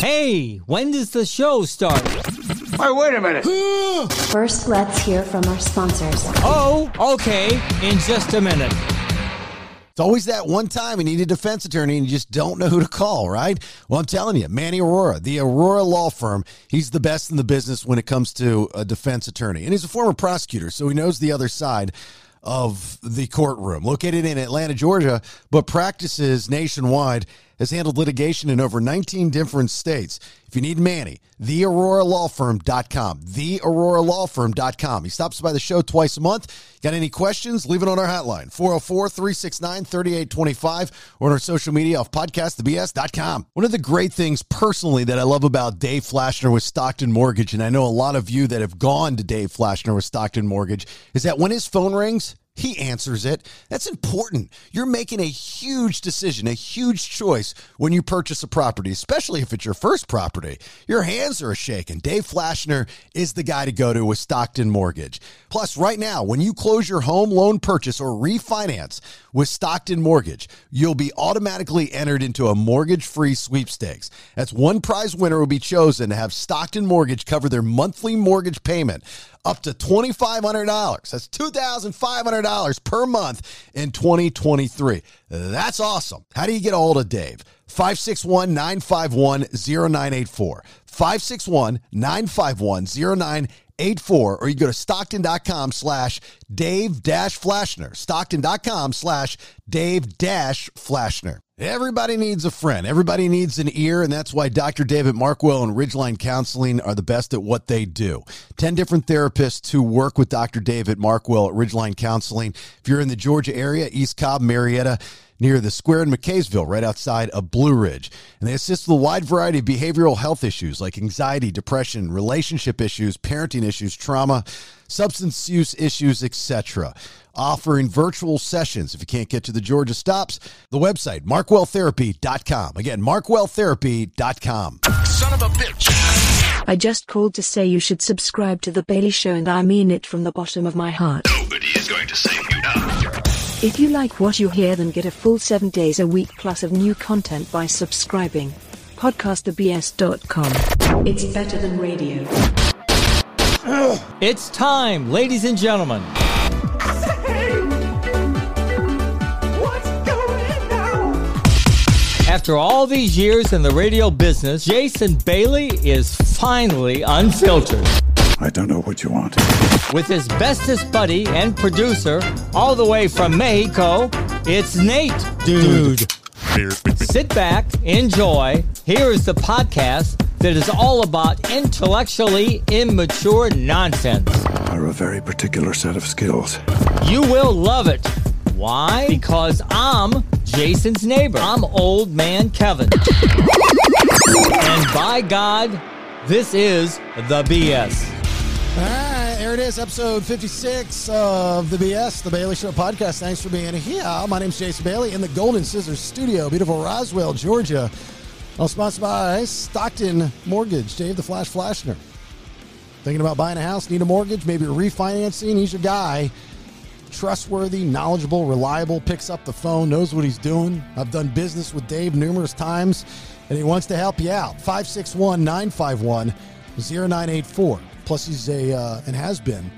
Hey, when does the show start? Hey, wait a minute. First, let's hear from our sponsors. Oh, okay, in just a minute. It's always that one time you need a defense attorney and you just don't know who to call, right? Well, I'm telling you, Manny Arora, the Arora Law Firm, he's the best in the business when it comes to a defense attorney. And he's a former prosecutor, so he knows the other side of the courtroom. Located in Atlanta, Georgia, but practices nationwide, has handled litigation in over 19 different states. If you need Manny, theauroralawfirm.com, theauroralawfirm.com. He stops by the show twice a month. Got any questions? Leave it on our hotline, 404-369-3825, or on our social media off podcastthebs.com. One of the great things personally that I love about Dave Flashner with Stockton Mortgage, and I know a lot of you that have gone to Dave Flashner with Stockton Mortgage, is that when his phone rings, he answers it. That's important. You're making a huge decision, a huge choice when you purchase a property, especially if it's your first property. Your hands are shaking. Dave Flashner is the guy to go to with Stockton Mortgage. Plus, right now, when you close your home loan purchase or refinance with Stockton Mortgage, you'll be automatically entered into a mortgage free sweepstakes. That's one prize winner will be chosen to have Stockton Mortgage cover their monthly mortgage payment up to $2,500. That's $2,500 per month in 2023. That's awesome. How do you get a hold of Dave? 561 951 0984. 561 951 0984. Or you go to stockton.com slash Dave Flashner. Stockton.com slash Dave Flashner. Everybody needs a friend. Everybody needs an ear, and that's why Dr. David Markwell and Ridgeline Counseling are the best at what they do. 10 different therapists who work with Dr. David Markwell at Ridgeline Counseling. If you're in the Georgia area, East Cobb, Marietta, near the square in McCaysville, right outside of Blue Ridge. And they assist with a wide variety of behavioral health issues like anxiety, depression, relationship issues, parenting issues, trauma, substance use issues, etc. Offering virtual sessions if you can't get to the Georgia stops. The website, markwelltherapy.com. Again, markwelltherapy.com. Son of a bitch. I just called to say you should subscribe to The Bailey Show, and I mean it from the bottom of my heart. Nobody is going to save you now. If you like what you hear, then get a full seven days a week plus of new content by subscribing. PodcastTheBS.com. It's better than radio. It's time, ladies and gentlemen. After all these years in the radio business, Jason Bailey is finally unfiltered. I don't know what you want. With his bestest buddy and producer, all the way from Mexico, it's Nate, dude. dude. Sit back, enjoy. Here is the podcast that is all about intellectually immature nonsense. Are a very particular set of skills. You will love it. Why? Because I'm Jason's neighbor. I'm old man Kevin. And by God, this is the BS. All right, there it is, episode 56 of the BS, the Bailey Show podcast. Thanks for being here. My name's Jason Bailey in the Golden Scissors Studio, beautiful Roswell, Georgia. All sponsored by Stockton Mortgage, Dave the Flash Flashner. Thinking about buying a house, need a mortgage, maybe refinancing? He's your guy. Trustworthy, knowledgeable, reliable, picks up the phone, knows what he's doing. I've done business with Dave numerous times, and he wants to help you out. 561 951 0984. Plus, he's a uh, and has been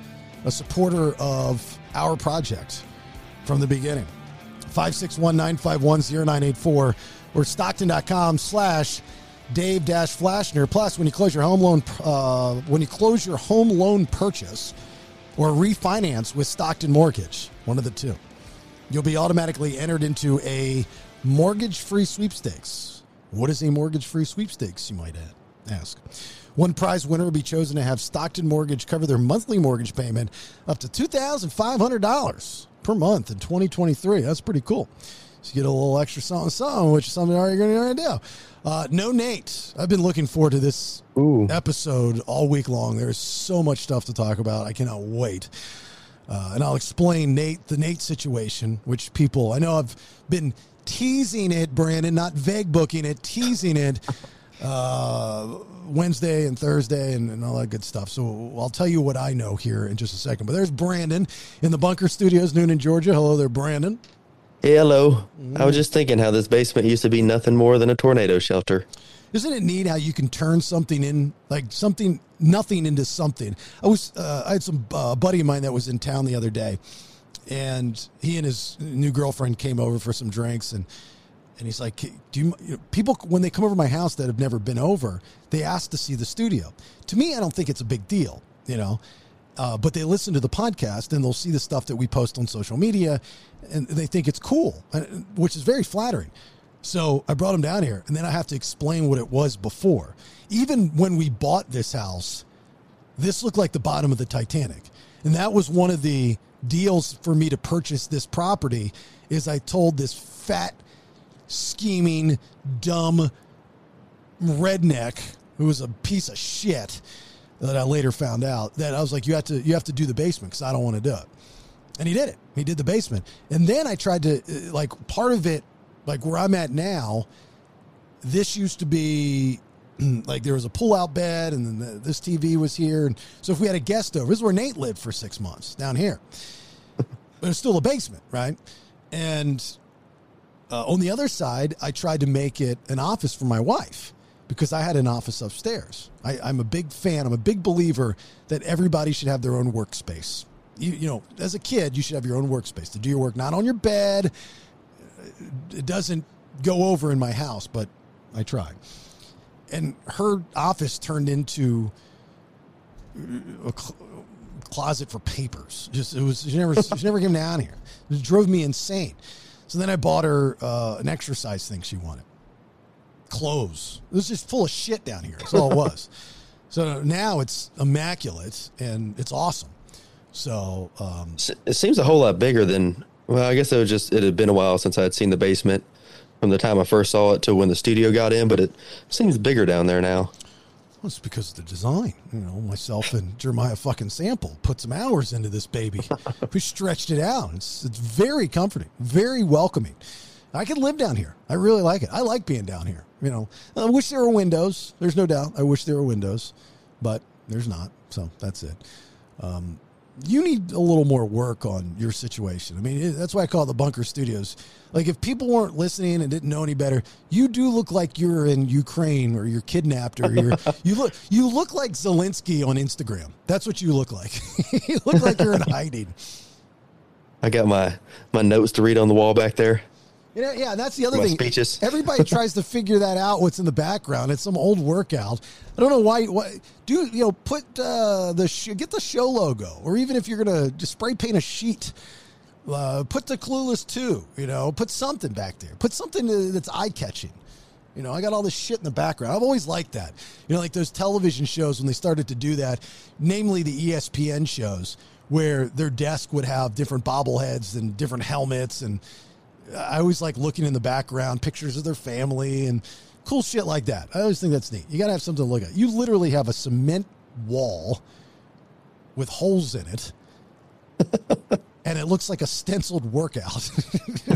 a supporter of our project from the beginning. 561 951 0984 or stockton.com slash Dave Dash Flashner. Plus, when you close your home loan, uh, when you close your home loan purchase or refinance with Stockton Mortgage, one of the two, you'll be automatically entered into a mortgage-free sweepstakes. What is a mortgage-free sweepstakes? You might ask. One prize winner will be chosen to have Stockton Mortgage cover their monthly mortgage payment up to $2,500 per month in 2023. That's pretty cool. So you get a little extra something, something, which is something you're going to do. Uh, no Nate. I've been looking forward to this Ooh. episode all week long. There's so much stuff to talk about. I cannot wait. Uh, and I'll explain Nate, the Nate situation, which people, I know I've been teasing it, Brandon, not vague booking it, teasing it. Uh, Wednesday and Thursday and, and, all that good stuff. So I'll tell you what I know here in just a second. But there's Brandon in the Bunker Studios, noon in Georgia. Hello there, Brandon. Hey, hello. I was just thinking how this basement used to be nothing more than a tornado shelter. Isn't it neat how you can turn something in like something nothing into something? I was uh, I had some uh, buddy of mine that was in town the other day, and he and his new girlfriend came over for some drinks and. And he's like, "Do you, you know, people when they come over my house that have never been over, they ask to see the studio. To me, I don't think it's a big deal, you know. Uh, but they listen to the podcast and they'll see the stuff that we post on social media, and they think it's cool, uh, which is very flattering. So I brought them down here, and then I have to explain what it was before. Even when we bought this house, this looked like the bottom of the Titanic, and that was one of the deals for me to purchase this property. Is I told this fat, scheming, dumb redneck who was a piece of shit that I later found out that I was like, you have to you have to do the basement because I don't want to do it, and he did it. He did the basement, and then I tried to uh, like part of it, like where I'm at now. This used to be like there was a pull-out bed, and then the, this TV was here, and so if we had a guest over, this is where Nate lived for six months down here, but it's still a basement, right? And uh, on the other side, I tried to make it an office for my wife because I had an office upstairs. I, I'm a big fan. I'm a big believer that everybody should have their own workspace. You, you know, as a kid, you should have your own workspace to do your work, not on your bed. It doesn't go over in my house, but I try. And her office turned into a cl- closet for papers. Just it was she never she never came down here. It drove me insane. So then I bought her uh, an exercise thing she wanted clothes. It was just full of shit down here. That's all it was. so now it's immaculate and it's awesome. So um, it seems a whole lot bigger than. Well, I guess it was just it had been a while since I had seen the basement from the time I first saw it to when the studio got in, but it seems bigger down there now. Well, it's because of the design. You know, myself and Jeremiah fucking Sample put some hours into this baby. we stretched it out. It's it's very comforting, very welcoming. I could live down here. I really like it. I like being down here. You know, I wish there were windows. There's no doubt. I wish there were windows, but there's not. So that's it. Um, you need a little more work on your situation. I mean, that's why I call it the bunker studios. Like, if people weren't listening and didn't know any better, you do look like you're in Ukraine or you're kidnapped or you're you look you look like Zelensky on Instagram. That's what you look like. you look like you're in hiding. I got my my notes to read on the wall back there. You know, yeah, that's the other thing. speeches. Everybody tries to figure that out. What's in the background? It's some old workout. I don't know why. Why do you know? Put uh, the sh- get the show logo, or even if you're gonna just spray paint a sheet, uh, put the Clueless too. You know, put something back there. Put something that's eye catching. You know, I got all this shit in the background. I've always liked that. You know, like those television shows when they started to do that, namely the ESPN shows, where their desk would have different bobbleheads and different helmets and I always like looking in the background, pictures of their family and cool shit like that. I always think that's neat. You got to have something to look at. You literally have a cement wall with holes in it, and it looks like a stenciled workout.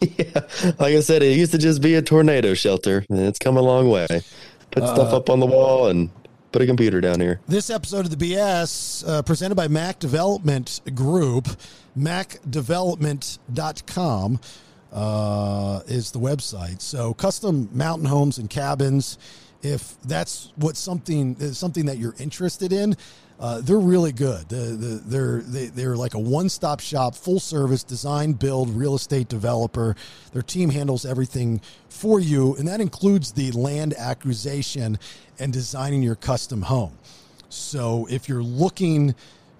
yeah, like I said, it used to just be a tornado shelter, and it's come a long way. Put stuff up on the wall and put a computer down here. This episode of the BS uh, presented by Mac Development Group, macdevelopment.com uh, is the website. So custom mountain homes and cabins, if that's what something something that you're interested in, uh, they're really good. The, the, they're they, they're like a one-stop shop, full service design, build, real estate developer. Their team handles everything for you, and that includes the land acquisition and designing your custom home. So if you're looking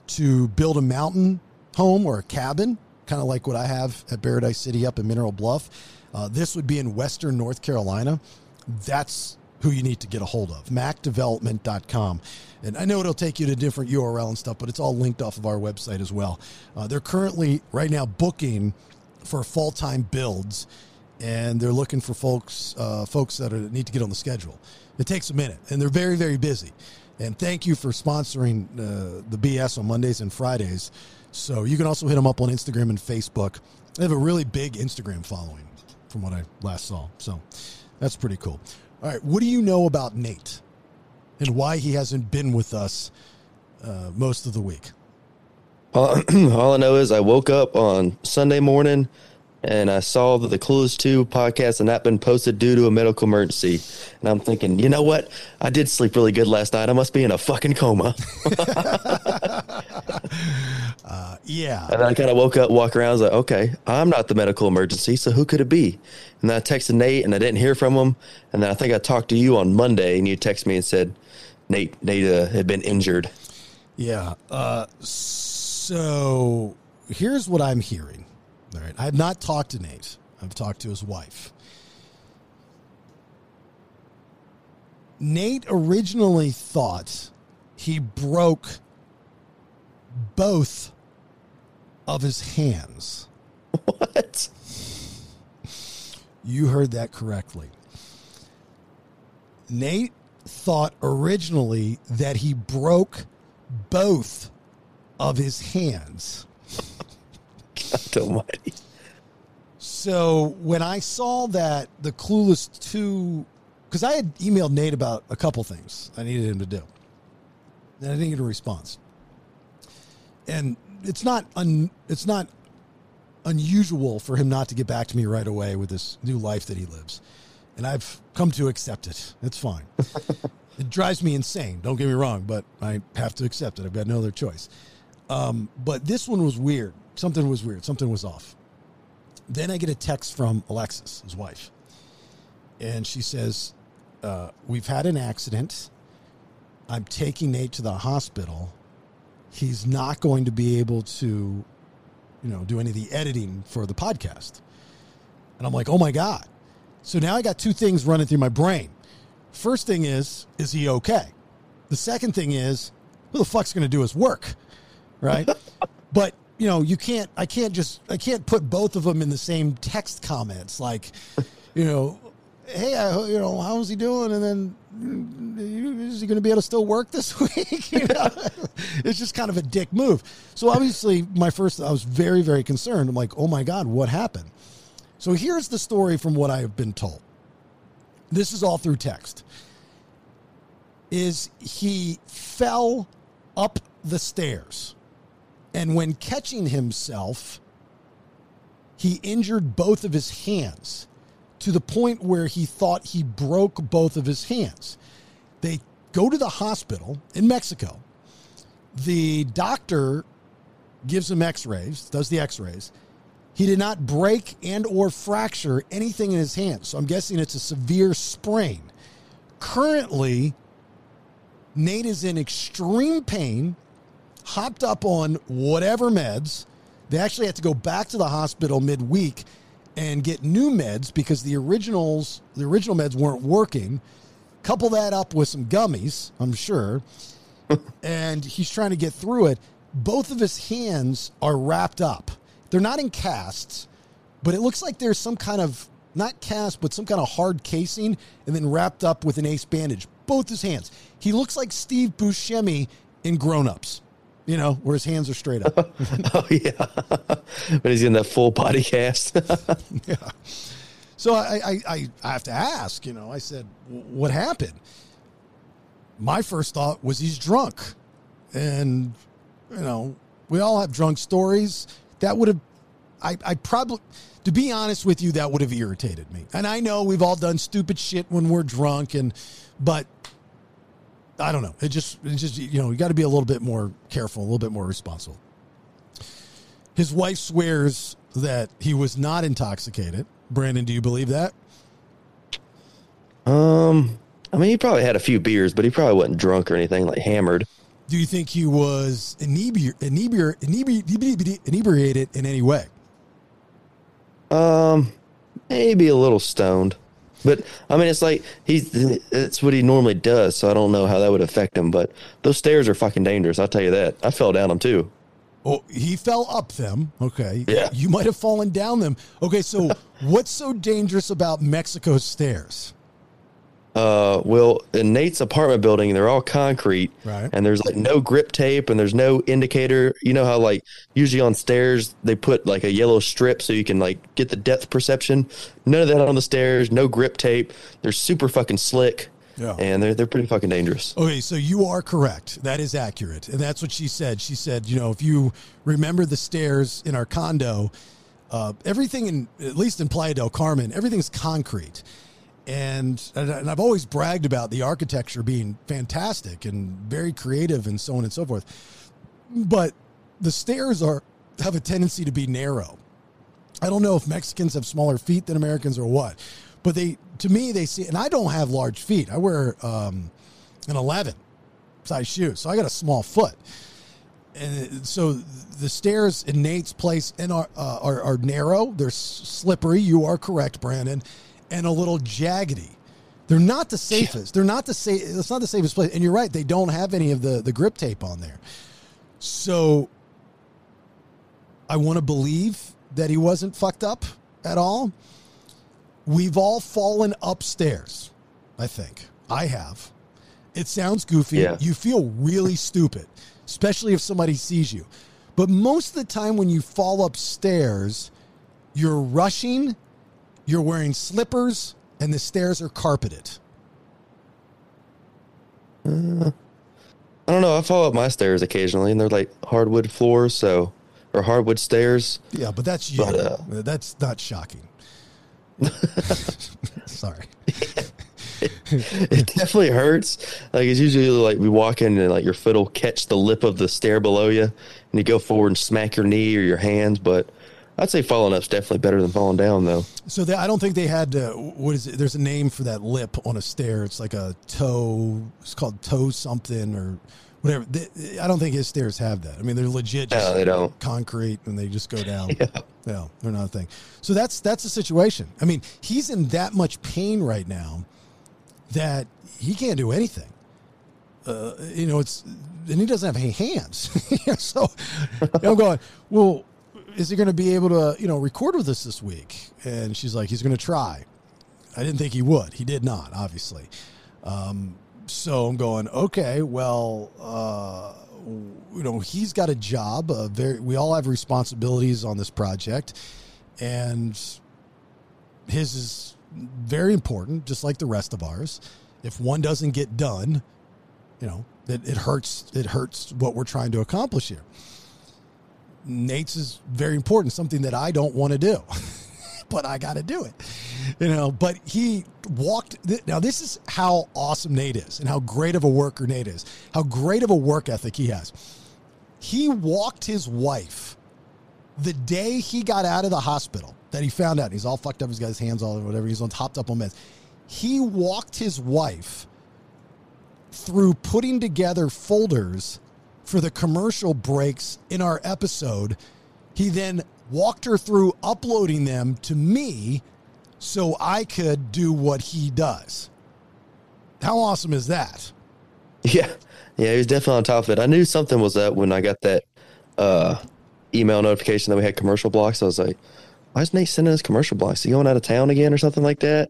to build a mountain home or a cabin, kind of like what I have at Paradise City up in Mineral Bluff, uh, this would be in Western North Carolina. That's who you need to get a hold of macdevelopment.com and i know it'll take you to different url and stuff but it's all linked off of our website as well. Uh, they're currently right now booking for full-time builds and they're looking for folks uh, folks that are, need to get on the schedule. It takes a minute and they're very very busy. And thank you for sponsoring uh, the bs on mondays and fridays so you can also hit them up on instagram and facebook. They have a really big instagram following from what i last saw. So that's pretty cool. All right, what do you know about Nate? And why he hasn't been with us uh, most of the week? All, all I know is I woke up on Sunday morning and I saw that the Clueless 2 podcast had not been posted due to a medical emergency. And I'm thinking, you know what? I did sleep really good last night. I must be in a fucking coma. Yeah. And I kind of woke up, walk around. I was like, okay, I'm not the medical emergency, so who could it be? And then I texted Nate, and I didn't hear from him. And then I think I talked to you on Monday, and you texted me and said Nate Nate uh, had been injured. Yeah. Uh, so here's what I'm hearing. All right. I have not talked to Nate. I've talked to his wife. Nate originally thought he broke both of his hands. What? You heard that correctly. Nate thought originally that he broke both of his hands. God almighty. So when I saw that the Clueless 2, because I had emailed Nate about a couple things I needed him to do, and I didn't get a response. And it's not un, it's not unusual for him not to get back to me right away with this new life that he lives, and I've come to accept it. It's fine. it drives me insane. Don't get me wrong, but I have to accept it. I've got no other choice. Um, but this one was weird. Something was weird. Something was off. Then I get a text from Alexis, his wife, and she says, uh, "We've had an accident. I'm taking Nate to the hospital. He's not going to be able to, you know, do any of the editing for the podcast." And I'm like, "Oh my god!" So now I got two things running through my brain. First thing is, is he okay? The second thing is, who the fuck's going to do his work, right? but you know, you can't. I can't just. I can't put both of them in the same text comments. Like, you know, hey, I, you know, how's he doing? And then, mm, is he going to be able to still work this week? you know, it's just kind of a dick move. So obviously, my first, I was very, very concerned. I'm like, oh my god, what happened? So here's the story from what I have been told. This is all through text. Is he fell up the stairs and when catching himself, he injured both of his hands to the point where he thought he broke both of his hands. They go to the hospital in Mexico. The doctor gives him x-rays, does the x-rays. He did not break and or fracture anything in his hand. So I'm guessing it's a severe sprain. Currently, Nate is in extreme pain hopped up on whatever meds. They actually had to go back to the hospital midweek and get new meds because the originals, the original meds weren't working. Couple that up with some gummies, I'm sure. and he's trying to get through it. Both of his hands are wrapped up. They're not in casts, but it looks like there's some kind of not cast, but some kind of hard casing and then wrapped up with an ace bandage. Both his hands. He looks like Steve Buscemi in Grown Ups you know, where his hands are straight up. oh yeah, but he's in that full body cast. yeah. So I, I, I, I have to ask. You know, I said, what happened? My first thought was he's drunk, and you know, we all have drunk stories. That would have, I, I probably, to be honest with you, that would have irritated me. And I know we've all done stupid shit when we're drunk, and but I don't know. It just, it just, you know, you got to be a little bit more careful, a little bit more responsible. His wife swears that he was not intoxicated. Brandon, do you believe that? Um, I mean, he probably had a few beers, but he probably wasn't drunk or anything like hammered. Do you think he was inebri- inebri- inebri- inebriated in any way? Um, maybe a little stoned. But I mean, it's like he's it's what he normally does, so I don't know how that would affect him. But those stairs are fucking dangerous. I'll tell you that. I fell down them too. Oh, he fell up them. Okay. Yeah. You might have fallen down them. Okay. So, what's so dangerous about Mexico's stairs? Uh, well, in Nate's apartment building, they're all concrete, Right. And there's like no grip tape, and there's no indicator. You know how like usually on stairs they put like a yellow strip so you can like get the depth perception. None of that on the stairs. No grip tape. They're super fucking slick. Yeah. And they're they're pretty fucking dangerous. Okay, so you are correct. That is accurate. And that's what she said. She said, you know, if you remember the stairs in our condo, Uh, everything in at least in Playa del Carmen, everything's concrete, and and I've always bragged about the architecture being fantastic and very creative and so on and so forth. But the stairs are have a tendency to be narrow. I don't know if Mexicans have smaller feet than Americans or what, but they to me they see and I don't have large feet. I wear um, an 11 size shoe, so I got a small foot. And so the stairs in Nate's place in are, uh, are are narrow. They're slippery. You are correct, Brandon, and a little jaggedy. They're not the safest. They're not the safe. It's not the safest place. And you're right. They don't have any of the the grip tape on there. So I want to believe that he wasn't fucked up at all. We've all fallen upstairs. I think I have. It sounds goofy. Yeah. You feel really stupid, especially if somebody sees you. But most of the time, when you fall upstairs, you're rushing, you're wearing slippers, and the stairs are carpeted. I don't know. I follow up my stairs occasionally, and they're like hardwood floors, so or hardwood stairs. Yeah, but that's you. But, uh, that's not shocking. Sorry. it definitely hurts. Like it's usually like we walk in and like your foot will catch the lip of the stair below you, and you go forward and smack your knee or your hands. But I'd say falling up's definitely better than falling down, though. So they, I don't think they had uh, what is it? There's a name for that lip on a stair. It's like a toe. It's called toe something or whatever. They, I don't think his stairs have that. I mean, they're legit. No, they don't. Concrete, and they just go down. Yeah. No, they're not a thing. So that's that's the situation. I mean, he's in that much pain right now that he can't do anything. Uh, you know, it's and he doesn't have any hands. so I'm going, well, is he going to be able to, you know, record with us this week? And she's like, he's going to try. I didn't think he would. He did not, obviously. Um, so I'm going, okay, well, uh, you know, he's got a job. Uh, very, we all have responsibilities on this project, and his is very important, just like the rest of ours. If one doesn't get done, you know, it, it hurts. It hurts what we're trying to accomplish here. Nate's is very important, something that I don't want to do, but I got to do it. You know, but he walked. Now, this is how awesome Nate is and how great of a worker Nate is, how great of a work ethic he has. He walked his wife the day he got out of the hospital that he found out. He's all fucked up. He's got his hands all over whatever. He's on hopped up on meds. He walked his wife through putting together folders for the commercial breaks in our episode. He then walked her through uploading them to me so I could do what he does. How awesome is that? Yeah, yeah, he was definitely on top of it. I knew something was up when I got that uh, email notification that we had commercial blocks. I was like, "Why is Nate sending us commercial blocks? Is he going out of town again or something like that?"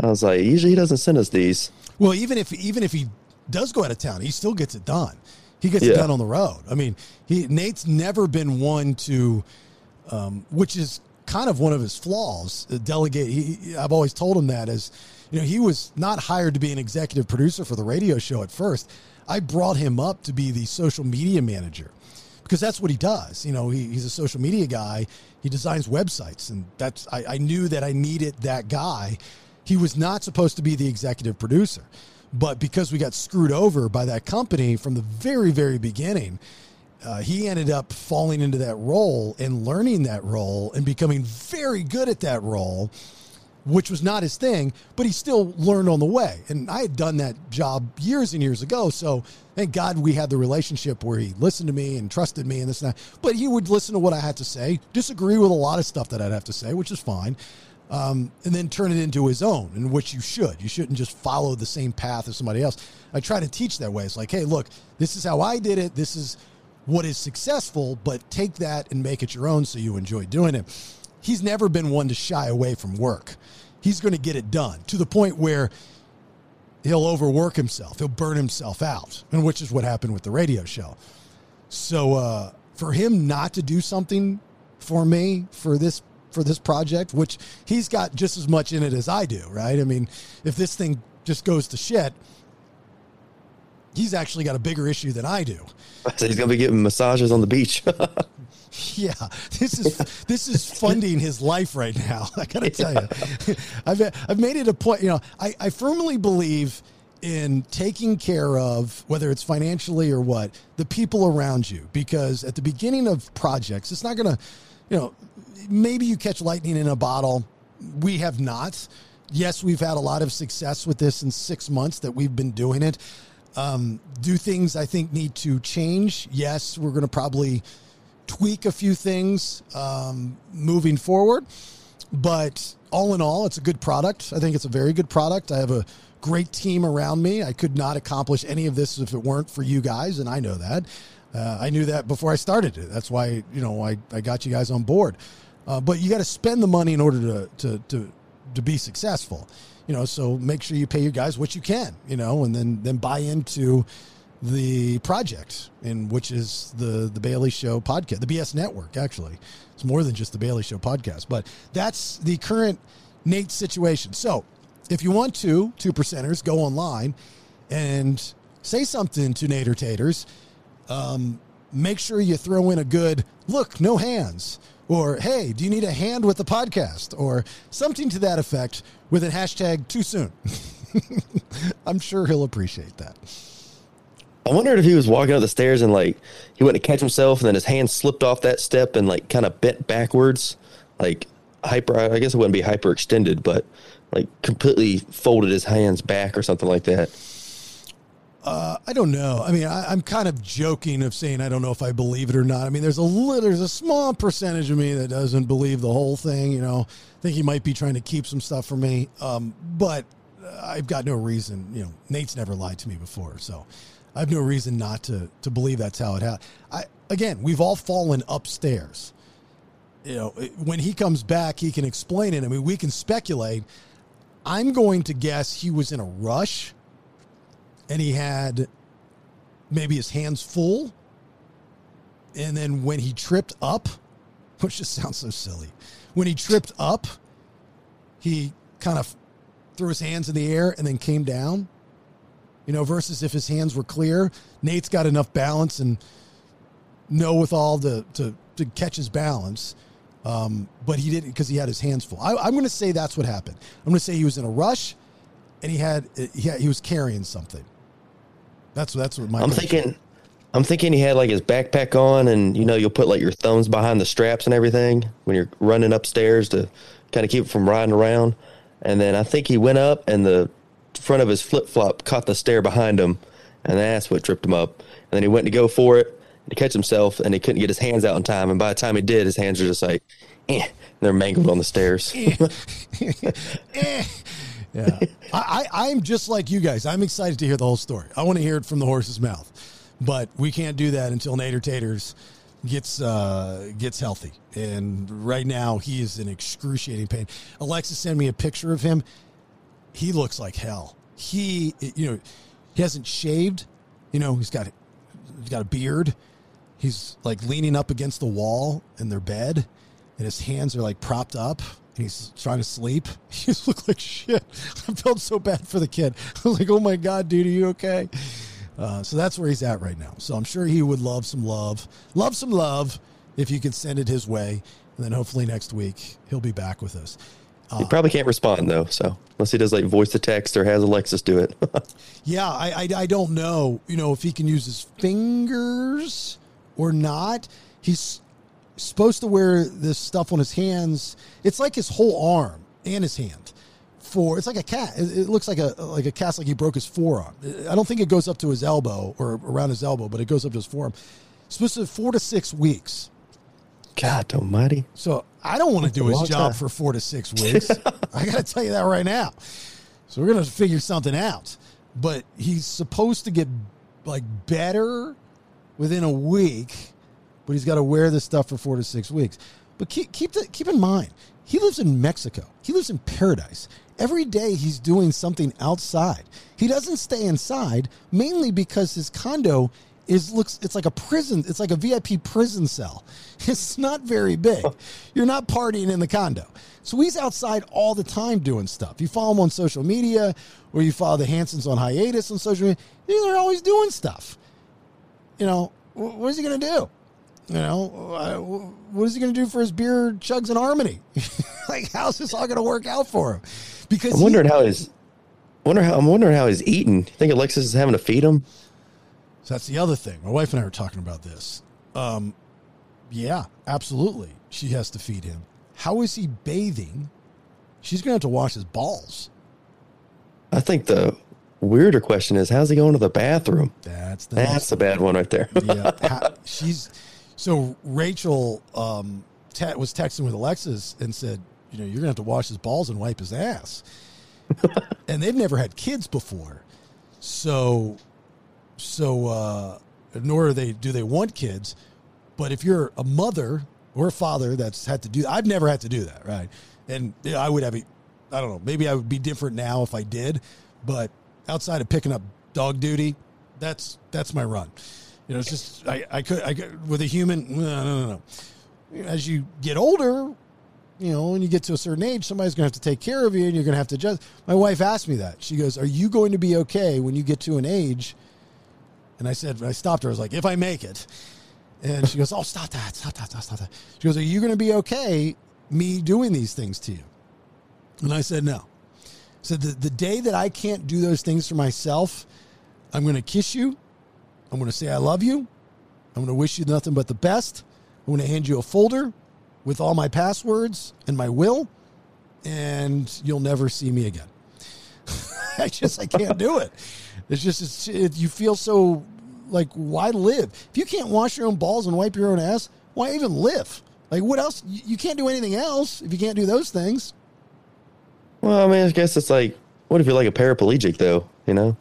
I was like, "Usually he doesn't send us these." Well, even if even if he does go out of town, he still gets it done. He gets it done on the road. I mean, he Nate's never been one to, um, which is kind of one of his flaws. Delegate. He, he- I've always told him that as, you know, he was not hired to be an executive producer for the radio show at first. I brought him up to be the social media manager because that's what he does. You know, he, he's a social media guy. He designs websites, and that's I, I knew that I needed that guy. He was not supposed to be the executive producer, but because we got screwed over by that company from the very very beginning, uh, he ended up falling into that role and learning that role and becoming very good at that role which was not his thing, but he still learned on the way. And I had done that job years and years ago. So thank God we had the relationship where he listened to me and trusted me and this and that. But he would listen to what I had to say, disagree with a lot of stuff that I'd have to say, which is fine. Um, and then turn it into his own, in which you should. You shouldn't just follow the same path as somebody else. I try to teach that way. It's like, hey, look, this is how I did it. This is what is successful, but take that and make it your own so you enjoy doing it. He's never been one to shy away from work. He's going to get it done to the point where he'll overwork himself, he'll burn himself out, and which is what happened with the radio show. So uh, for him not to do something for me for this for this project, which he's got just as much in it as I do, right? I mean, if this thing just goes to shit, he's actually got a bigger issue than I do. So he's gonna be getting massages on the beach. Yeah, this is this is funding his life right now. I gotta tell you, I've I've made it a point. You know, I, I firmly believe in taking care of whether it's financially or what the people around you because at the beginning of projects, it's not gonna, you know, maybe you catch lightning in a bottle. We have not. Yes, we've had a lot of success with this in six months that we've been doing it. Um, do things I think need to change? Yes, we're going to probably tweak a few things um, moving forward. But all in all, it's a good product. I think it's a very good product. I have a great team around me. I could not accomplish any of this if it weren't for you guys, and I know that. Uh, I knew that before I started it. That's why you know I, I got you guys on board. Uh, but you got to spend the money in order to, to to to be successful. You know, so make sure you pay your guys what you can. You know, and then then buy into the project, in which is the the Bailey Show podcast, the BS Network. Actually, it's more than just the Bailey Show podcast, but that's the current Nate situation. So, if you want to, two percenters, go online and say something to Nader Taters. Um, make sure you throw in a good look, no hands, or hey, do you need a hand with the podcast, or something to that effect with a hashtag too soon. I'm sure he'll appreciate that. I wondered if he was walking up the stairs and like he went to catch himself and then his hand slipped off that step and like kind of bent backwards, like hyper. I guess it wouldn't be hyper extended, but like completely folded his hands back or something like that. Uh, I don't know. I mean, I, am kind of joking of saying I don't know if I believe it or not. I mean, there's a there's a small percentage of me that doesn't believe the whole thing. You know, I think he might be trying to keep some stuff from me. Um, but I've got no reason. You know, Nate's never lied to me before, so I have no reason not to to believe that's how it happened. I again, we've all fallen upstairs. You know, when he comes back, he can explain it. I mean, we can speculate. I'm going to guess he was in a rush and he had maybe his hands full. And then when he tripped up, which just sounds so silly, when he tripped up, he kind of threw his hands in the air and then came down. You know, versus if his hands were clear, Nate's got enough balance and know with all to, to, catch his balance. Um, but he didn't because he had his hands full. I, I'm going to say that's what happened. I'm going to say he was in a rush and he had, he, had, he was carrying something. That's that's what my. I'm thinking. I'm thinking he had like his backpack on, and you know you'll put like your thumbs behind the straps and everything when you're running upstairs to kind of keep it from riding around. And then I think he went up, and the front of his flip flop caught the stair behind him, and that's what tripped him up. And then he went to go for it to catch himself, and he couldn't get his hands out in time. And by the time he did, his hands were just like, eh, and they're mangled on the stairs. eh. Yeah. I, I, I'm just like you guys. I'm excited to hear the whole story. I want to hear it from the horse's mouth. But we can't do that until Nader Taters gets uh, gets healthy. And right now he is in excruciating pain. Alexa sent me a picture of him. He looks like hell. He you know, he hasn't shaved. You know, he's got he's got a beard. He's like leaning up against the wall in their bed and his hands are like propped up he's trying to sleep. He looked like shit. I felt so bad for the kid. I was like, oh my God, dude, are you okay? Uh, so that's where he's at right now. So I'm sure he would love some love. Love some love if you could send it his way. And then hopefully next week he'll be back with us. Uh, he probably can't respond though. So unless he does like voice to text or has Alexis do it. yeah, I, I, I don't know. You know if he can use his fingers or not. He's supposed to wear this stuff on his hands. It's like his whole arm and his hand. For it's like a cat. It, looks like a like a cast like he broke his forearm. I don't think it goes up to his elbow or around his elbow, but it goes up to his forearm. It's supposed to four to six weeks. God Almighty! So I don't want to do his job time. for four to six weeks. I got to tell you that right now. So we're gonna figure something out. But he's supposed to get like better within a week but he's got to wear this stuff for four to six weeks. But keep keep the, keep in mind, he lives in Mexico. He lives in paradise. Every day he's doing something outside. He doesn't stay inside mainly because his condo is looks it's like a prison. It's like a VIP prison cell. It's not very big. You're not partying in the condo. So he's outside all the time doing stuff. You follow him on social media, or you follow the Hansons on hiatus on social media. They're always doing stuff. You know, what is he going to do? You know, uh, what is he going to do for his beer chugs in harmony? like, how's this all going to work out for him? Because I'm he- wondering how his. Wonder how I'm wondering how he's eating. Think Alexis is having to feed him? So that's the other thing. My wife and I were talking about this. Um, yeah, absolutely. She has to feed him. How is he bathing? She's going to have to wash his balls. I think the weirder question is how's he going to the bathroom? That's the That's the bad one right there. yeah. Ha- she's so Rachel um, te- was texting with Alexis and said, you know, you're gonna have to wash his balls and wipe his ass. and they've never had kids before, so so uh, nor are they do they want kids. But if you're a mother or a father that's had to do, I've never had to do that, right? And yeah, I would have, a, I don't know, maybe I would be different now if I did, but outside of picking up dog duty, that's that's my run. You know, it's just I, I could I could with a human. No, no, no. As you get older, you know, when you get to a certain age, somebody's going to have to take care of you, and you're going to have to adjust. My wife asked me that. She goes, "Are you going to be okay when you get to an age?" And I said, I stopped her. I was like, "If I make it," and she goes, "Oh, stop that! Stop that! Stop, that!" She goes, "Are you going to be okay me doing these things to you?" And I said, "No." So the the day that I can't do those things for myself, I'm going to kiss you. I'm going to say I love you. I'm going to wish you nothing but the best. I'm going to hand you a folder with all my passwords and my will, and you'll never see me again. I just I can't do it. It's just it's, it, you feel so like why live if you can't wash your own balls and wipe your own ass? Why even live? Like what else? You, you can't do anything else if you can't do those things. Well, I mean, I guess it's like, what if you're like a paraplegic though? You know,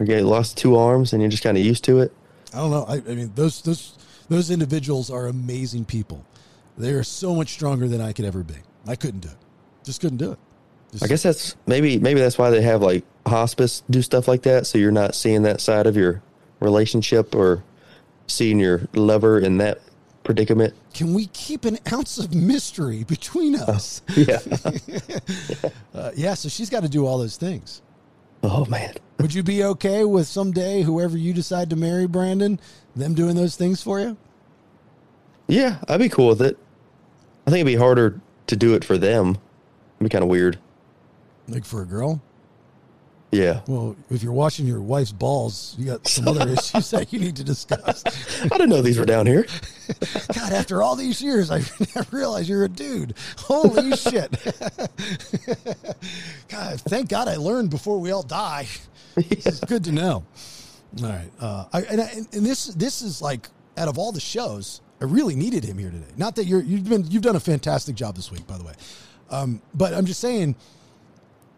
you get lost two arms and you're just kind of used to it. I don't know. I, I mean, those those those individuals are amazing people. They are so much stronger than I could ever be. I couldn't do it. Just couldn't do it. Just- I guess that's maybe maybe that's why they have like hospice do stuff like that, so you're not seeing that side of your relationship or seeing your lover in that predicament. Can we keep an ounce of mystery between us? Yeah. Uh, yeah. So she's got to do all those things. Oh man. Would you be okay with someday, whoever you decide to marry, Brandon, them doing those things for you? Yeah, I'd be cool with it. I think it'd be harder to do it for them. It'd be kind of weird. Like for a girl? Yeah. Well, if you're washing your wife's balls, you got some other issues that you need to discuss. I didn't know these were down here. God, after all these years, I realize you're a dude. Holy shit. God, thank God I learned before we all die. This is good to know. All right. Uh, I, and, I, and this this is like out of all the shows, I really needed him here today. Not that you're you've been you've done a fantastic job this week, by the way. Um, but I'm just saying,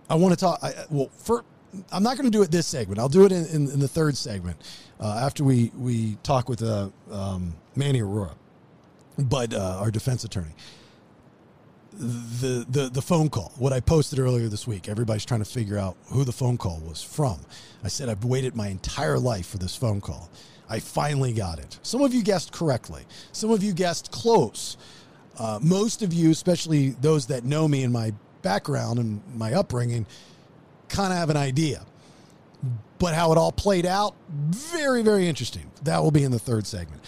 I want to talk. I, well, for I'm not going to do it this segment. I'll do it in, in, in the third segment uh, after we we talk with uh, um, Manny Arora, but uh, our defense attorney. The, the the phone call, what I posted earlier this week, everybody's trying to figure out who the phone call was from. I said I've waited my entire life for this phone call. I finally got it. Some of you guessed correctly. Some of you guessed close. Uh, most of you, especially those that know me and my background and my upbringing, kind of have an idea. But how it all played out, very, very interesting. That will be in the third segment.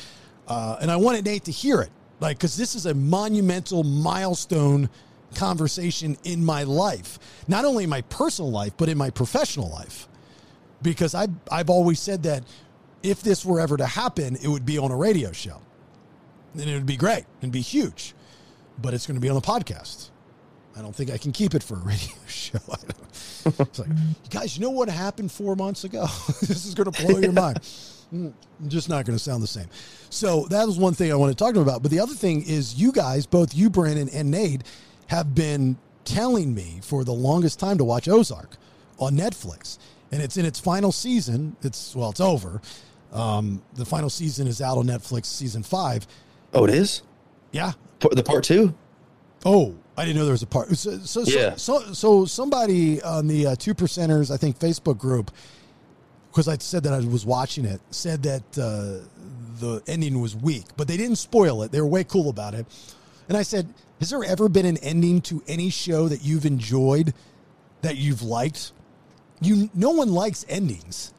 Uh, and I wanted Nate to hear it, like, because this is a monumental milestone conversation in my life, not only in my personal life, but in my professional life. Because I've, I've always said that if this were ever to happen, it would be on a radio show. And it would be great and be huge. But it's going to be on a podcast. I don't think I can keep it for a radio show. It's like, you guys, you know what happened four months ago? this is going to blow your mind. Mm, just not going to sound the same. So that was one thing I want to talk to him about. But the other thing is, you guys, both you, Brandon, and Nate, have been telling me for the longest time to watch Ozark on Netflix, and it's in its final season. It's well, it's over. Um, the final season is out on Netflix, season five. Oh, it is Yeah, the part two. Oh, I didn't know there was a part. So, so, Yeah. so, so, so somebody on the uh, two percenters, I think, Facebook group because I said that I was watching it, said that uh, the ending was weak, but they didn't spoil it. They were way cool about it. And I said, Has there ever been an ending to any show that you've enjoyed that you've liked? You, no one likes endings.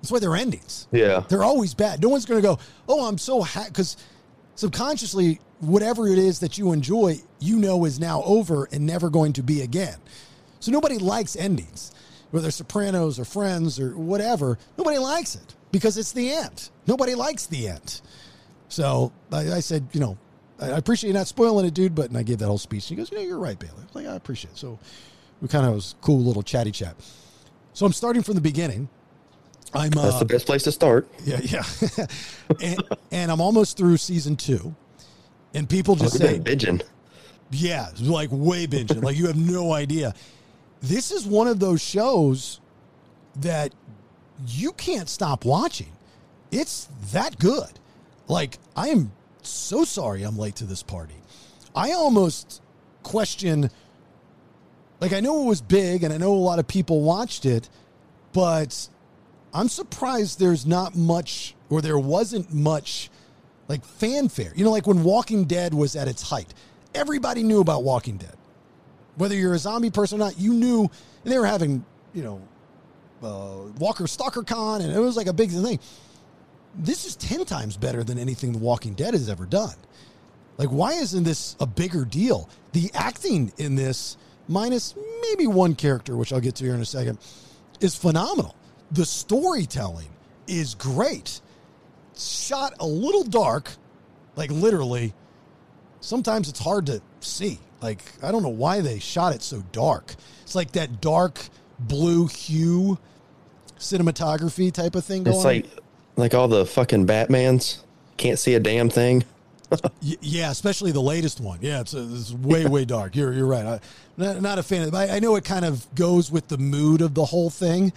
That's why they're endings. Yeah. They're always bad. No one's going to go, oh, I'm so happy. Because subconsciously, whatever it is that you enjoy, you know is now over and never going to be again. So nobody likes endings, whether Sopranos or Friends or whatever. Nobody likes it because it's the end. Nobody likes the end. So I, I said, you know, I appreciate you not spoiling it, dude. But and I gave that whole speech. And He goes, you know, you're right, Bailey. I was like, I appreciate it. So we kind of was cool little chatty chat. So I'm starting from the beginning. I'm uh, That's the best place to start. yeah, yeah. and, and I'm almost through season two. And people just say, binging. yeah, like way binging. like you have no idea. This is one of those shows that you can't stop watching. It's that good. Like I am so sorry I'm late to this party. I almost question like I know it was big and I know a lot of people watched it, but I'm surprised there's not much or there wasn't much like fanfare. You know, like when Walking Dead was at its height, everybody knew about Walking Dead. Whether you're a zombie person or not, you knew. They were having, you know, uh, Walker Stalker Con, and it was like a big thing. This is 10 times better than anything The Walking Dead has ever done. Like, why isn't this a bigger deal? The acting in this, minus maybe one character, which I'll get to here in a second, is phenomenal. The storytelling is great. Shot a little dark, like literally. Sometimes it's hard to see. Like, I don't know why they shot it so dark. It's like that dark blue hue cinematography type of thing going It's like like all the fucking Batmans. Can't see a damn thing. Yeah, especially the latest one. Yeah, it's, it's way way dark. You're you're right. I, not, not a fan of it. but I, I know it kind of goes with the mood of the whole thing.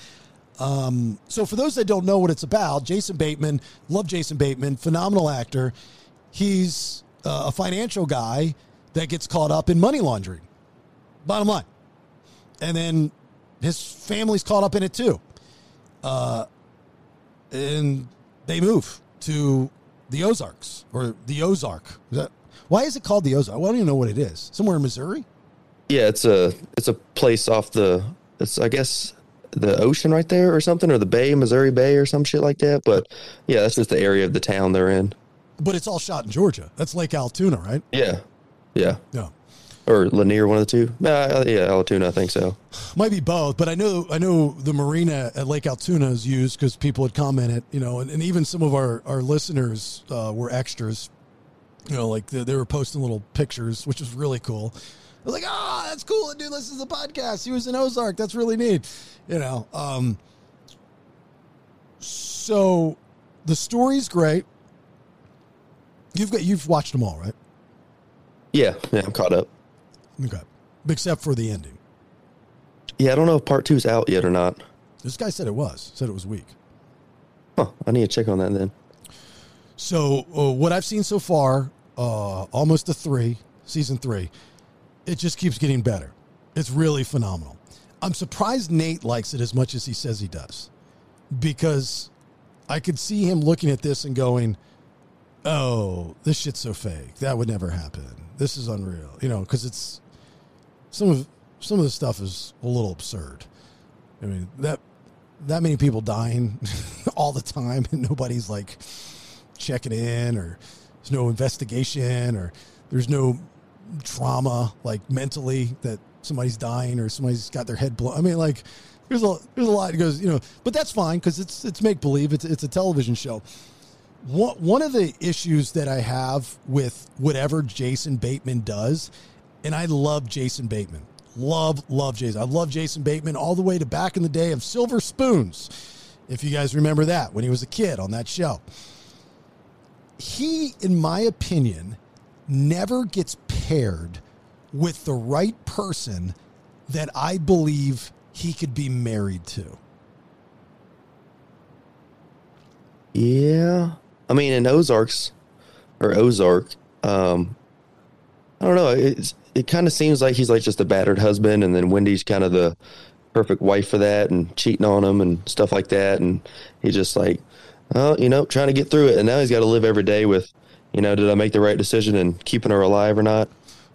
Um, so for those that don't know what it's about, Jason Bateman, love Jason Bateman, phenomenal actor. He's uh, a financial guy that gets caught up in money laundering. Bottom line, and then his family's caught up in it too. Uh, and they move to the Ozarks or the Ozark. Is that why is it called the Ozark? Well, I don't even know what it is. Somewhere in Missouri. Yeah, it's a it's a place off the it's I guess the ocean right there or something or the bay, Missouri Bay or some shit like that. But yeah, that's just the area of the town they're in. But it's all shot in Georgia. That's Lake Allatoona, right? Yeah, yeah, Yeah. or Lanier, one of the two. Uh, yeah, Allatoona, I think so. Might be both, but I know I know the marina at Lake Allatoona is used because people had commented, you know, and, and even some of our our listeners uh, were extras. You know, like they, they were posting little pictures, which was really cool. I was like, ah, that's cool. The dude listens to the podcast. He was in Ozark. That's really neat. You know, um, so the story's great. You've got you've watched them all, right? Yeah, yeah, I'm caught up. Okay, except for the ending. Yeah, I don't know if part two's out yet or not. This guy said it was. Said it was weak. Huh, I need to check on that then. So uh, what I've seen so far, uh, almost a three, season three, it just keeps getting better. It's really phenomenal. I'm surprised Nate likes it as much as he says he does, because I could see him looking at this and going, "Oh, this shit's so fake. That would never happen. This is unreal." You know, because it's some of some of the stuff is a little absurd. I mean that that many people dying all the time and nobody's like checking in or there's no investigation or there's no trauma like mentally that somebody's dying or somebody's got their head blown. I mean like there's a there's a lot that goes, you know, but that's fine cuz it's it's make believe. It's it's a television show. One one of the issues that I have with whatever Jason Bateman does and I love Jason Bateman. Love, love Jason. I love Jason Bateman all the way to back in the day of Silver Spoons. If you guys remember that when he was a kid on that show. He, in my opinion, never gets paired with the right person that I believe he could be married to. Yeah, I mean in Ozarks or Ozark, um, I don't know. It's it kind of seems like he's like just a battered husband, and then Wendy's kind of the perfect wife for that and cheating on him and stuff like that. And he's just like, oh, you know, trying to get through it. And now he's got to live every day with, you know, did I make the right decision in keeping her alive or not?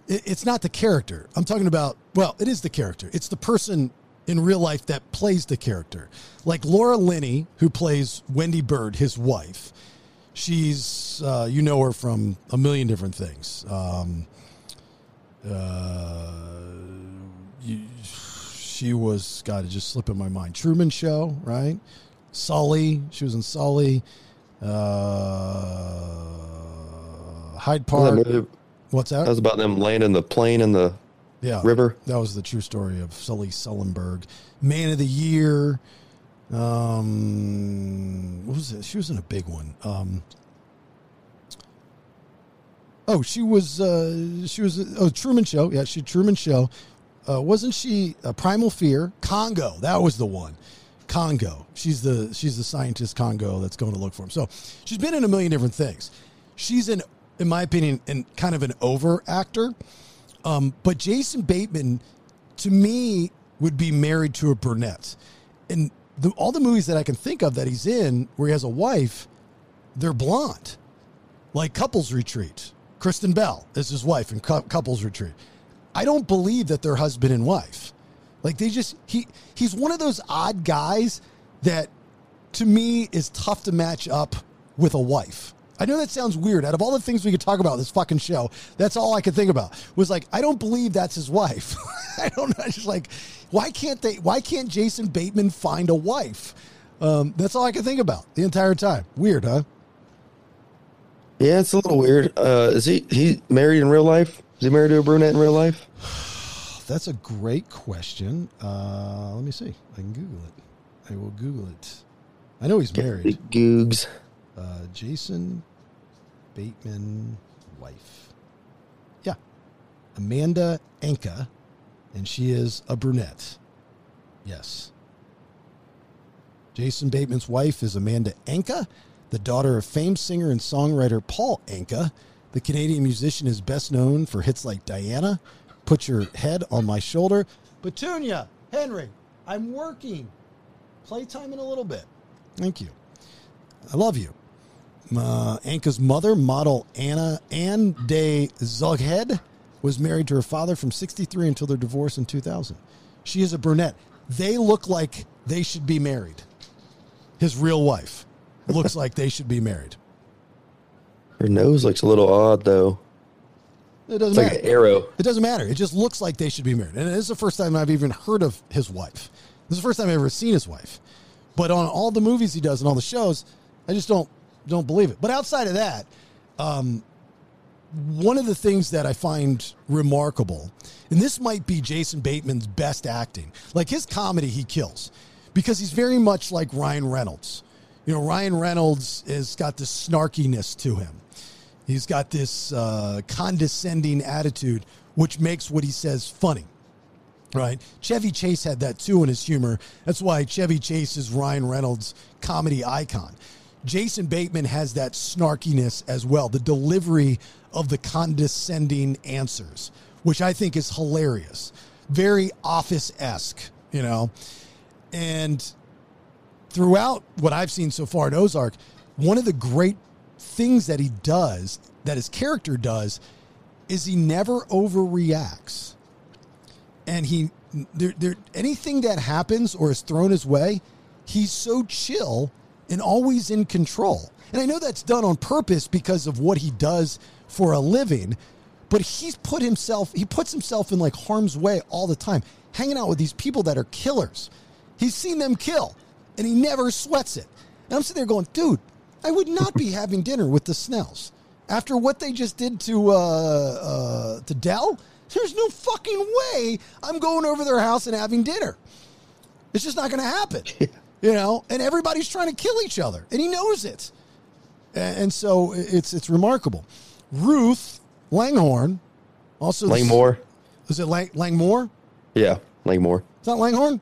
It's not the character. I'm talking about, well, it is the character. It's the person in real life that plays the character. Like Laura Linney, who plays Wendy Byrde, his wife. She's, uh, you know her from a million different things. Um, uh, you, she was, God, it just slipped in my mind. Truman Show, right? Sully. She was in Sully. Uh, Hyde Park. What's that? that was about them landing the plane in the yeah, river. That was the true story of Sully Sullenberg, Man of the Year. Um, what was it? She was in a big one. Um, oh, she was. Uh, she was. Oh, Truman Show. Yeah, she Truman Show. Uh, wasn't she uh, Primal Fear? Congo. That was the one. Congo. She's the she's the scientist Congo that's going to look for him. So she's been in a million different things. She's in, in my opinion, in kind of an over actor. Um, but Jason Bateman, to me, would be married to a brunette. And the, all the movies that I can think of that he's in where he has a wife, they're blonde. Like Couples Retreat. Kristen Bell is his wife in Cou- Couples Retreat. I don't believe that they're husband and wife. Like they just he he's one of those odd guys that to me is tough to match up with a wife. I know that sounds weird. Out of all the things we could talk about this fucking show, that's all I could think about was like, I don't believe that's his wife. I don't know. Just like, why can't they? Why can't Jason Bateman find a wife? Um, that's all I could think about the entire time. Weird, huh? Yeah, it's a little weird. Uh, is he he married in real life? Is he married to a brunette in real life? That's a great question. Uh, let me see. I can Google it. I will Google it. I know he's married. Googs. Uh, Jason Bateman wife. Yeah. Amanda Anka, and she is a brunette. Yes. Jason Bateman's wife is Amanda Anka, the daughter of famed singer and songwriter Paul Anka. The Canadian musician is best known for hits like Diana, Put Your Head on My Shoulder. Petunia, Henry, I'm working. Playtime in a little bit. Thank you. I love you. Uh, Anka's mother, model Anna Ann de Zogheb, was married to her father from 63 until their divorce in 2000. She is a brunette. They look like they should be married. His real wife looks like they should be married. Her nose looks a little odd though. It doesn't It's like matter. an arrow. It doesn't matter. It just looks like they should be married. And it is the first time I've even heard of his wife. This is the first time I've ever seen his wife. But on all the movies he does and all the shows, I just don't don't believe it. But outside of that, um, one of the things that I find remarkable, and this might be Jason Bateman's best acting, like his comedy, he kills because he's very much like Ryan Reynolds. You know, Ryan Reynolds has got this snarkiness to him. He's got this uh, condescending attitude, which makes what he says funny. Right? Chevy Chase had that too in his humor. That's why Chevy Chase is Ryan Reynolds' comedy icon. Jason Bateman has that snarkiness as well, the delivery of the condescending answers, which I think is hilarious. Very office esque, you know? And throughout what I've seen so far in Ozark, one of the great things that he does, that his character does, is he never overreacts. And he, there, there, anything that happens or is thrown his way, he's so chill and always in control. And I know that's done on purpose because of what he does for a living, but he's put himself, he puts himself in like harm's way all the time, hanging out with these people that are killers. He's seen them kill and he never sweats it. And I'm sitting there going, dude, I would not be having dinner with the Snells after what they just did to uh, uh, to Del. There's no fucking way I'm going over their house and having dinner. It's just not going to happen, you know. And everybody's trying to kill each other, and he knows it. And so it's it's remarkable. Ruth Langhorn, also the- Langmore. Is it Lang, Langmore? Yeah, Langmore. It's not Langhorn.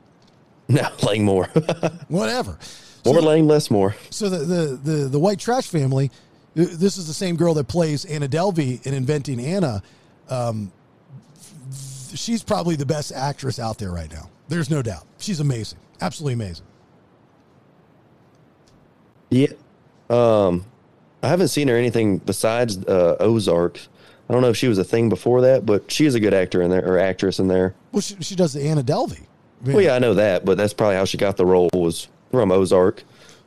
No, Langmore. Whatever. more Lang, less more. So the, the the the white trash family. This is the same girl that plays Anna Delvey in Inventing Anna. Um, she's probably the best actress out there right now. There's no doubt. She's amazing. Absolutely amazing. Yeah. Um, I haven't seen her anything besides uh, Ozark. I don't know if she was a thing before that, but she is a good actor in there or actress in there. Well, she, she does the Anna Delvey. I mean, Well, yeah, I know that, but that's probably how she got the role was from Ozark.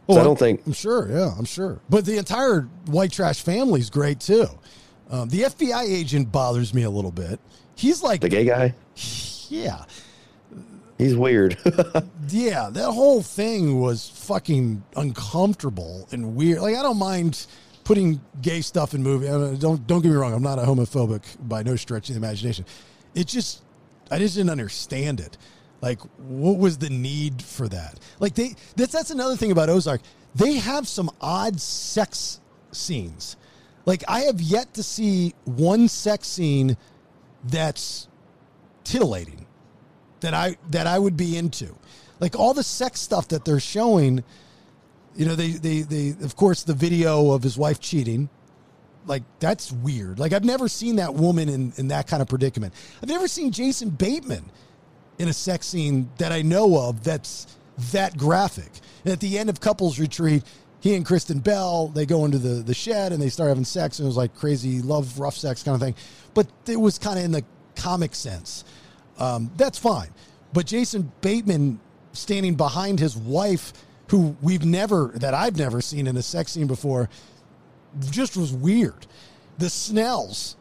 well, I don't think I'm sure. Yeah, I'm sure. But the entire white trash family is great too. Um, the FBI agent bothers me a little bit. He's like, the gay guy. yeah, He's weird. yeah. That whole thing was fucking uncomfortable and weird. Like, I don't mind putting gay stuff in movie. I mean, don't don't get me wrong. I'm not a homophobic by no stretch of the imagination. It just, I just didn't understand it. Like, what was the need for that? Like, they that's that's another thing about Ozark. They have some odd sex scenes. Like, I have yet to see one sex scene that's titillating that I that I would be into. Like all the sex stuff that they're showing, you know, they they they of course the video of his wife cheating. Like that's weird. Like I've never seen that woman in in that kind of predicament. I've never seen Jason Bateman in a sex scene that I know of that's that graphic. And at the end of couples retreat, he and Kristen Bell, they go into the, the shed and they start having sex and it was like crazy love, rough sex kind of thing. But it was kind of in the comic sense. Um, that's fine. But Jason Bateman standing behind his wife, who we've never, that I've never seen in a sex scene before, just was weird. The Snells,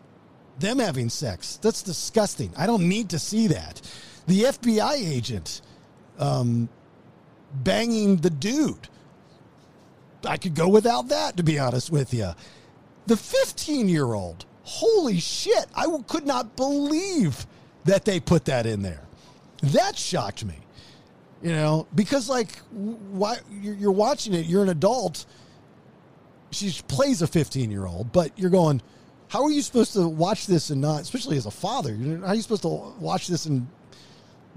them having sex, that's disgusting. I don't need to see that. The FBI agent um, banging the dude. I could go without that, to be honest with you. The 15 year old, holy shit, I could not believe that they put that in there. That shocked me, you know, because like, why you're, you're watching it, you're an adult. She plays a 15 year old, but you're going, how are you supposed to watch this and not, especially as a father, how are you supposed to watch this and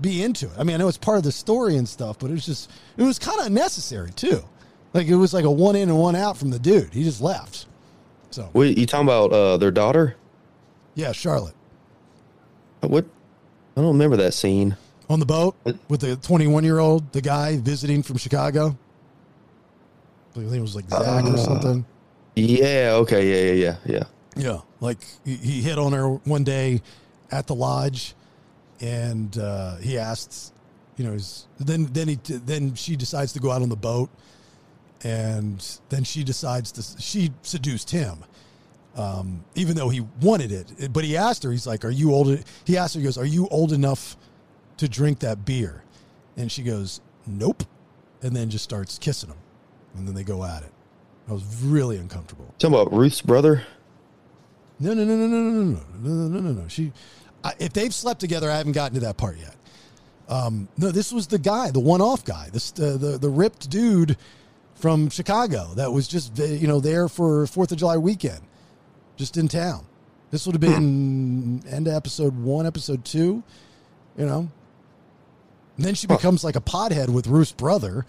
be into it? I mean, I know it's part of the story and stuff, but it was just, it was kind of unnecessary too. Like it was like a one in and one out from the dude. He just left. So Wait, you talking about uh, their daughter? yeah, Charlotte What? I don't remember that scene. on the boat with the 21 year old, the guy visiting from Chicago. I think it was like Zach or something. Yeah. Okay. Yeah. Yeah. Yeah. Yeah. Yeah, like he, he hit on her one day at the lodge, and uh, he asked, you know, then then he then she decides to go out on the boat, and then she decides to she seduced him, um, even though he wanted it. But he asked her, he's like, "Are you old?" He asked her, he goes, "Are you old enough to drink that beer?" And she goes, "Nope," and then just starts kissing him, and then they go at it. I was really uncomfortable. Talking about Ruth's brother. No, no, no, no, no, no, no, no, no, no, no, no. She, I, if they've slept together, I haven't gotten to that part yet. Um, no, this was the guy, the one-off guy, this uh, the the ripped dude from Chicago that was just you know there for Fourth of July weekend, just in town. This would have been hmm. end of episode one, episode two, you know. And then she becomes like a pothead with Ruth's brother,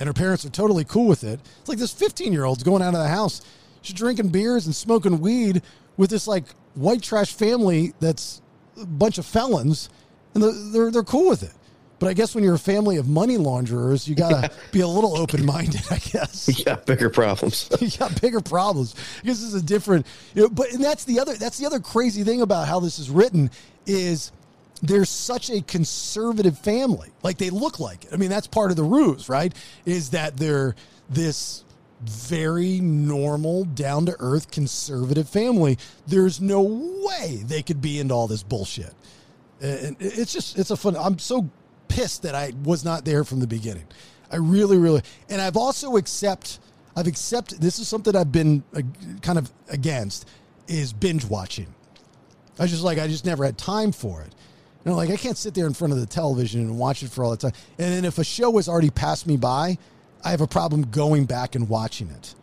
and her parents are totally cool with it. It's like this 15 year old's going out of the house. She's drinking beers and smoking weed with this like white trash family that's a bunch of felons, and they're, they're, they're cool with it. But I guess when you're a family of money launderers, you gotta be a little open minded. I guess Yeah. Bigger problems. you got bigger problems. I guess this is a different, you know, but and that's the other that's the other crazy thing about how this is written is there's such a conservative family. Like they look like it. I mean, that's part of the ruse, right? Is that they're this very normal, down to earth, conservative family. There's no way they could be into all this bullshit. And it's just, it's a fun. I'm so pissed that I was not there from the beginning. I really, really, and I've also accept, I've accepted. This is something I've been uh, kind of against is binge watching. I was just like, I just never had time for it. You know, like I can't sit there in front of the television and watch it for all the time. And then if a show has already passed me by, I have a problem going back and watching it.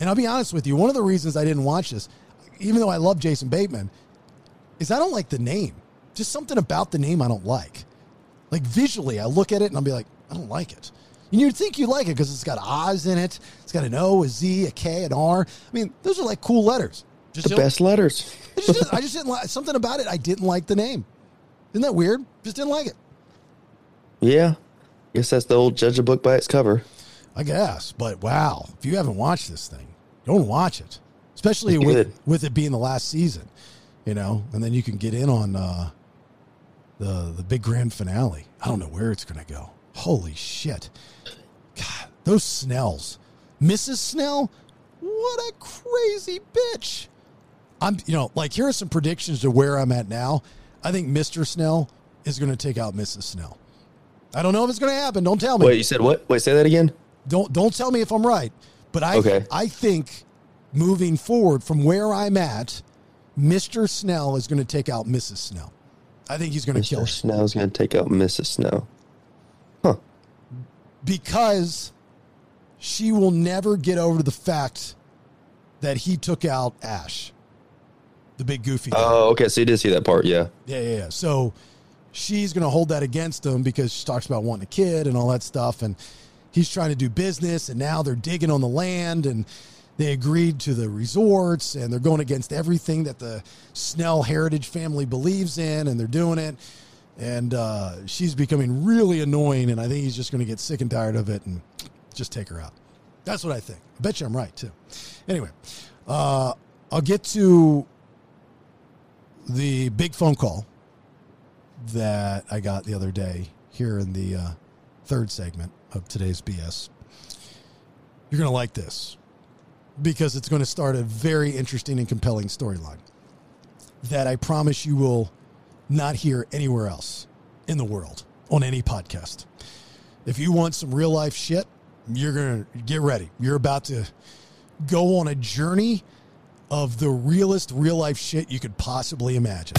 And I'll be honest with you, one of the reasons I didn't watch this, even though I love Jason Bateman, is I don't like the name. Just something about the name I don't like. Like visually, I look at it and I'll be like, I don't like it. And you'd think you like it because it's got Oz in it. It's got an O, a Z, a K, an R. I mean, those are like cool letters. Just The best letters. I just, didn't, I just didn't like something about it. I didn't like the name. Isn't that weird? Just didn't like it. Yeah. Guess that's the old judge a book by its cover. I guess. But wow, if you haven't watched this thing, don't watch it, especially with with it being the last season. You know, and then you can get in on uh, the the big grand finale. I don't know where it's going to go. Holy shit! God, those Snells, Mrs. Snell, what a crazy bitch. I'm, you know, like here are some predictions to where I'm at now. I think Mr. Snell is going to take out Mrs. Snell. I don't know if it's going to happen. Don't tell me Wait, you said what? Wait, say that again. don't don't tell me if I'm right, but I Okay. I think moving forward from where I'm at, Mr. Snell is going to take out Mrs. Snell. I think he's going to kill Snow's going to take out Mrs. Snow. Huh. Because she will never get over the fact that he took out Ash, the big goofy. guy. Oh, okay. So you did see that part. Yeah. Yeah, yeah, yeah. So she's going to hold that against him because she talks about wanting a kid and all that stuff. And he's trying to do business, and now they're digging on the land, and they agreed to the resorts, and they're going against everything that the Snell heritage family believes in, and they're doing it. And uh, she's becoming really annoying, and I think he's just going to get sick and tired of it and just take her out. That's what I think. I bet you I'm right, too. Anyway, uh, I'll get to the big phone call that I got the other day here in the uh, third segment of today's BS. You're going to like this because it's going to start a very interesting and compelling storyline that I promise you will not hear anywhere else in the world on any podcast. If you want some real life shit, you're going to get ready. You're about to go on a journey of the realest real life shit you could possibly imagine.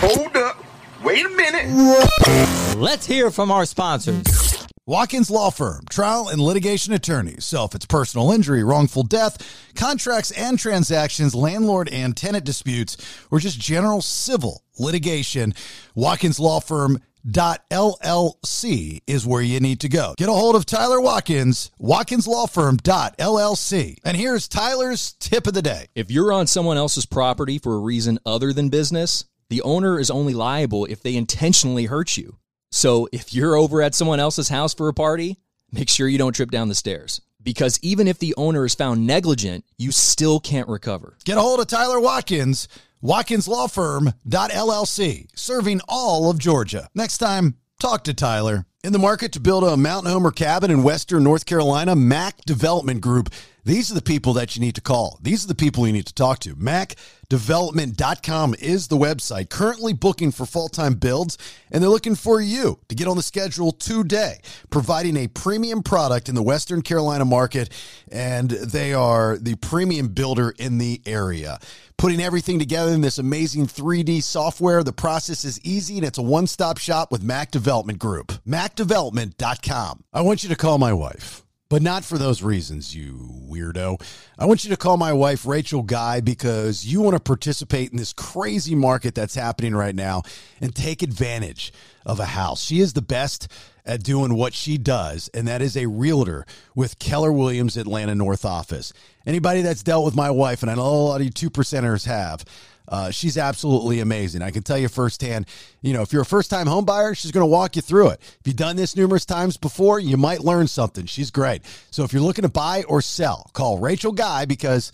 Hold up. Wait a minute. Let's hear from our sponsors. Watkins Law Firm, trial and litigation attorneys. So if it's personal injury, wrongful death, contracts and transactions, landlord and tenant disputes, or just general civil litigation, Watkins Law Firm. Dot LLC is where you need to go. Get a hold of Tyler Watkins, Watkins Law Firm. Dot LLC. And here's Tyler's tip of the day. If you're on someone else's property for a reason other than business, the owner is only liable if they intentionally hurt you. So if you're over at someone else's house for a party, make sure you don't trip down the stairs. Because even if the owner is found negligent, you still can't recover. Get a hold of Tyler Watkins, WatkinsLawFirm.LLC, serving all of Georgia. Next time, talk to Tyler. In the market to build a mountain home or cabin in Western North Carolina, Mac Development Group. These are the people that you need to call. These are the people you need to talk to. MacDevelopment.com is the website currently booking for full time builds, and they're looking for you to get on the schedule today, providing a premium product in the Western Carolina market, and they are the premium builder in the area. Putting everything together in this amazing 3D software, the process is easy and it's a one stop shop with Mac Development Group. MacDevelopment.com. I want you to call my wife. But not for those reasons, you weirdo. I want you to call my wife, Rachel Guy, because you want to participate in this crazy market that's happening right now and take advantage of a house. She is the best at doing what she does, and that is a realtor with Keller Williams Atlanta North office. Anybody that's dealt with my wife, and I know a lot of you two percenters have, uh, she's absolutely amazing. I can tell you firsthand, you know, if you're a first time home buyer, she's going to walk you through it. If you've done this numerous times before, you might learn something. She's great. So if you're looking to buy or sell, call Rachel Guy because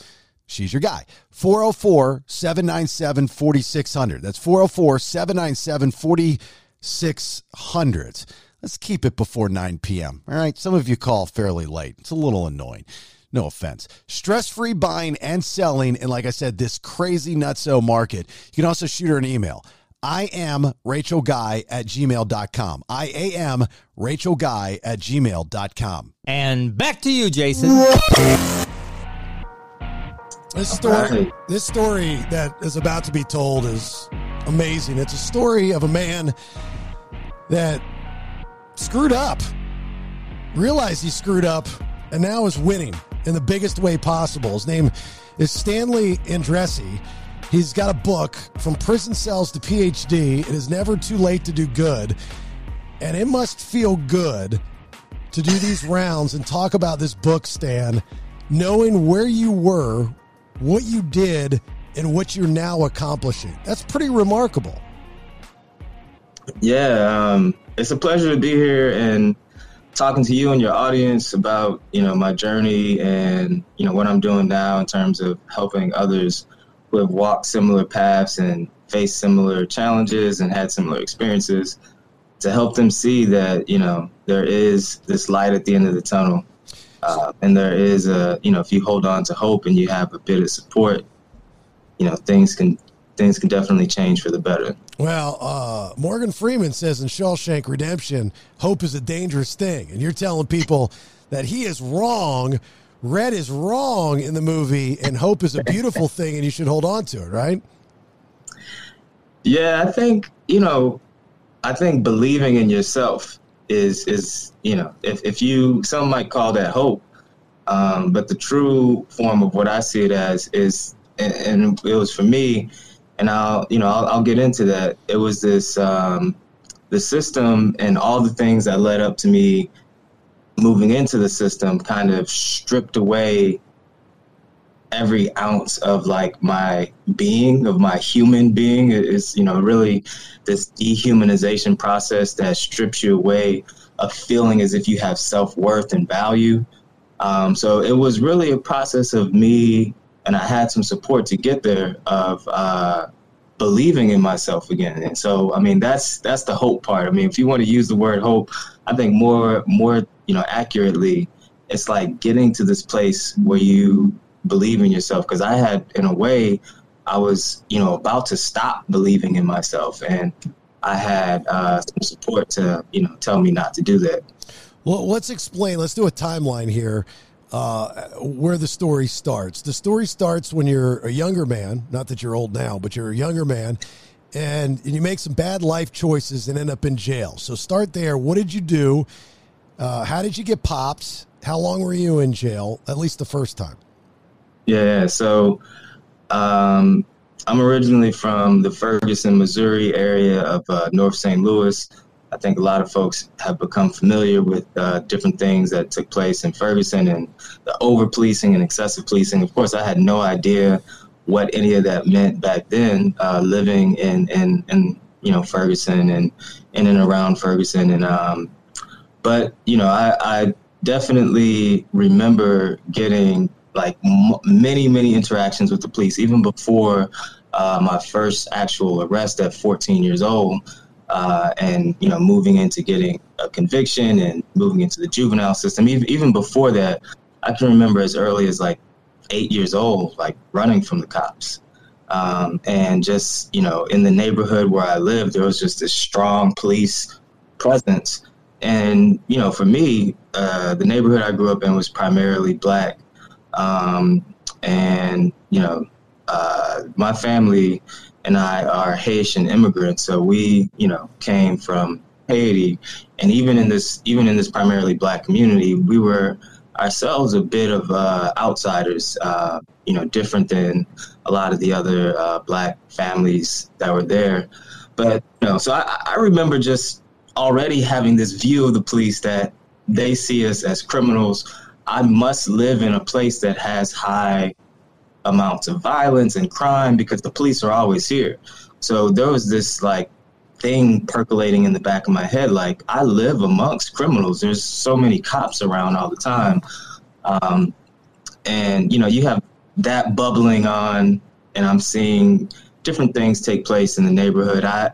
she's your guy. 404 797 4600. That's 404 797 4600. Let's keep it before 9 p.m. All right. Some of you call fairly late. It's a little annoying. No offense. Stress free buying and selling. And like I said, this crazy nutso market. You can also shoot her an email. I am Rachel Guy at gmail.com. I am Rachel Guy at gmail.com. And back to you, Jason. This story, this story that is about to be told is amazing. It's a story of a man that screwed up, realized he screwed up, and now is winning in the biggest way possible. His name is Stanley Andrisse. He's got a book from prison cells to PhD. It is never too late to do good, and it must feel good to do these rounds and talk about this book, Stan, knowing where you were, what you did, and what you're now accomplishing. That's pretty remarkable. Yeah, um, it's a pleasure to be here and talking to you and your audience about you know my journey and you know what I'm doing now in terms of helping others who have walked similar paths and faced similar challenges and had similar experiences to help them see that you know there is this light at the end of the tunnel. Uh, and there is a you know if you hold on to hope and you have a bit of support you know things can things can definitely change for the better Well, uh, Morgan Freeman says in Shawshank Redemption, hope is a dangerous thing. And you're telling people that he is wrong. Red is wrong in the movie, and hope is a beautiful thing, and you should hold on to it, right? Yeah, I think you know, I think believing in yourself is is you know, if if you some might call that hope, um, but the true form of what I see it as is, and, and it was for me, and I'll you know I'll, I'll get into that. It was this um, the system and all the things that led up to me moving into the system kind of stripped away every ounce of like my being of my human being is you know really this dehumanization process that strips you away of feeling as if you have self-worth and value um, so it was really a process of me and i had some support to get there of uh, believing in myself again. And so i mean that's that's the hope part. I mean if you want to use the word hope i think more more you know accurately it's like getting to this place where you believe in yourself. Because i had in a way i was you know about to stop believing in myself and i had uh, some support to you know tell me not to do that. Well, let's explain. Let's do a timeline here uh, where the story starts. The story starts when you're a younger man, not that you're old now, but you're a younger man, and, and you make some bad life choices and end up in jail. So start there. What did you do? Uh, how did you get pops? How long were you in jail? At least the first time. Yeah, so um, I'm originally from the Ferguson, Missouri area of uh, North St. Louis. I think a lot of folks have become familiar with uh, different things that took place in Ferguson and the over policing and excessive policing. Of course, I had no idea what any of that meant back then, uh, living in, in, in you know Ferguson and in and around Ferguson. And um, but you know, I, I definitely remember getting like m- many many interactions with the police even before uh, my first actual arrest at 14 years old uh, and you know moving into getting a conviction and moving into the juvenile system. Even, even before that i can remember as early as like eight years old like running from the cops. Um, and just you know in the neighborhood where i lived there was just this strong police presence. And you know for me uh, the neighborhood i grew up in was primarily black. Um, and you know uh, my family and I are Haitian immigrants, so we you know came from Haiti, and even in this even in this primarily black community, we were ourselves a bit of uh, outsiders, uh, you know, different than a lot of the other uh, black families that were there. But you know, so I, I remember just already having this view of the police that they see us as criminals. I must live in a place that has high amounts of violence and crime because the police are always here. So there was this like thing percolating in the back of my head like I live amongst criminals. There's so many cops around all the time. Um, and you know, you have that bubbling on and I'm seeing different things take place in the neighborhood. I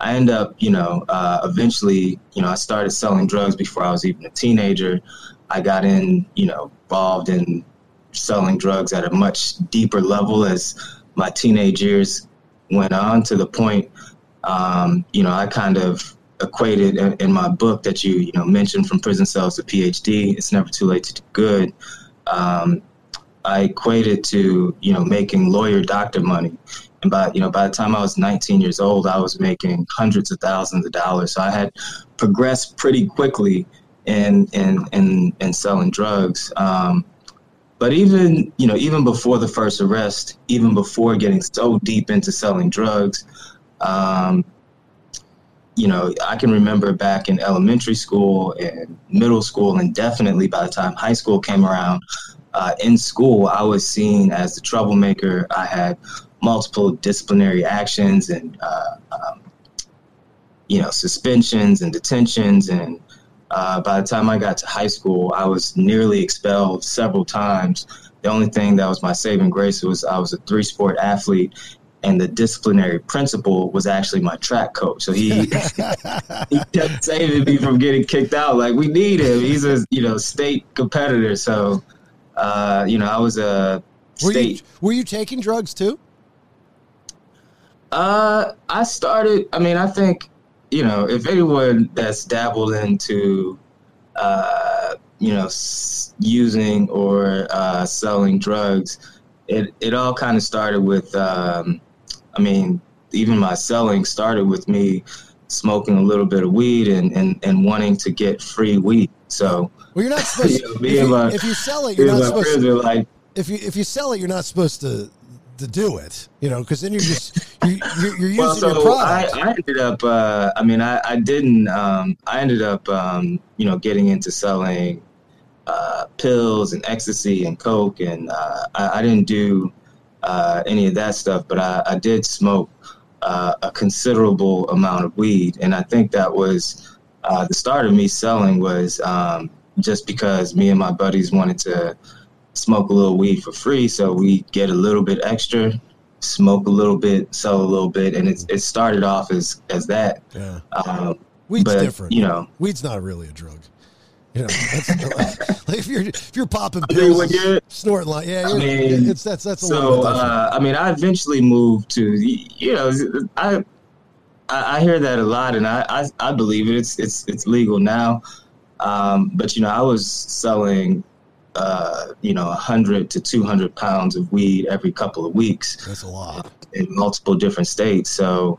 I end up, you know, uh, eventually, you know, I started selling drugs before I was even a teenager. I got in, you know, involved in selling drugs at a much deeper level as my teenage years went on to the point, um, you know, I kind of equated in, my book that you, you know, mentioned from prison cells to PhD, it's never too late to do good. Um, I equated to, you know, making lawyer doctor money. And by, you know, by the time I was 19 years old, I was making hundreds of thousands of dollars. So I had progressed pretty quickly in, in, in, in selling drugs. Um, but even you know, even before the first arrest, even before getting so deep into selling drugs, um, you know, I can remember back in elementary school and middle school, and definitely by the time high school came around, uh, in school, I was seen as the troublemaker. I had multiple disciplinary actions and, uh, um, you know, suspensions and detentions. And uh, by the time I got to high school, I was nearly expelled several times. The only thing that was my saving grace was I was a three sport athlete, and the disciplinary principal was actually my track coach. So he he kept saving me from getting kicked out. Like we need him. He's a you know state competitor. So uh, you know I was a Were you state. were you taking drugs too? Uh, I started. I mean, I think you know if anyone that's dabbled into uh, you know s- using or uh, selling drugs, it it all kind of started with. Um, I mean, even my selling started with me smoking a little bit of weed and, and, and wanting to get free weed. So, Well, you're not supposed. you know, if, you, if you sell it, you're not supposed. To, like, if you if you sell it, you're not supposed to to do it. You know, because then you're just you, you're, you're using well, so your I, product. I ended up. Uh, I mean, I, I didn't. Um, I ended up, um, you know, getting into selling uh, pills and ecstasy and coke, and uh, I, I didn't do uh, any of that stuff. But I, I did smoke uh, a considerable amount of weed, and I think that was uh, the start of me selling. Was um, just because me and my buddies wanted to smoke a little weed for free, so we get a little bit extra smoke a little bit, sell a little bit, and it's it started off as as that. yeah, Um, weed's but, different. You know, weed's not really a drug. You know, that's, like if you're if you're popping I mean, pills, you're- snorting like yeah, I mean, it's that's that's a so uh, I mean, I eventually moved to you know I I, I hear that a lot, and I, I I believe it. It's it's it's legal now, um, but you know, I was selling. Uh, you know, 100 to 200 pounds of weed every couple of weeks. That's a lot. in multiple different states. So,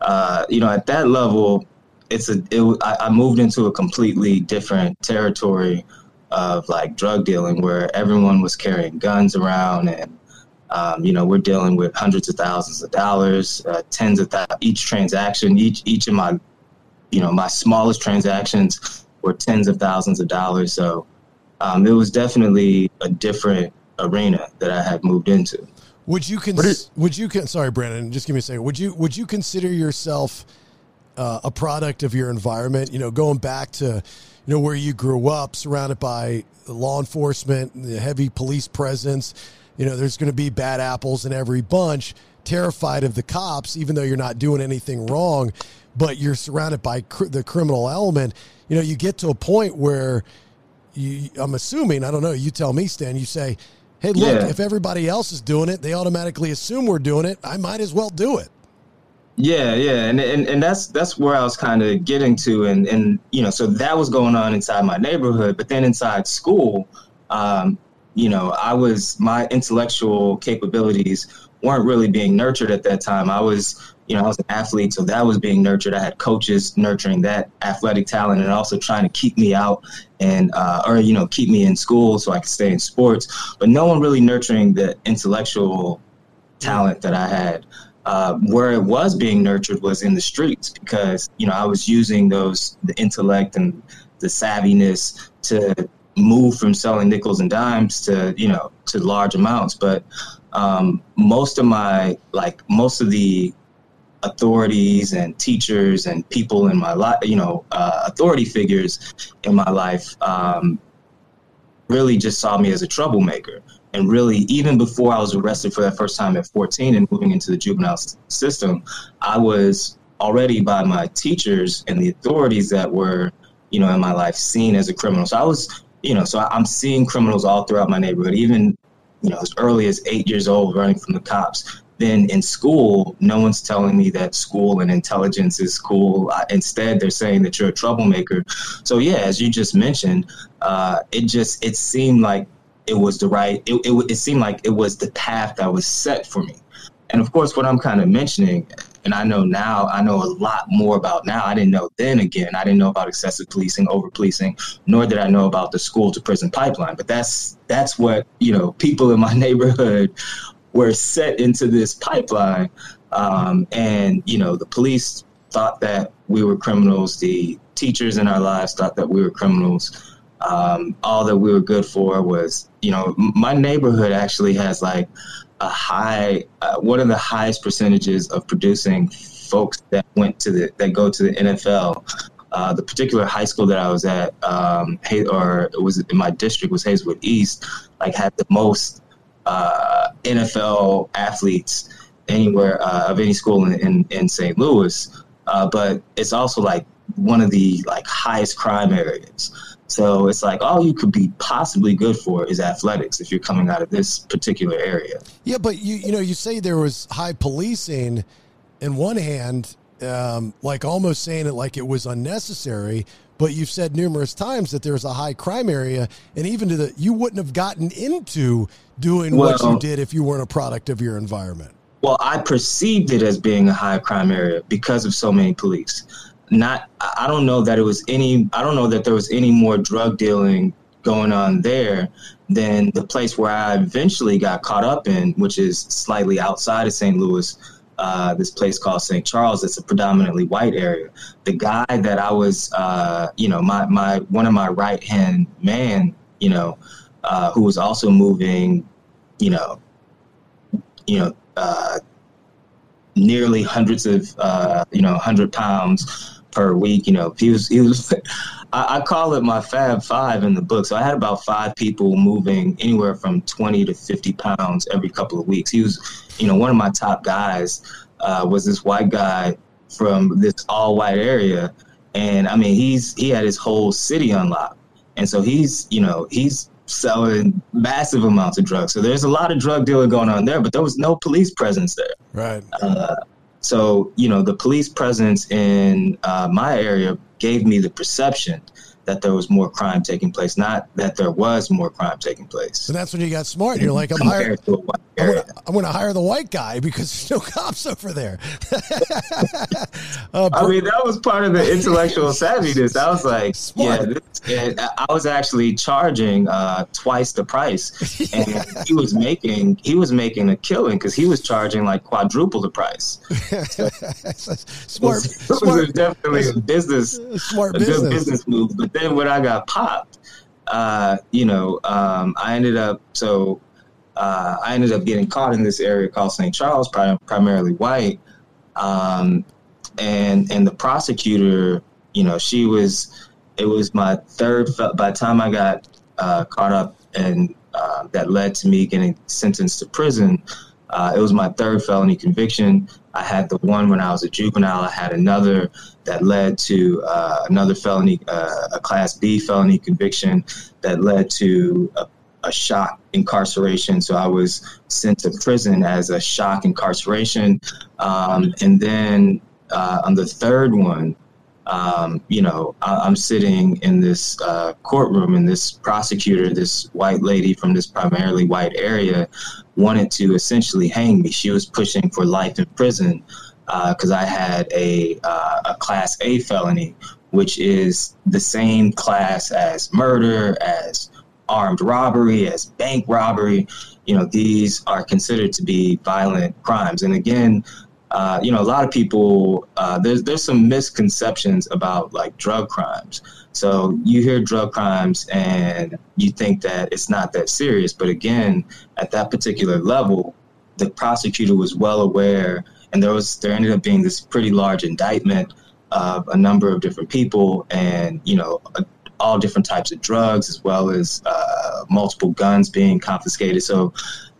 uh, you know, at that level, it's a. It, I, I moved into a completely different territory of like drug dealing, where everyone was carrying guns around, and um, you know, we're dealing with hundreds of thousands of dollars, uh, tens of thousands. Each transaction, each each of my, you know, my smallest transactions were tens of thousands of dollars. So, um, it was definitely a different arena that I had moved into. Would you cons- would you con- sorry Brandon, just give me a second. Would you would you consider yourself uh, a product of your environment? You know, going back to you know where you grew up, surrounded by law enforcement, the heavy police presence. You know, there's going to be bad apples in every bunch. Terrified of the cops, even though you're not doing anything wrong, but you're surrounded by cr- the criminal element. You know, you get to a point where you, I'm assuming, I don't know, you tell me, Stan, you say, hey, look, Yeah. if everybody else is doing it, they automatically assume we're doing it. I might as well do it. Yeah, yeah, and and, and that's that's where I was kind of getting to, and and you know, so that was going on inside my neighborhood, but then inside school, um, you know, I was my intellectual capabilities weren't really being nurtured at that time. I was, you know, I was an athlete, so that was being nurtured. I had coaches nurturing that athletic talent, and also trying to keep me out and uh, or you know keep me in school so I could stay in sports, but no one really nurturing the intellectual talent that I had. Uh, where it was being nurtured was in the streets because you know I was using those the intellect and the savviness to move from selling nickels and dimes to you know to large amounts. But um, most of my like most of the authorities and teachers and people in my life, you know, uh, authority figures in my life, um, really just saw me as a troublemaker. And really, even before I was arrested for that first time at 14 and moving into the juvenile s- system, I was already by my teachers and the authorities that were, you know, in my life seen as a criminal. So I was, you know, so I- I'm seeing criminals all throughout my neighborhood, even, you know, as early as eight years old, running from the cops. Then in school, no one's telling me that school and intelligence is cool. Instead, they're saying that you're a troublemaker. So yeah, as you just mentioned, uh, it just it seemed like it was the right. It, it it seemed like it was the path that was set for me. And of course, what I'm kind of mentioning, and I know now, I know a lot more about now. I didn't know then again. I didn't know about excessive policing, over policing, nor did I know about the school to prison pipeline. But that's that's what you know. People in my neighborhood were set into this pipeline, um, and you know the police thought that we were criminals. The teachers in our lives thought that we were criminals. Um, all that we were good for was, you know, my neighborhood actually has like a high, uh, one of the highest percentages of producing folks that went to the that go to the NFL. Uh, the particular high school that I was at, um, or it was in my district was Hazelwood East, like had the most uh, NFL athletes anywhere uh, of any school in, in, in St. Louis. Uh, but it's also like one of the like highest crime areas. So it's like all you could be possibly good for is athletics if you're coming out of this particular area. Yeah, but you you know you say there was high policing. In one hand, um, like almost saying it like it was unnecessary, but you've said numerous times that there's a high crime area, and even to the you wouldn't have gotten into doing what you did if you weren't a product of your environment. Well, I perceived it as being a high crime area because of so many police. Not, I I don't know that it was any. I don't know that there was any more drug dealing going on there than the place where I eventually got caught up in, which is slightly outside of St. Louis. Uh, this place called St. Charles. It's a predominantly white area. The guy that I was, uh, you know, my my one of my right hand man, you know, uh, who was also moving, you know, you know, uh, nearly hundreds of, uh, you know, hundred pounds per week. You know, he was, he was, I, I call it my Fab Five in the book. So I had about five people moving anywhere from 20 to 50 pounds every couple of weeks. He was, you know, one of my top guys uh, was this white guy from this all white area. And I mean, he's, he had his whole city unlocked. And so he's, you know, he's selling massive amounts of drugs. So there's a lot of drug dealing going on there, but there was no police presence there. Right. Uh, so you know, the police presence in uh, my area gave me the perception that there was more crime taking place, not that there was more crime taking place. So that's when you got smart. You're like, I'm hiring. compared to a white I'm gonna, hire the white guy because there's no cops over there. uh, I mean, that was part of the intellectual savviness. I was like, Smart. yeah, this, I was actually charging uh, twice the price, and he was making he was making a killing because he was charging like quadruple the price. smart, it was, smart, definitely a business, smart a business. good business move. But then when I got popped, uh, you know, um, I ended up so uh, I ended up getting caught in this area called St. Charles, pri- primarily white, um, and and the prosecutor, you know, she was. It was my third. By the time I got uh, caught up, and uh, that led to me getting sentenced to prison. Uh, it was my third felony conviction. I had the one when I was a juvenile. I had another that led to uh, another felony, uh, a Class B felony conviction that led to a, a shock incarceration. So I was sent to prison as a shock incarceration. Um, and then uh, on the third one, um, you know, I, I'm sitting in this uh, courtroom, and this prosecutor, this white lady from this primarily white area, wanted to essentially hang me. She was pushing for life in prison because I had a uh, a Class A felony, which is the same class as murder, as armed robbery, as bank robbery. You know, these are considered to be violent crimes, and again uh, you know, a lot of people uh, there's there's some misconceptions about like drug crimes. So you hear drug crimes and you think that it's not that serious, but again, at that particular level, the prosecutor was well aware, and there was there ended up being this pretty large indictment of a number of different people, and you know. A, all different types of drugs, as well as uh, multiple guns being confiscated. So,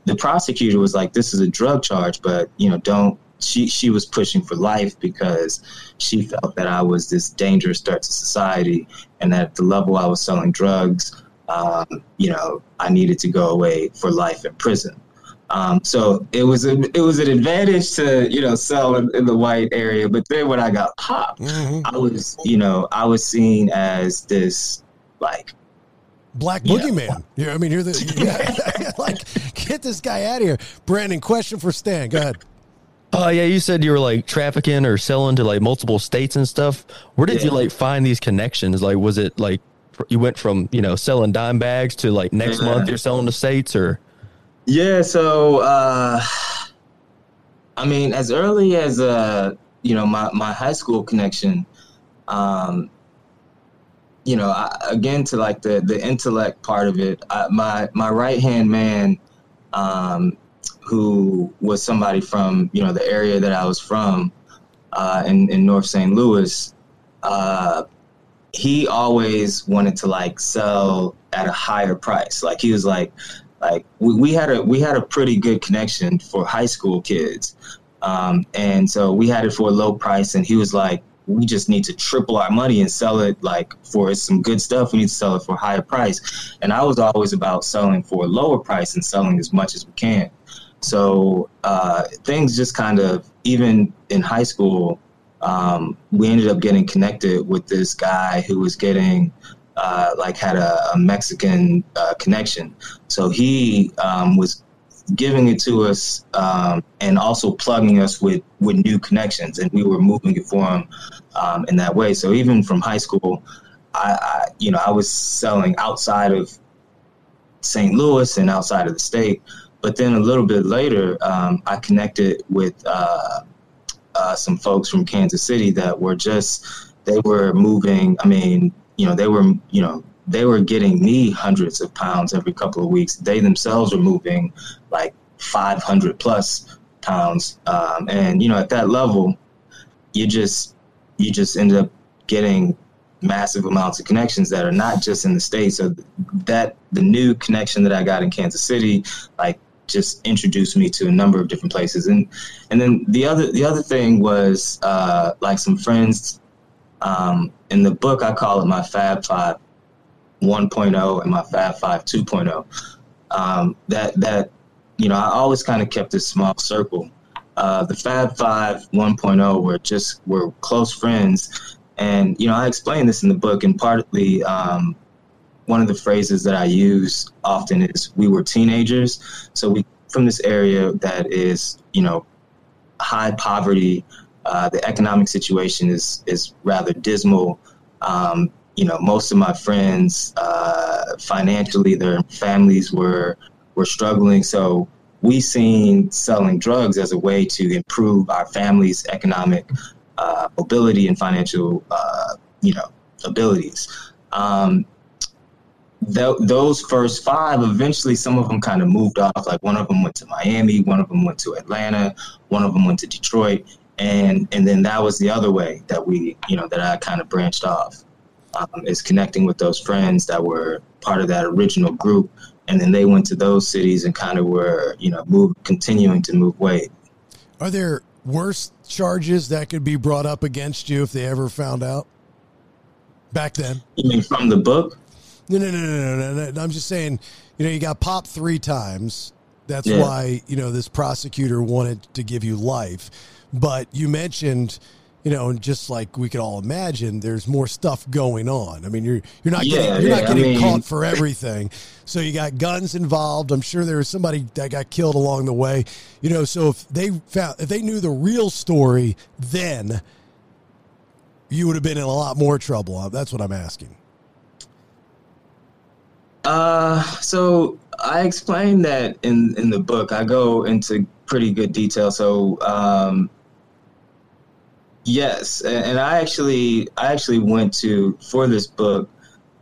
the prosecutor was like, "This is a drug charge, but you know, don't she she was pushing for life because she felt that I was this dangerous threat to society, and that at the level I was selling drugs, um, you know, I needed to go away for life in prison. Um, so it was a, it was an advantage to you know sell in, in the white area, but then when I got popped, I was you know I was seen as this like Black Yeah. boogeyman. Yeah, I mean, you're the yeah, like get this guy out of here. Brandon, question for Stan. Go ahead. Oh yeah, you said you were like trafficking or selling to like multiple states and stuff. Where did you like find these connections? Like, was it like you went from you know selling dime bags to like next Yeah. month you're selling to states or? Yeah, so uh I mean, as early as uh, you know, my my high school connection, um, you know, I, again to like the the intellect part of it, I, my my right hand man, um, who was somebody from you know the area that I was from, uh, in in North St. Louis, uh, he always wanted to like sell at a higher price. Like he was like, like we, we had a we had a pretty good connection for high school kids, um, and so we had it for a low price. And he was like, we just need to triple our money and sell it like for some good stuff. We need to sell it for a higher price. And I was always about selling for a lower price and selling as much as we can. So uh, things just kind of, even in high school, um, we ended up getting connected with this guy who was getting uh, like had a, a Mexican uh, connection. So he um, was giving it to us um, and also plugging us with with new connections, and we were moving it for him um, in that way. So even from high school, I, I you know I was selling outside of St. Louis and outside of the state. But then a little bit later, um, I connected with uh, uh, some folks from Kansas City that were just they were moving. I mean, you know, they were you know they were getting me hundreds of pounds every couple of weeks. They themselves were moving like 500 plus pounds, um, and you know, at that level, you just you just end up getting massive amounts of connections that are not just in the states. So that the new connection that I got in Kansas City, like just introduced me to a number of different places. And and then the other the other thing was uh, like some friends. Um, in the book, I call it my Fab Five 1.0 and my Fab Five 2.0. Um, that that you know, I always kind of kept this small circle. Uh, the Fab Five 1.0 were just were close friends, and you know, I explain this in the book, and partly um, one of the phrases that I use often is "we were teenagers." So we from this area that is, you know, high poverty. Uh, the economic situation is is rather dismal. Um, you know, most of my friends uh, financially, their families were were struggling. So we seen selling drugs as a way to improve our family's economic uh, mobility and financial, uh, you know, abilities. Um, th- those first five, eventually, some of them kind of moved off. Like one of them went to Miami, one of them went to Atlanta, one of them went to Detroit, and and then that was the other way that we, you know, that I kind of branched off. Um, is connecting with those friends that were part of that original group, and then they went to those cities and kind of were, you know, move continuing to move weight. Are there worse charges that could be brought up against you if they ever found out back then? You mean from the book? No, no, no, no, no, no. no. I'm just saying, you know, you got popped three times. That's Yeah. why, you know, this prosecutor wanted to give you life. But you mentioned, you know, and just like we could all imagine, there's more stuff going on. I mean, you're you're not Yeah, getting you're yeah, not I getting mean- caught for everything. So you got guns involved. I'm sure there was somebody that got killed along the way. You know, so if they found if they knew the real story then you would have been in a lot more trouble. That's what I'm asking. Uh, so I explained that in in the book. I go into pretty good detail. So, um, yes, and, and I actually I actually went to for this book.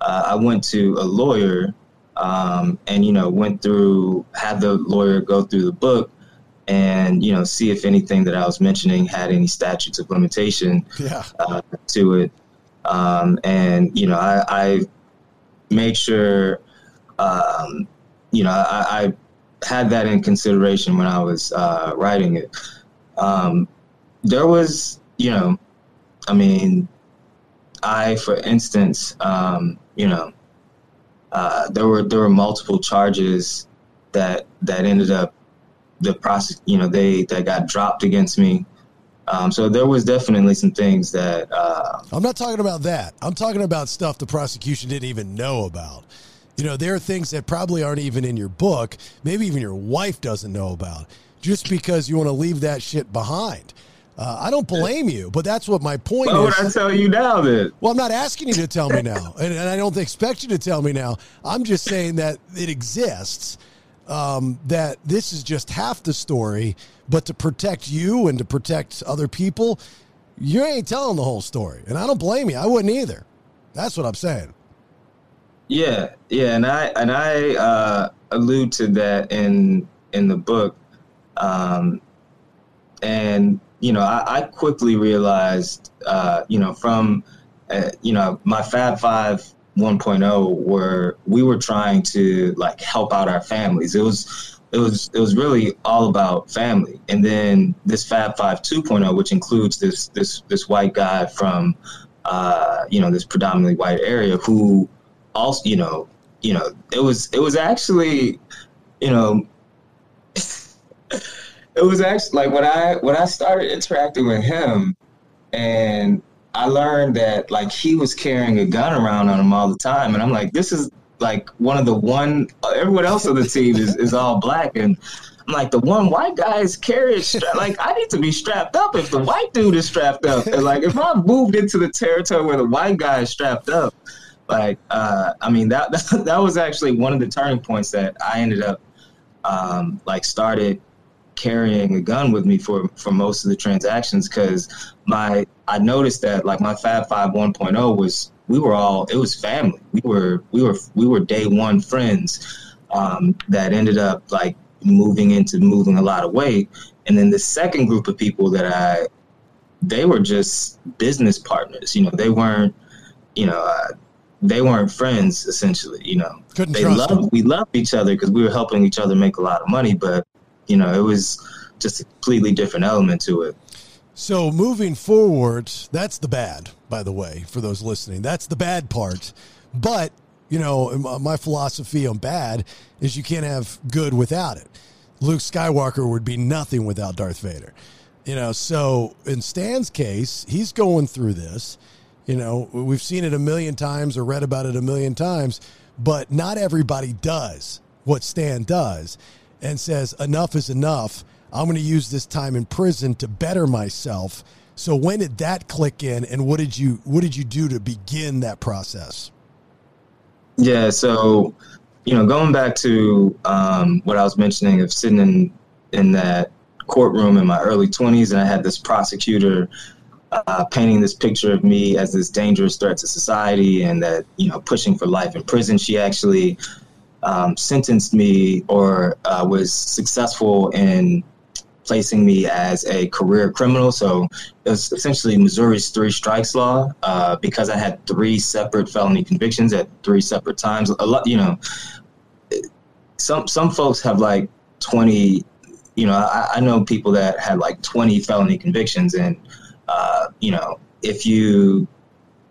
Uh, I went to a lawyer, um, and you know went through had the lawyer go through the book. And you know, see if anything that I was mentioning had any statutes of limitation Yeah. uh, to it. Um, and you know, I, I made sure, um, you know, I, I had that in consideration when I was uh, writing it. Um, there was, you know, I mean, I, for instance, um, you know, uh, there were there were multiple charges that that ended up the process, you know, they that got dropped against me. Um, so there was definitely some things that uh, I'm not talking about that. I'm talking about stuff the prosecution didn't even know about. You know, there are things that probably aren't even in your book, maybe even your wife doesn't know about, just because you want to leave that shit behind. Uh, I don't blame you, but that's what my point Why would is. I tell you now then? Well, I'm not asking you to tell me now, and, and I don't expect you to tell me now. I'm just saying that it exists. Um, that this is just half the story, but to protect you and to protect other people, you ain't telling the whole story, and I don't blame you. I wouldn't either. That's what I'm saying. Yeah, yeah, and I and I uh, allude to that in in the book, um, and you know, I, I quickly realized, uh, you know, from, uh, you know, my Fab Five 1.0, where we were trying to like help out our families. It was, it was, it was really all about family. And then this Fab Five 2.0, which includes this, this, this white guy from, uh, you know, this predominantly white area who also, you know, you know, it was, it was actually, you know. it was actually like when I when I started interacting with him, and I learned that like he was carrying a gun around on him all the time, and I'm like, this is like one of the one. Everyone else on the team is is all black, and I'm like the one white guy is carrying. Stra- like I need to be strapped up if the white dude is strapped up, and like if I moved into the territory where the white guy is strapped up. Like, uh, I mean, that, that that was actually one of the turning points that I ended up um, like started carrying a gun with me for for most of the transactions because my I noticed that like my Fab Five 1.0 was we were all it was family. We were we were we were day one friends um, that ended up like moving into moving a lot of weight. And then the second group of people that I they were just business partners you know they weren't you know uh, they weren't friends essentially you know Couldn't they loved them. we loved each other because we were helping each other make a lot of money but you know it was just a completely different element to it So moving forward, that's the bad, by the way, for those listening. That's the bad part. But, you know, my- uh, my philosophy on bad is you can't have good without it. Luke Skywalker would be nothing without Darth Vader. You know, so in Stan's case, he's going through this. You know, we've seen it a million times or read about it a million times, but not everybody does what Stan does and says, enough is enough. I'm going to use this time in prison to better myself. So when did that click in and what did you what did you do to begin that process? Yeah, so you know, going back to um, what I was mentioning of sitting in in that courtroom in my early 20s, and I had this prosecutor uh, painting this picture of me as this dangerous threat to society, and that you know, pushing for life in prison. She actually um, sentenced me, or uh, was successful in placing me as a career criminal. So it was essentially Missouri's three strikes law uh, because I had three separate felony convictions at three separate times. A lot, you know, some some folks have like twenty. You know, I, I know people that had like twenty felony convictions, and uh, you know, if you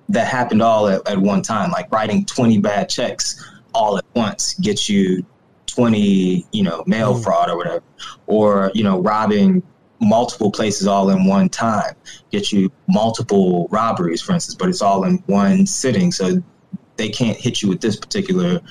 that happened all at, at one time, like writing twenty bad checks all at once gets you 20 you know mail fraud or whatever. Or you know robbing multiple places all in one time get you multiple robberies for instance but it's all in one sitting so they can't hit you with this particular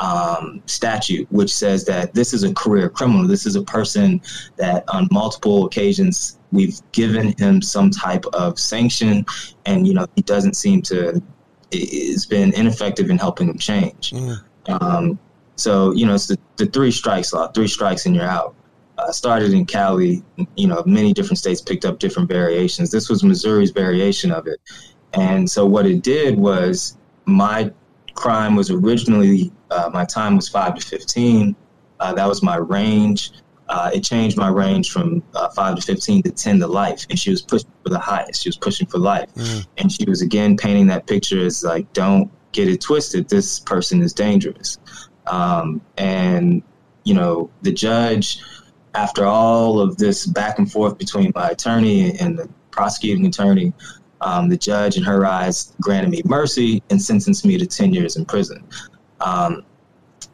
um, statute which says that this is a career criminal this is a person that on multiple occasions we've given him some type of sanction and you know he doesn't seem to it's been ineffective in helping him change um, so you know, it's the, the three strikes law. Three strikes and you're out. Uh, started in Cali. You know, many different states picked up different variations. This was Missouri's variation of it. And so what it did was my crime was originally uh, my time was five to fifteen. Uh, that was my range. Uh, it changed my range from uh, five to fifteen to ten to life, and she was pushing for the highest. She was pushing for life, and she was again painting that picture as like, don't get it twisted. This person is dangerous. Um, and, you know, the judge, after all of this back and forth between my attorney and the prosecuting attorney, um, the judge, in her eyes, granted me mercy and sentenced me to 10 years in prison. Um,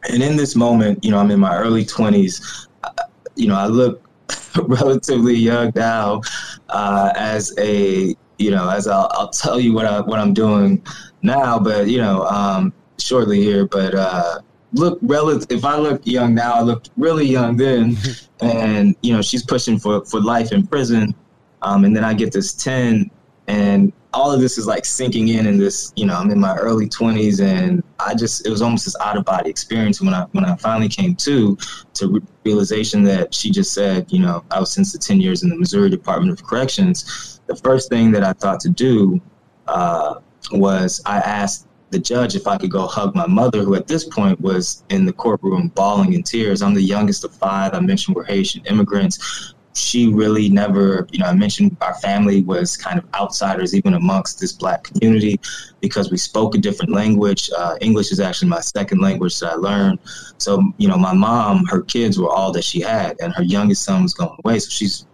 and in this moment, you know, I'm in my early 20s. Uh, you know, I look relatively young now uh, as a, you know, as I'll, I'll tell you what, I, what I'm doing now, but, you know, um, shortly here. But, uh, look relative if i look young now i looked really young then and you know she's pushing for for life in prison um, and then i get this 10 and all of this is like sinking in in this you know i'm in my early 20s and i just it was almost this out of body experience when i when i finally came to to re- realization that she just said you know i was sentenced to 10 years in the missouri department of corrections the first thing that i thought to do uh, was i asked the judge if I could go hug my mother, who at this point was in the courtroom bawling in tears. I'm the youngest of five. I mentioned we're Haitian immigrants. She really never, you know, I mentioned our family was kind of outsiders even amongst this black community because we spoke a different language. Uh, English is actually my second language that I learned. So, you know, my mom, her kids were all that she had, and her youngest son was going away. So she's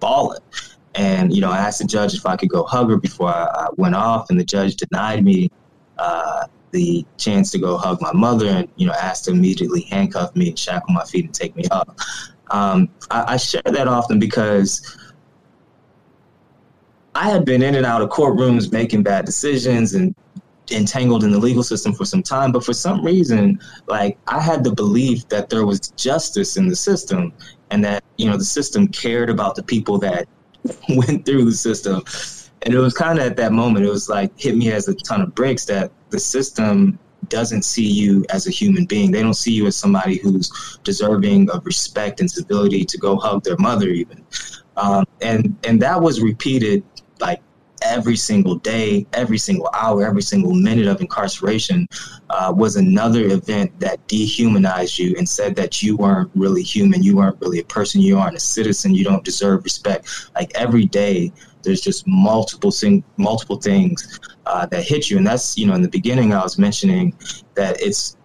bawling. And, you know, I asked the judge if I could go hug her before I, I went off, and the judge denied me uh, the chance to go hug my mother and, you know, asked to immediately handcuff me and shackle my feet and take me up. Um, I, I share that often because I had been in and out of courtrooms making bad decisions and entangled in the legal system for some time, but for some reason, like I had the belief that there was justice in the system and that, you know, the system cared about the people that went through the system. And it was kind of at that moment, it was like hit me as a ton of bricks that the system doesn't see you as a human being. They don't see you as somebody who's deserving of respect and civility to go hug their mother, even. Um, and and that was repeated like every single day, every single hour, every single minute of incarceration uh, was another event that dehumanized you and said that you weren't really human, you weren't really a person, you aren't a citizen, you don't deserve respect. Like every day, there's just multiple sing- multiple things uh, that hit you, and that's you know in the beginning I was mentioning that it's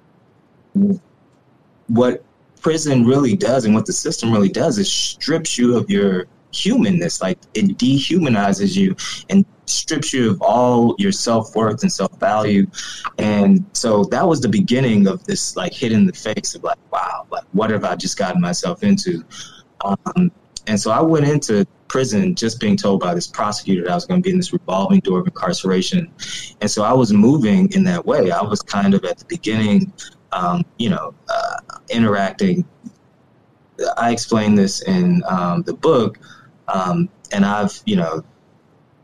what prison really does and what the system really does is strips you of your humanness. Like it dehumanizes you and strips you of all your self-worth and self-value. And so that was the beginning of this like hit in the face of like wow like what have i just gotten myself into? Um, and so i went into prison just being told by this prosecutor that i was going to be in this revolving door of incarceration. And so i was moving in that way. I was kind of at the beginning um, you know uh, interacting. I explained this in um, the book um, and I've, you know,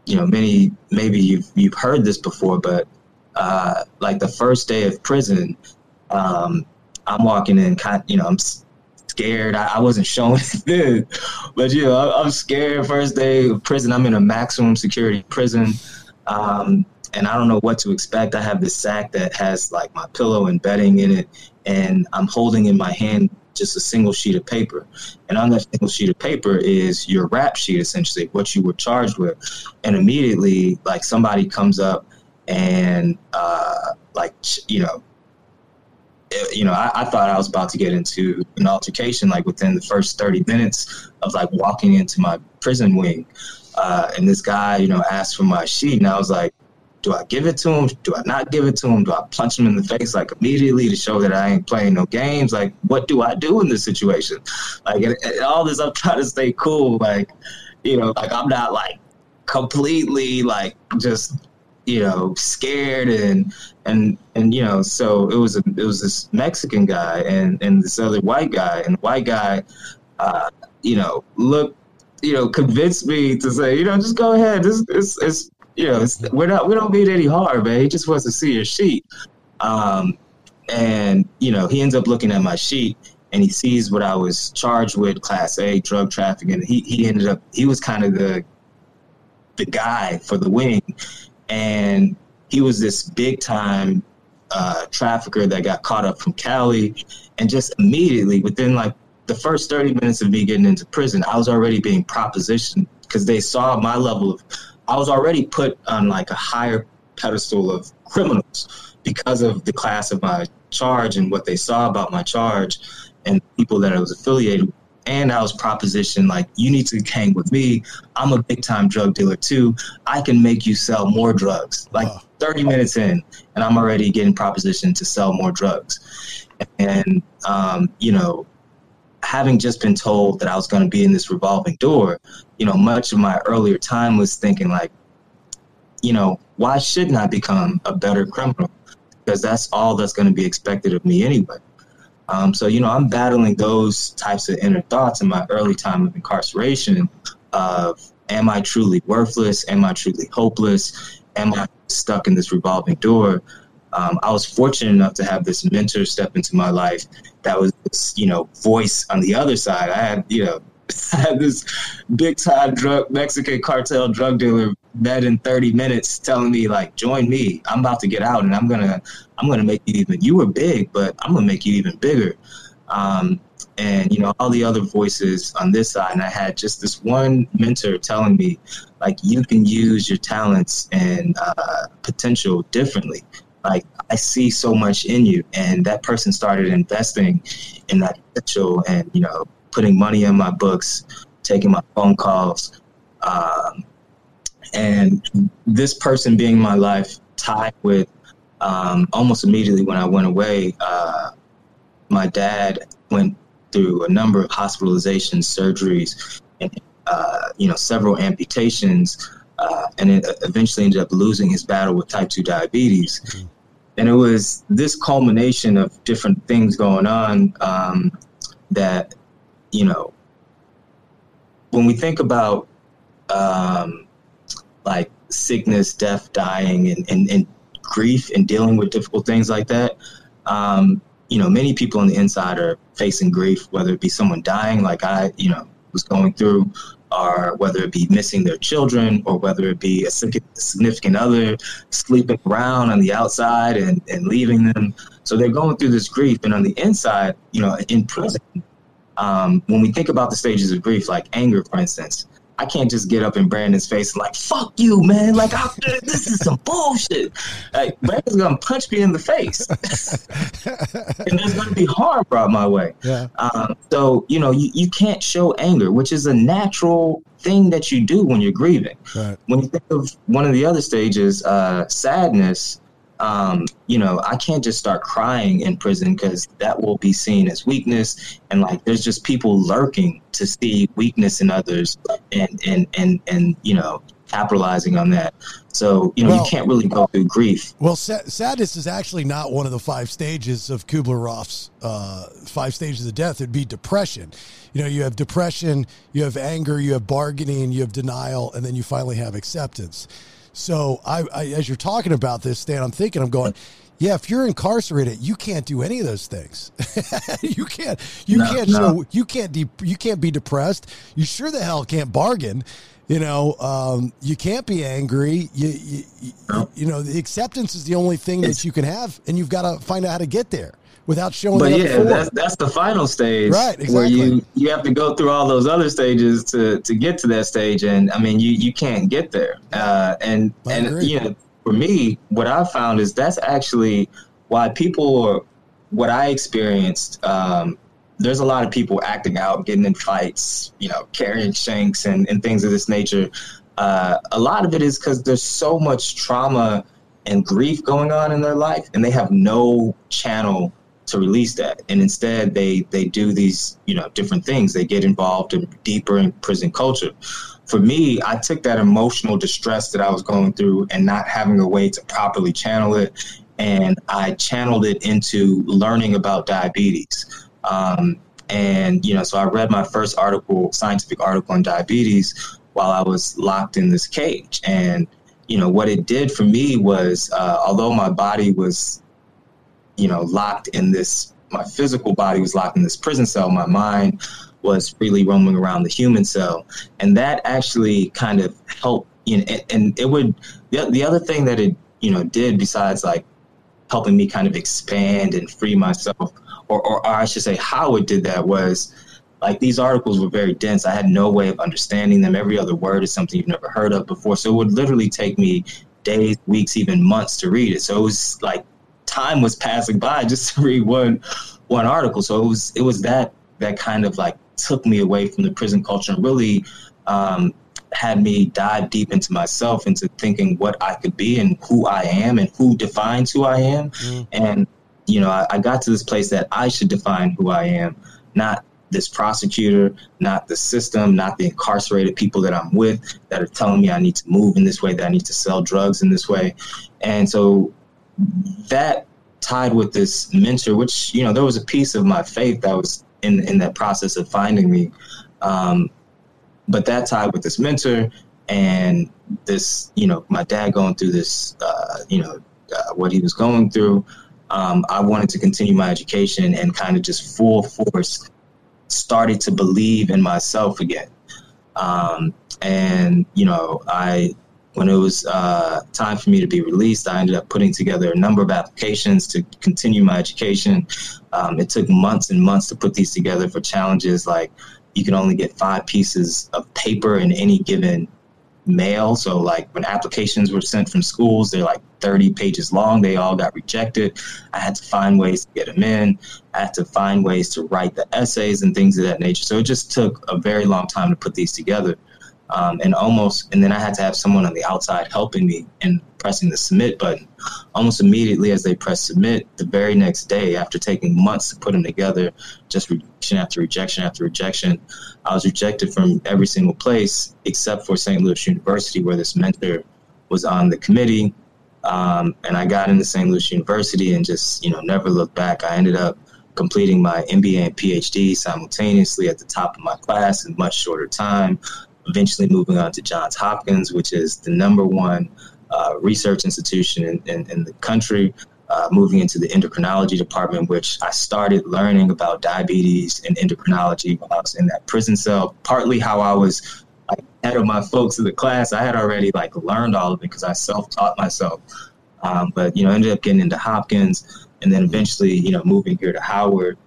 you know, many maybe you've you've heard this before, but uh, like the first day of prison, um, I'm walking in, you know, I'm scared. I, I wasn't showing it then, but you know, I, I'm scared. First day of prison, I'm in a maximum security prison. Um, and I don't know what to expect. I have this sack that has like my pillow and bedding in it, and I'm holding in my hand just a single sheet of paper. And on that single sheet of paper is your rap sheet, essentially, what you were charged with. And immediately, like somebody comes up and, uh, like, you know, you know, I, I, thought I was about to get into an altercation like within the first 30 minutes of like walking into my prison wing. Uh, and this guy, you know, asked for my sheet, and I was like, do I give it to him? Do I not give it to him? Do I punch him in the face like immediately to show that I ain't playing no games? Like, what do I do in this situation? Like, and, and all this, I'm trying to stay cool. Like, you know, like I'm not like completely like just you know scared and and and you know so it was a, it was this Mexican guy and and this other white guy and the white guy uh, you know look you know convinced me to say you know just go ahead this it's, it's you know, we're not we don't beat any hard, man. He just wants to see your sheet. Um, and you know, he ends up looking at my sheet and he sees what I was charged with, class A drug trafficking. He he ended up he was kind of the the guy for the wing, and he was this big time uh, trafficker that got caught up from Cali, and just immediately within like the first 30 minutes of me getting into prison, I was already being propositioned because they saw my level of I was already put on like a higher pedestal of criminals because of the class of my charge and what they saw about my charge and people that I was affiliated with. And I was propositioned like, you need to hang with me. I'm a big time drug dealer too. I can make you sell more drugs. Like 30 minutes in, and I'm already getting propositioned to sell more drugs. And, um, you know, having just been told that I was going to be in this revolving door, you know, much of my earlier time was thinking like, you know, why shouldn't I become a better criminal? Because that's all that's going to be expected of me anyway. Um, so, you know, I'm battling those types of inner thoughts in my early time of incarceration of, am I truly worthless? Am I truly hopeless? Am I stuck in this revolving door? Um, I was fortunate enough to have this mentor step into my life that was, this, you know, voice on the other side. I had, you know, had this big time drug Mexican cartel drug dealer met in 30 minutes telling me like join me. I'm about to get out and i'm gonna i'm gonna make you even you were big but i'm gonna make you even bigger. Um, and you know all the other voices on this side and i had just this one mentor telling me like you can use your talents and uh, potential differently. Like i see so much in you. And that person started investing in that potential and you know putting money in my books taking my phone calls um, and this person being my life tied with um, almost immediately when i went away uh, my dad went through a number of hospitalizations, surgeries, and uh, you know several amputations, uh, and it eventually ended up losing his battle with type two diabetes. Mm-hmm. And it was this culmination of different things going on um, that you know when we think about um, like sickness, death, dying, and, and, and grief and dealing with difficult things like that. Um, you know, many people on the inside are facing grief, whether it be someone dying, like I, you know, was going through, or whether it be missing their children, or whether it be a significant other sleeping around on the outside and, and leaving them. So they're going through this grief. And on the inside, you know, in prison, um, when we think about the stages of grief, like anger, for instance, I can't just get up in Brandon's face and like, fuck you, man. Like, I, this is some bullshit. Like, Brandon's going to punch me in the face. and there's to be harm brought my way. Yeah. Um, so, you know, you, you can't show anger, which is a natural thing that you do when you're grieving. Right. When you think of one of the other stages, uh, sadness, um, you know, I can't just start crying in prison because that will be seen as weakness. And like, there's just people lurking to see weakness in others and, and, and, and, you know, capitalizing on that. So, you know, well, you can't really go through grief. Well, sadness is actually not one of the five stages of Kubler Ross's uh, five stages of death. It'd be depression. You know, you have depression, you have anger, you have bargaining, you have denial, and then you finally have acceptance. So I, I, as you're talking about this, Stan, I'm thinking, I'm going, yeah, if you're incarcerated, you can't do any of those things. you can't, you no, can't no. show, you can't, de- you can't be depressed. You sure the hell can't bargain. You know, um, you can't be angry. You, you, no. you, know, the acceptance is the only thing it's, that you can have, and you've got to find out how to get there without showing. But yeah, that's that's the final stage, right? Exactly. Where you you have to go through all those other stages to to get to that stage, and I mean, you you can't get there. Uh, and I and agree. you know, for me, what I found is that's actually why people are what I experienced. Um, there's a lot of people acting out, getting in fights, you know, carrying shanks and, and things of this nature. Uh, a lot of it is because there's so much trauma and grief going on in their life, and they have no channel to release that. And instead they they do these you know different things. They get involved in deeper in prison culture. For me i took that emotional distress that i was going through and not having a way to properly channel it. And i channeled it into learning about diabetes. Um, and you know so i read my first article scientific article on diabetes while i was locked in this cage. And you know what it did for me was uh, although my body was you know, locked in this, my physical body was locked in this prison cell. My mind was freely roaming around the human cell. And that actually kind of helped, you know, and, and it would, the, the other thing that it, you know, did besides like helping me kind of expand and free myself, or, or, or I should say how it did that was, like these articles were very dense. I had no way of understanding them. Every other word is something you've never heard of before. So it would literally take me days, weeks, even months to read it. So it was like time was passing by just to read one one article. So it was it was that that kind of like took me away from the prison culture and really um, had me dive deep into myself, into thinking what I could be and who I am and who defines who I am. Mm. And you know, I, I got to this place that I should define who I am, not this prosecutor, not the system, not the incarcerated people that I'm with that are telling me I need to move in this way, that I need to sell drugs in this way. And so that tied with this mentor, which you know there was a piece of my faith that was in in that process of finding me, um, but that tied with this mentor and this you know my dad going through this uh, you know uh, what he was going through. Um, I wanted to continue my education and kind of just full force started to believe in myself again. Um, and you know I when it was uh, time for me to be released, I ended up putting together a number of applications to continue my education. Um, it took months and months to put these together for challenges like you can only get five pieces of paper in any given mail. So, like when applications were sent from schools, they're like 30 pages long. They all got rejected. I had to find ways to get them in. I had to find ways to write the essays and things of that nature. So, it just took a very long time to put these together um, and almost and then I had to have someone on the outside helping me and pressing the submit button. Almost immediately as they press submit, the very next day, after taking months to put them together, just rejection after rejection after rejection, I was rejected from every single place except for St. Louis University, where this mentor was on the committee. Um, and I got into St. Louis University and just you know never looked back. I ended up completing my MBA and PhD simultaneously at the top of my class in much shorter time eventually moving on to Johns Hopkins, which is the number one uh, research institution in, in, in the country. Uh, moving into the endocrinology department, which I started learning about diabetes and endocrinology while I was in that prison cell. Partly how I was ahead of my folks in the class, I had already like learned all of it because I self-taught myself. Um, but you know, ended up getting into Hopkins, and then eventually, you know, moving here to Howard,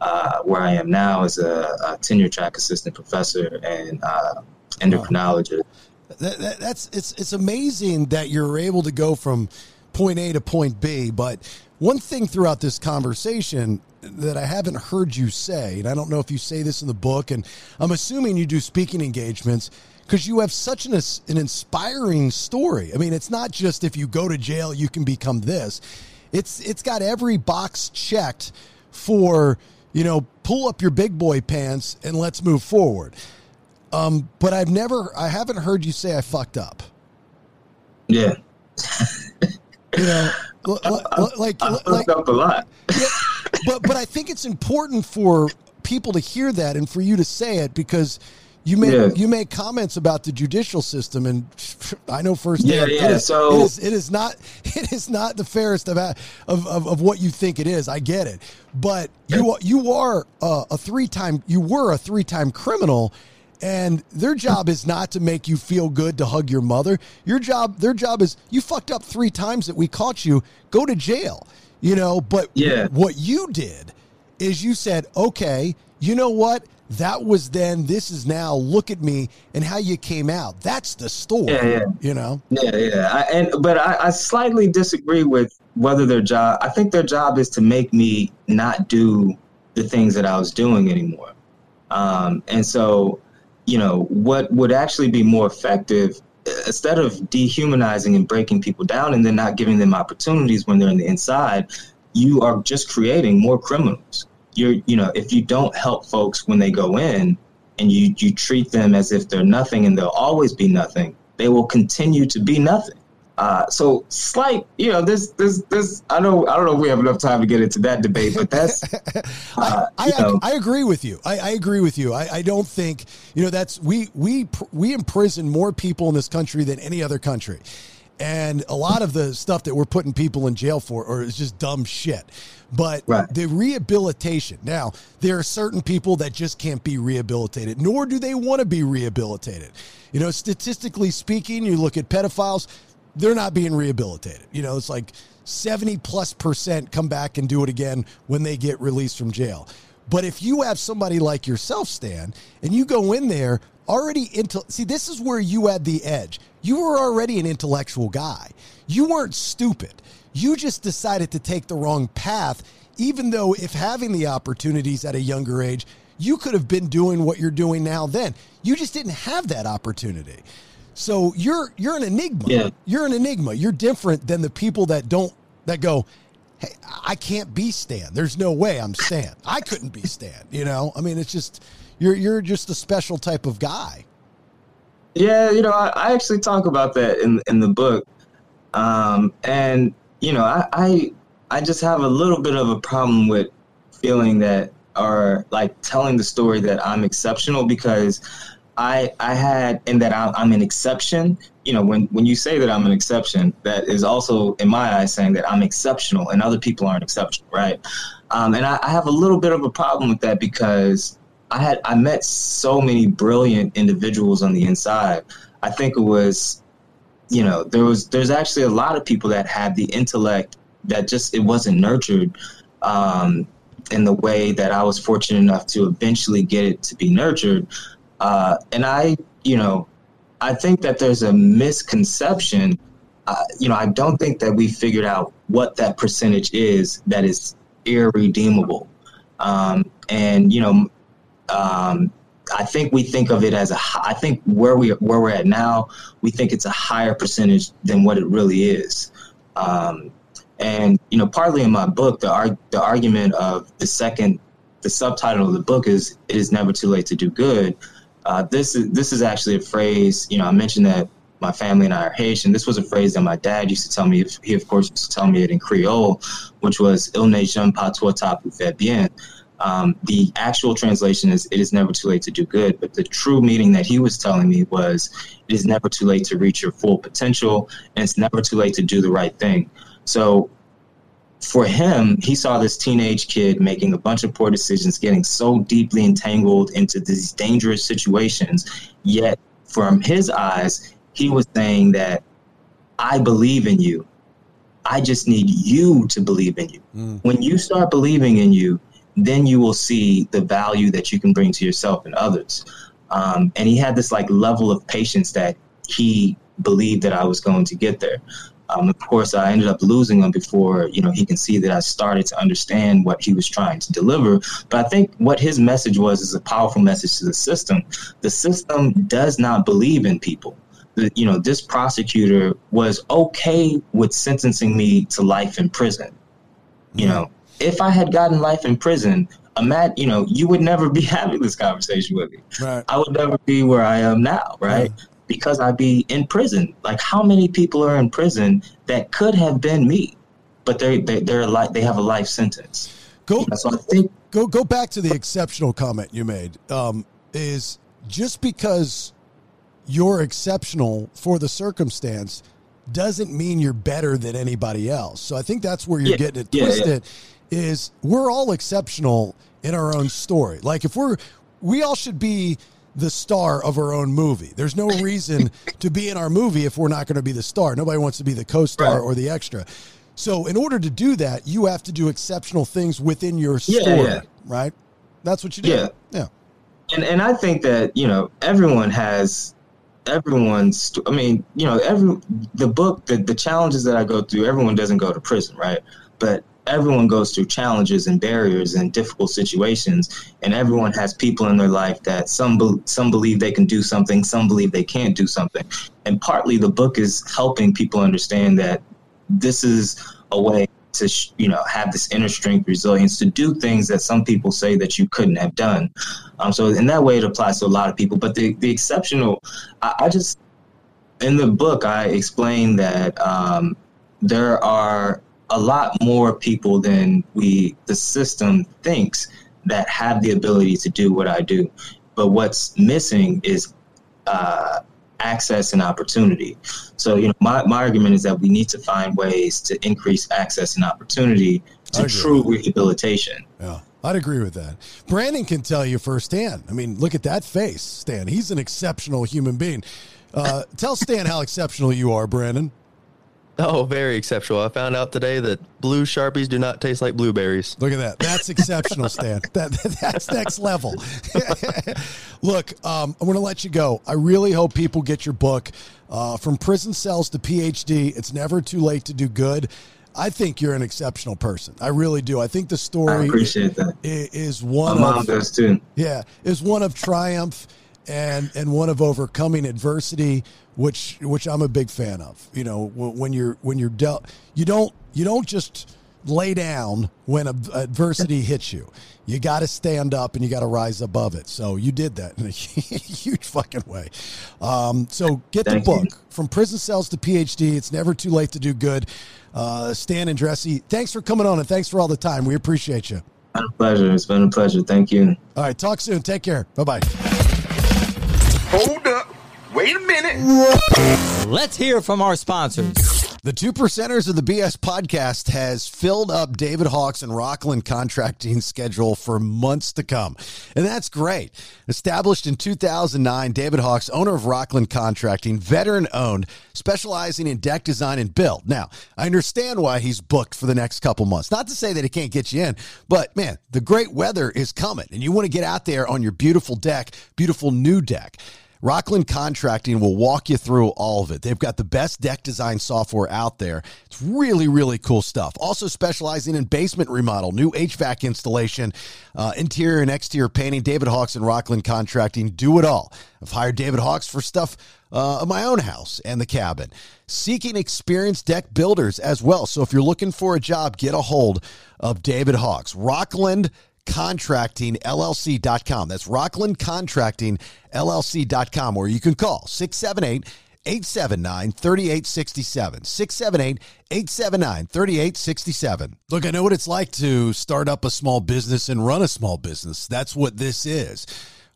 uh, where I am now as a, a tenure track assistant professor and uh, endocrinologist. That, that, that's it's it's amazing that you're able to go from point A to point B. But one thing throughout this conversation that I haven't heard you say, and I don't know if you say this in the book, and I'm assuming you do speaking engagements because you have such an, an inspiring story. I mean, it's not just if you go to jail you can become this. It's it's got every box checked for you know pull up your big boy pants and let's move forward. Um, but I've never, I haven't heard you say I fucked up. Yeah. you know, like, I, I like, up a lot. yeah, but but I think it's important for people to hear that and for you to say it because you make yeah. you make comments about the judicial system, and I know firsthand. Yeah, yeah. It is, so it is, it is not it is not the fairest of, of of, of what you think it is. I get it, but you you are a, a three time you were a three time criminal, and their job is not to make you feel good to hug your mother. Your job, their job is you fucked up three times that we caught you, go to jail. You know, but yeah. what you did is you said, okay, you know what? That was then. This is now. Look at me and how you came out. That's the story. Yeah, yeah. You know. Yeah, yeah. I, and but I, I slightly disagree with whether their job. I think their job is to make me not do the things that I was doing anymore. Um, and so you know, what would actually be more effective uh, instead of dehumanizing and breaking people down and then not giving them opportunities when they're in the inside, you are just creating more criminals. You're, you know, if you don't help folks when they go in and you, you treat them as if they're nothing and they'll always be nothing, they will continue to be nothing. Uh, so slight, you know, this, this, this. I know, I don't know if we have enough time to get into that debate, but that's. Uh, I, I, I, agree with you. I, I agree with you. I, I, don't think you know that's we we we imprison more people in this country than any other country, and a lot of the stuff that we're putting people in jail for or is just dumb shit. But right. the rehabilitation now, there are certain people that just can't be rehabilitated, nor do they want to be rehabilitated. You know, statistically speaking, you look at pedophiles they're not being rehabilitated. You know, it's like 70 plus percent come back and do it again when they get released from jail. But if you have somebody like yourself, Stan, and you go in there already into see, this is where you had the edge. You were already an intellectual guy. You weren't stupid. You just decided to take the wrong path, even though if having the opportunities at a younger age, you could have been doing what you're doing now then. You just didn't have that opportunity. So you're you're an enigma. Yeah. You're an enigma. You're different than the people that don't that go, Hey, I can't be Stan. There's no way I'm Stan. I couldn't be Stan, you know? I mean, it's just you're you're just a special type of guy. Yeah, you know, I, I actually talk about that in in the book. Um, and you know, I, I I just have a little bit of a problem with feeling that or like telling the story that I'm exceptional because I I had and that I, I'm an exception. You know, when when you say that I'm an exception, that is also in my eyes saying that I'm exceptional and other people aren't exceptional, right? Um, and I, I have a little bit of a problem with that because I had I met so many brilliant individuals on the inside. I think it was you know, there was there's actually a lot of people that had the intellect that just it wasn't nurtured um, in the way that I was fortunate enough to eventually get it to be nurtured. Uh, and I, you know, I think that there's a misconception. Uh, you know, I don't think that we figured out what that percentage is that is irredeemable. Um, and you know, um, I think we think of it as a. I think where we where we're at now, we think it's a higher percentage than what it really is. Um, and you know, partly in my book, the arg- the argument of the second, the subtitle of the book is "It is never too late to do good." Uh, this is this is actually a phrase. You know, I mentioned that my family and I are Haitian. This was a phrase that my dad used to tell me. He, of course, used to tell me it in Creole, which was "Il n'est jamais pas trop tard pour faire bien." Um, the actual translation is "It is never too late to do good," but the true meaning that he was telling me was "It is never too late to reach your full potential, and it's never too late to do the right thing." So for him, he saw this teenage kid making a bunch of poor decisions, getting so deeply entangled into these dangerous situations. Yet, from his eyes, he was saying that I believe in you. I just need you to believe in you. Mm. When you start believing in you, then you will see the value that you can bring to yourself and others. Um, and he had this like level of patience that he believed that I was going to get there. Um, of course, I ended up losing him before you know he can see that I started to understand what he was trying to deliver. But I think what his message was is a powerful message to the system. The system does not believe in people. The, you know, this prosecutor was okay with sentencing me to life in prison. You mm-hmm. know, if I had gotten life in prison, Matt, you know, you would never be having this conversation with me. Right. I would never be where I am now, right? right because I'd be in prison. Like how many people are in prison that could have been me, but they they they're like they have a life sentence. Go. so I think go go back to the exceptional comment you made. Um, is just because you're exceptional for the circumstance doesn't mean you're better than anybody else. So I think that's where you're yeah, getting it yeah, twisted. Yeah. Is we're all exceptional in our own story. Like if we're we all should be the star of our own movie. There's no reason to be in our movie if we're not going to be the star. Nobody wants to be the co-star right. or the extra. So in order to do that, you have to do exceptional things within your story, yeah, yeah. right? That's what you do. Yeah. Yeah. And and I think that, you know, everyone has everyone's I mean, you know, every the book, the, the challenges that I go through, everyone doesn't go to prison, right? But everyone goes through challenges and barriers and difficult situations and everyone has people in their life that some be- some believe they can do something some believe they can't do something. And partly the book is helping people understand that this is a way to you know have this inner strength resilience to do things that some people say that you couldn't have done. Um, so in that way it applies to a lot of people. But the, the exceptional I, I just in the book i explain that um, there are a lot more people than we the system thinks that have the ability to do what I do. But what's missing is uh, access and opportunity. So, you know, my, my argument is that we need to find ways to increase access and opportunity to true rehabilitation. Yeah. I'd agree with that. Brandon can tell you firsthand. I mean, look at that face, Stan. He's an exceptional human being. Uh, tell Stan how exceptional you are, Brandon. Oh, very exceptional. I found out today that blue Sharpies do not taste like blueberries. Look at that. That's exceptional, Stan. That, that's next level. Look, um, I'm going to let you go. I really hope people get your book. Uh, from prison cells to PhD, it's never too late to do good. I think you're an exceptional person. I really do. I think the story I appreciate that. is one My mom of, does too. Yeah, is one of triumph and and one of overcoming adversity which which I'm a big fan of. You know, when you're when you're dealt, you don't you don't just lay down when adversity hits you. You got to stand up and you got to rise above it. So you did that in a huge fucking way. Um, so get Thank the book you. from prison cells to PhD. It's never too late to do good. Uh, Stan Andrisse, thanks for coming on and thanks for all the time. We appreciate you. It's been a pleasure. It's been a pleasure. Thank you. All right. Talk soon. Take care. Bye bye. Hold up. Wait a minute. Let's hear from our sponsors. The two percenters of the BS podcast has filled up David Hawks and Rockland contracting schedule for months to come. And that's great. Established in 2009, David Hawks, owner of Rockland Contracting, veteran owned, specializing in deck design and build. Now, I understand why he's booked for the next couple months. Not to say that he can't get you in, but man, the great weather is coming and you want to get out there on your beautiful deck, beautiful new deck. Rockland Contracting will walk you through all of it. They've got the best deck design software out there. It's really, really cool stuff. Also specializing in basement remodel, new HVAC installation, uh, interior and exterior painting. David Hawks and Rockland Contracting do it all. I've hired David Hawks for stuff uh, my own house and the cabin. Seeking experienced deck builders as well. So if you're looking for a job, get a hold of David Hawks. Rockland Contracting LLC.com. That's Rockland Contracting LLC.com, or you can call 678 879 3867. 678 879 3867. Look, I know what it's like to start up a small business and run a small business. That's what this is.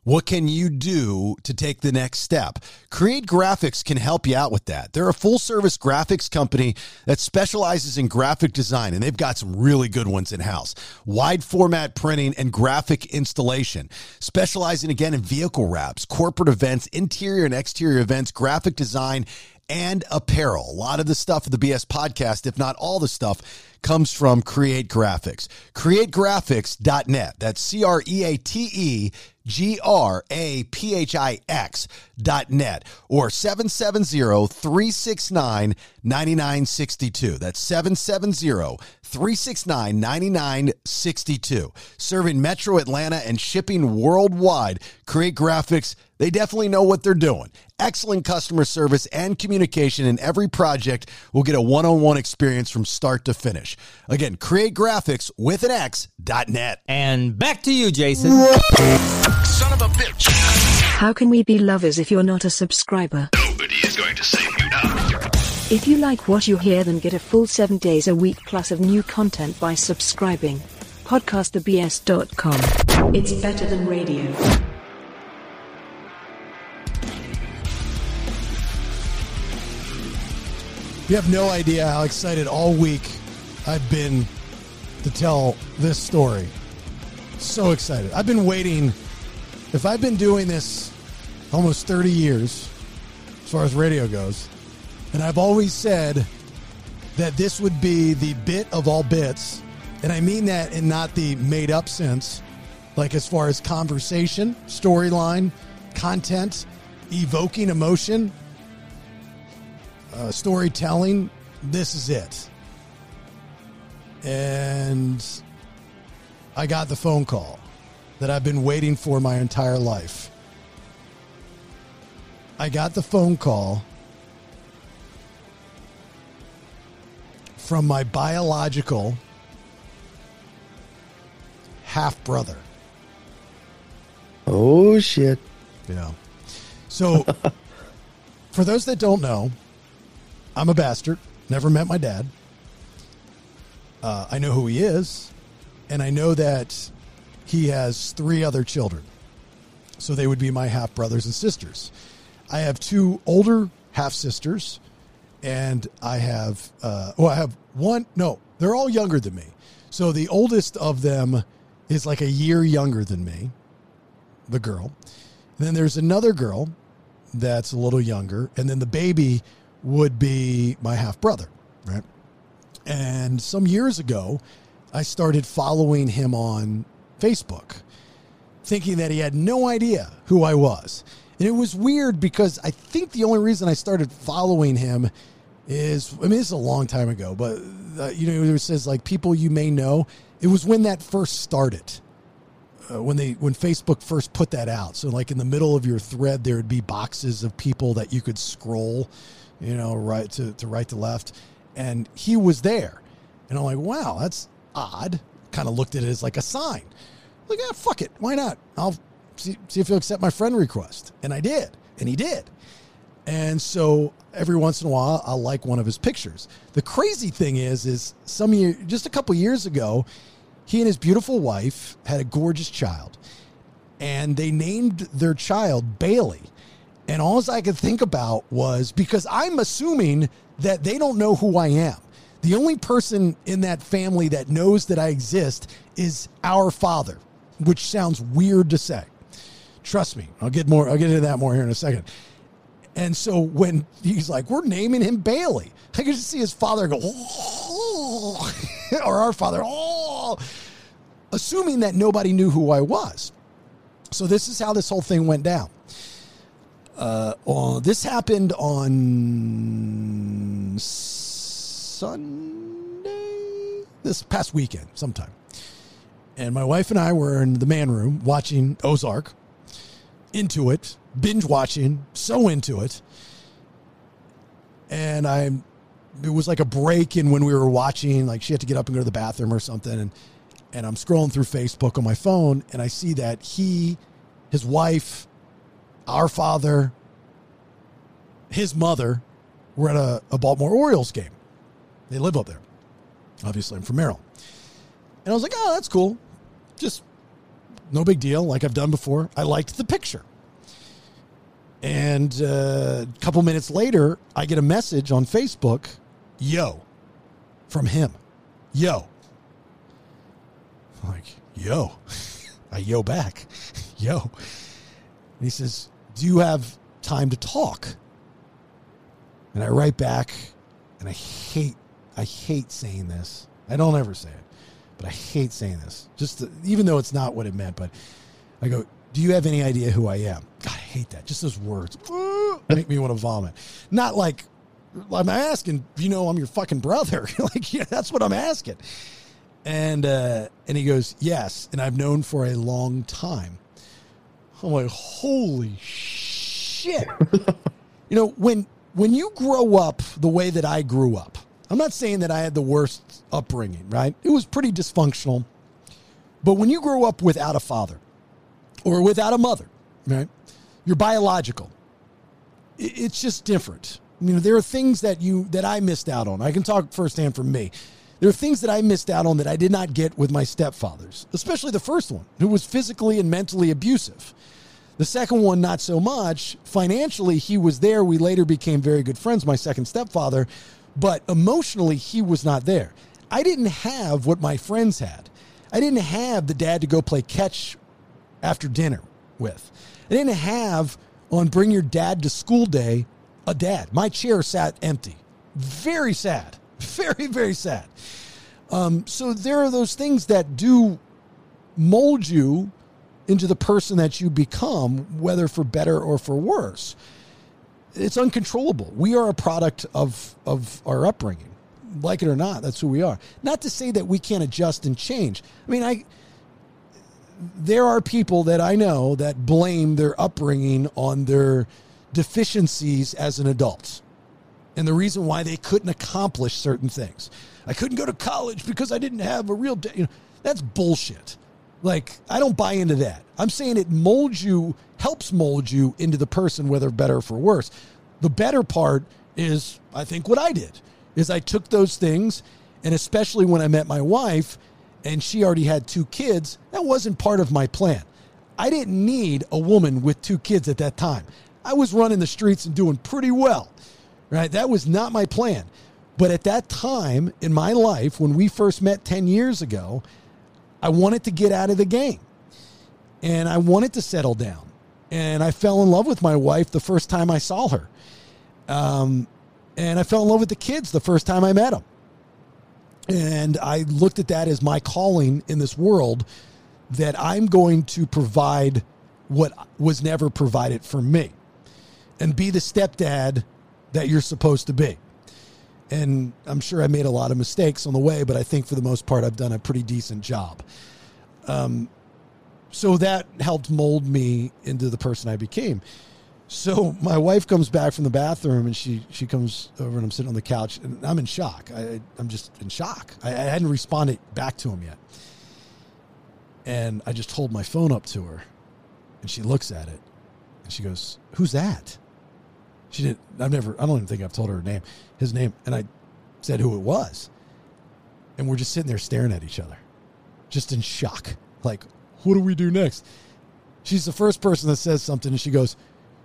What can you do to take the next step? Create Graphics can help you out with that. They're a full service graphics company that specializes in graphic design, and they've got some really good ones in house. Wide format printing and graphic installation, specializing again in vehicle wraps, corporate events, interior and exterior events, graphic design, and apparel. A lot of the stuff of the BS podcast, if not all the stuff, comes from Create Graphics. CreateGraphix.net. That's C R E A T E G R A P H I X dot net or 770 369 9962. That's 770 369 9962. Serving Metro Atlanta and shipping worldwide. Create Graphics, they definitely know what they're doing. Excellent customer service and communication in every project will get a one on one experience from start to finish. Again, create graphics with an X dot net. And back to you, Jason. Son of a bitch. How can we be lovers if you're not a subscriber? Nobody is going to save you now. If you like what you hear, then get a full seven days a week plus of new content by subscribing. PodcastTheBS.com. It's better than radio. You have no idea how excited all week I've been to tell this story. So excited. I've been waiting. If I've been doing this almost 30 years, as far as radio goes, and I've always said that this would be the bit of all bits, and I mean that in not the made up sense, like as far as conversation, storyline, content, evoking emotion, uh, storytelling. This is it. And I got the phone call that I've been waiting for my entire life. I got the phone call from my biological half brother. Oh shit. Yeah. So, for those that don't know, I'm a bastard. Never met my dad. Uh, I know who he is, and I know that he has three other children. So they would be my half brothers and sisters. I have two older half sisters, and I have, uh, well, I have one, no, they're all younger than me. So the oldest of them is like a year younger than me, the girl. And then there's another girl that's a little younger, and then the baby would be my half brother, right? And some years ago, I started following him on Facebook, thinking that he had no idea who I was. And it was weird because I think the only reason I started following him is, I mean, this is a long time ago, but, uh, you know, it says like people you may know. It was when that first started. Uh, when they when Facebook first put that out, so like in the middle of your thread, there would be boxes of people that you could scroll, you know, right to, to right to left. And he was there. And I'm like, wow, that's odd. Kind of looked at it as like a sign. Like, ah, fuck it. Why not? I'll see, see if he'll accept my friend request. And I did. And he did. And so every once in a while, I'll like one of his pictures. The crazy thing is, is some year, just a couple years ago, he and his beautiful wife had a gorgeous child. And they named their child Bailey. And all I could think about was because I'm assuming that they don't know who I am. The only person in that family that knows that I exist is our father, which sounds weird to say. Trust me, I'll get more. I'll get into that more here in a second. And so when he's like, "We're naming him Bailey," I could just see his father go, "Oh," or our father, "Oh," assuming that nobody knew who I was. So this is how this whole thing went down. Uh, oh, this happened on Sunday, this past weekend, sometime. And my wife and I were in the man room watching Ozark, into it, binge watching, so into it. And I, it was like a break in when we were watching, like she had to get up and go to the bathroom or something. And, and I'm scrolling through Facebook on my phone and I see that he, his wife, our father, his mother were at a, a Baltimore Orioles game. They live up there. Obviously, I'm from Maryland. And I was like, oh, that's cool. Just no big deal, like I've done before. I liked the picture. And uh, a couple minutes later, I get a message on Facebook, yo, from him. Yo. I'm like, yo. I yo back. yo. And he says, do you have time to talk? And I write back, and I hate, I hate saying this. I don't ever say it, but I hate saying this. Just to, even though it's not what it meant, but I go, "Do you have any idea who I am?" God, I hate that. Just those words make me want to vomit. Not like I'm asking. You know, I'm your fucking brother. like, yeah, that's what I'm asking. And uh, and he goes, "Yes," and I've known for a long time. I'm like, "Holy shit!" you know when when you grow up the way that I grew up, I'm not saying that I had the worst upbringing, right? It was pretty dysfunctional. But when you grow up without a father or without a mother, right? You're biological. It's just different. I mean, there are things that you that I missed out on. I can talk firsthand from me. There are things that I missed out on that I did not get with my stepfathers, especially the first one, who was physically and mentally abusive. The second one, not so much. Financially, he was there. We later became very good friends, my second stepfather, but emotionally, he was not there. I didn't have what my friends had. I didn't have the dad to go play catch after dinner with. I didn't have on bring your dad to school day a dad. My chair sat empty. Very sad. Very, very sad. Um, so there are those things that do mold you into the person that you become, whether for better or for worse. It's uncontrollable. We are a product of, of our upbringing. Like it or not, that's who we are. Not to say that we can't adjust and change. I mean, I there are people that I know that blame their upbringing on their deficiencies as an adult and the reason why they couldn't accomplish certain things. I couldn't go to college because I didn't have a real, you know, that's bullshit. Like, I don't buy into that. I'm saying it molds you, helps mold you into the person, whether better or for worse. The better part is, I think, what I did is I took those things, and especially when I met my wife and she already had two kids, that wasn't part of my plan. I didn't need a woman with two kids at that time. I was running the streets and doing pretty well, right? That was not my plan. But at that time in my life, when we first met 10 years ago, I wanted to get out of the game and I wanted to settle down. And I fell in love with my wife the first time I saw her. Um, and I fell in love with the kids the first time I met them. And I looked at that as my calling in this world that I'm going to provide what was never provided for me and be the stepdad that you're supposed to be. And I'm sure I made a lot of mistakes on the way, but I think for the most part, I've done a pretty decent job. Um, so that helped mold me into the person I became. So my wife comes back from the bathroom and she she comes over and I'm sitting on the couch and I'm in shock. I, I'm just in shock. I, I hadn't responded back to him yet, and I just hold my phone up to her, and she looks at it, and she goes, "Who's that?" She didn't. I've never. I don't even think I've told her her name, his name, and I said who it was, and we're just sitting there staring at each other, just in shock. Like, what do we do next? She's the first person that says something, and she goes,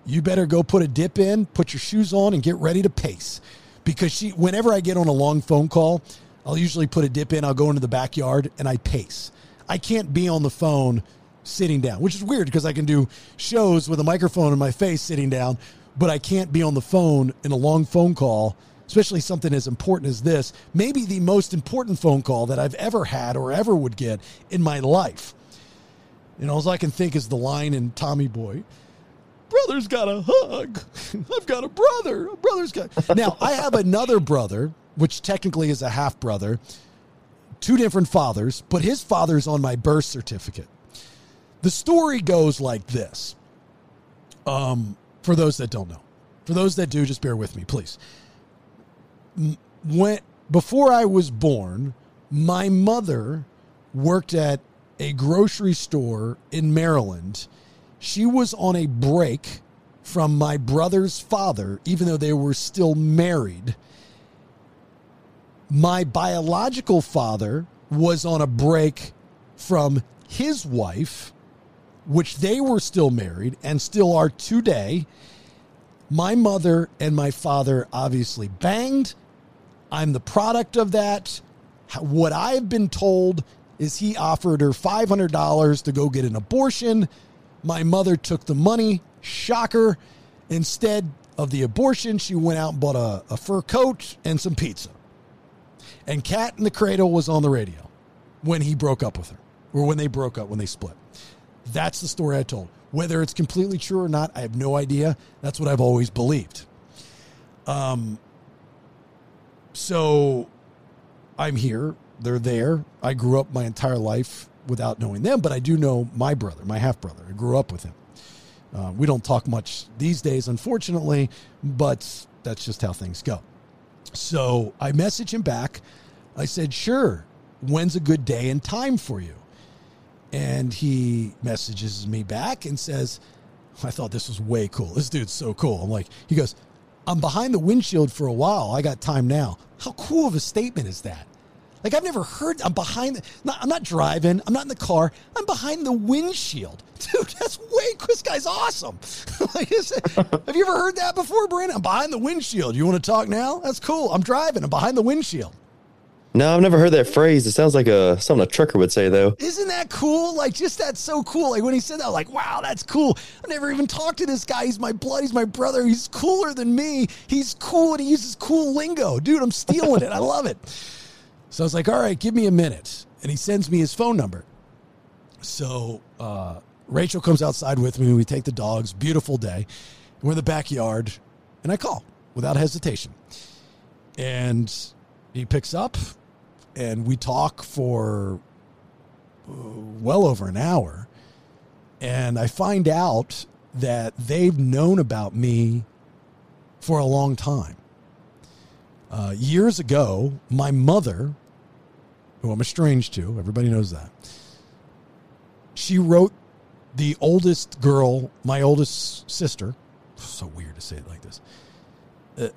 "You better go put a dip in, put your shoes on, and get ready to pace." because she whenever I get on a long phone call, I'll usually put a dip in, I'll go into the backyard and I pace. I can't be on the phone sitting down, which is weird because I can do shows with a microphone in my face sitting down, but I can't be on the phone in a long phone call, especially something as important as this. Maybe the most important phone call that I've ever had or ever would get in my life. And all I can think is the line in Tommy Boy brother's got a hug. I've got a brother. A brother's got. Now, I have another brother, which technically is a half brother, two different fathers, but his father's on my birth certificate. The story goes like this. Um, for those that don't know, for those that do, just bear with me, please. When before I was born, my mother worked at a grocery store in Maryland she was on a break from my brother's father, even though they were still married. My biological father was on a break from his wife, which they were still married and still are today. My mother and my father obviously banged. I'm the product of that. What I've been told is he offered her $500 to go get an abortion my mother took the money. Shocker. Instead of the abortion, she went out and bought a, a fur coat and some pizza. And Cat in the Cradle was on the radio when he broke up with her, or when they broke up, when they split. That's the story I told. Whether it's completely true or not, I have no idea. That's what I've always believed. Um, so I'm here. They're there. I grew up my entire life without knowing them, but I do know my brother, my half brother. I grew up with him. Uh, we don't talk much these days, unfortunately, but that's just how things go. So I message him back. I said, Sure, when's a good day and time for you? And he messages me back and says, I thought this was way cool. This dude's so cool. I'm like, he goes, I'm behind the windshield for a while. I got time now. How cool of a statement is that? Like I've never heard. I'm behind. The, not, I'm not driving. I'm not in the car. I'm behind the windshield, dude. That's way. This guy's awesome. like, have you ever heard that before, Brandon? I'm behind the windshield. You want to talk now? That's cool. I'm driving. I'm behind the windshield. No, I've never heard that phrase. It sounds like a something a trucker would say, though. Isn't that cool? Like, just that's so cool. Like when he said that, like, wow, that's cool. I've never even talked to this guy. He's my blood. He's my brother. He's cooler than me. He's cool and he uses cool lingo, dude. I'm stealing it. I love it. So I was like, all right, give me a minute. And he sends me his phone number. So uh, Rachel comes outside with me. We take the dogs. Beautiful day. We're in the backyard. And I call without hesitation. And he picks up and we talk for uh, well over an hour. And I find out that they've known about me for a long time. Uh, years ago, my mother, who I'm estranged to, everybody knows that, she wrote the oldest girl, my oldest sister, so weird to say it like this,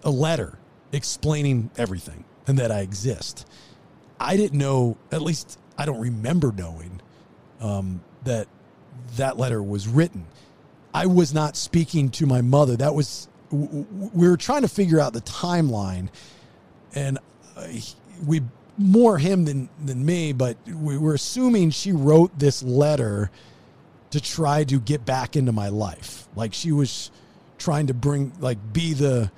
a letter explaining everything and that I exist. I didn't know, at least I don't remember knowing um, that that letter was written. I was not speaking to my mother. That was, we were trying to figure out the timeline and uh, we more him than than me, but we were assuming she wrote this letter to try to get back into my life. Like she was trying to bring like be the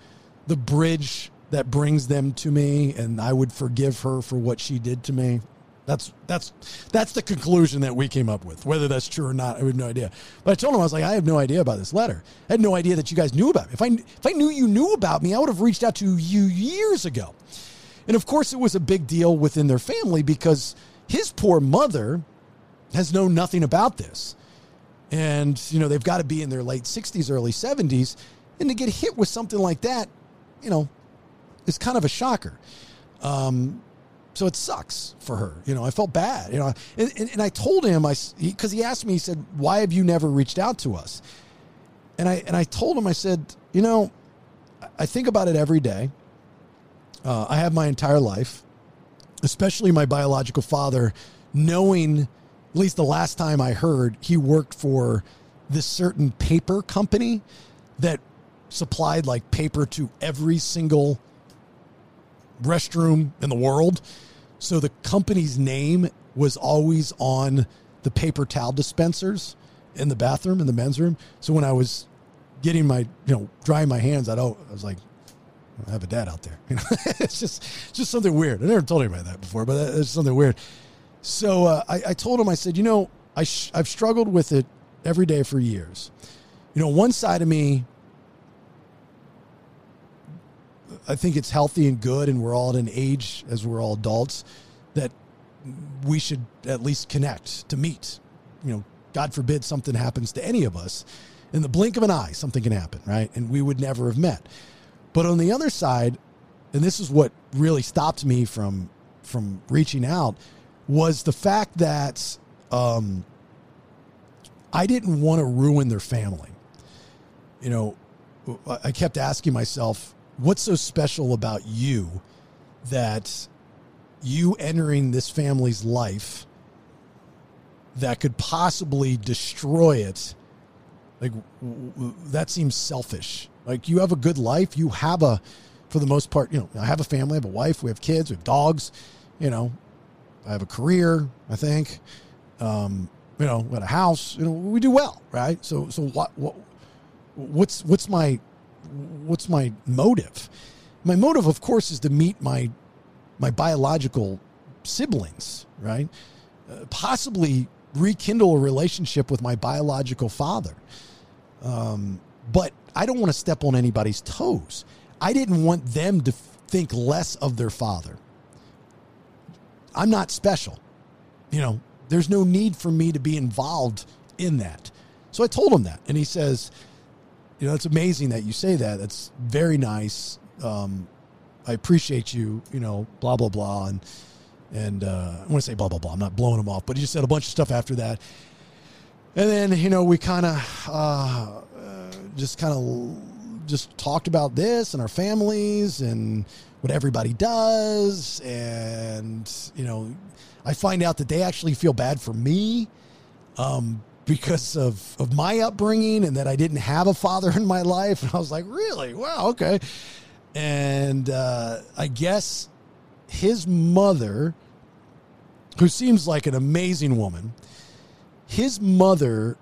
the bridge that brings them to me and I would forgive her for what she did to me. That's that's that's the conclusion that we came up with. Whether that's true or not, I have no idea. But I told him I was like, I have no idea about this letter. I had no idea that you guys knew about me. If I if I knew you knew about me, I would have reached out to you years ago. And of course, it was a big deal within their family because his poor mother has known nothing about this. And you know they've got to be in their late sixties, early seventies, and to get hit with something like that, you know, is kind of a shocker. Um, so it sucks for her. You know, I felt bad. You know, and, and, and I told him I because he, he asked me. He said, "Why have you never reached out to us?" And I and I told him. I said, "You know, I think about it every day. Uh, I have my entire life, especially my biological father, knowing at least the last time I heard he worked for this certain paper company that supplied like paper to every single restroom in the world. So the company's name was always on the paper towel dispensers in the bathroom in the men's room. So when I was getting my, you know, drying my hands, I'd, oh, I was like, I have a dad out there. You know, it's just just something weird. I never told anybody that before, but it's something weird. So uh, I, I told him, I said, you know, I sh- I've struggled with it every day for years. You know, one side of me, I think it's healthy and good, and we're all at an age as we're all adults that we should at least connect to meet. You know, God forbid something happens to any of us. In the blink of an eye, something can happen, right? And we would never have met. But on the other side, and this is what really stopped me from from reaching out, was the fact that um, I didn't want to ruin their family. You know, I kept asking myself, what's so special about you that you entering this family's life that could possibly destroy it? Like, that seems selfish. Like, you have a good life. You have a, for the most part, you know, I have a family, I have a wife, we have kids, we have dogs, you know, I have a career, I think. Um, you know, we got a house, you know, we do well, right? So, so what, what, what's, what's my, what's my motive? My motive, of course, is to meet my, my biological siblings, right? Uh, possibly rekindle a relationship with my biological father. Um, but I don't want to step on anybody's toes. I didn't want them to think less of their father. I'm not special. You know, there's no need for me to be involved in that. So I told him that. And he says, You know, it's amazing that you say that. That's very nice. Um, I appreciate you, you know, blah, blah, blah. And, and uh, I want to say blah, blah, blah. I'm not blowing him off, but he just said a bunch of stuff after that. And then, you know, we kind of uh, just kind of just talked about this and our families and what everybody does. And, you know, I find out that they actually feel bad for me um, because of, of my upbringing and that I didn't have a father in my life. And I was like, really? Wow, okay. And uh, I guess his mother, who seems like an amazing woman, his mother,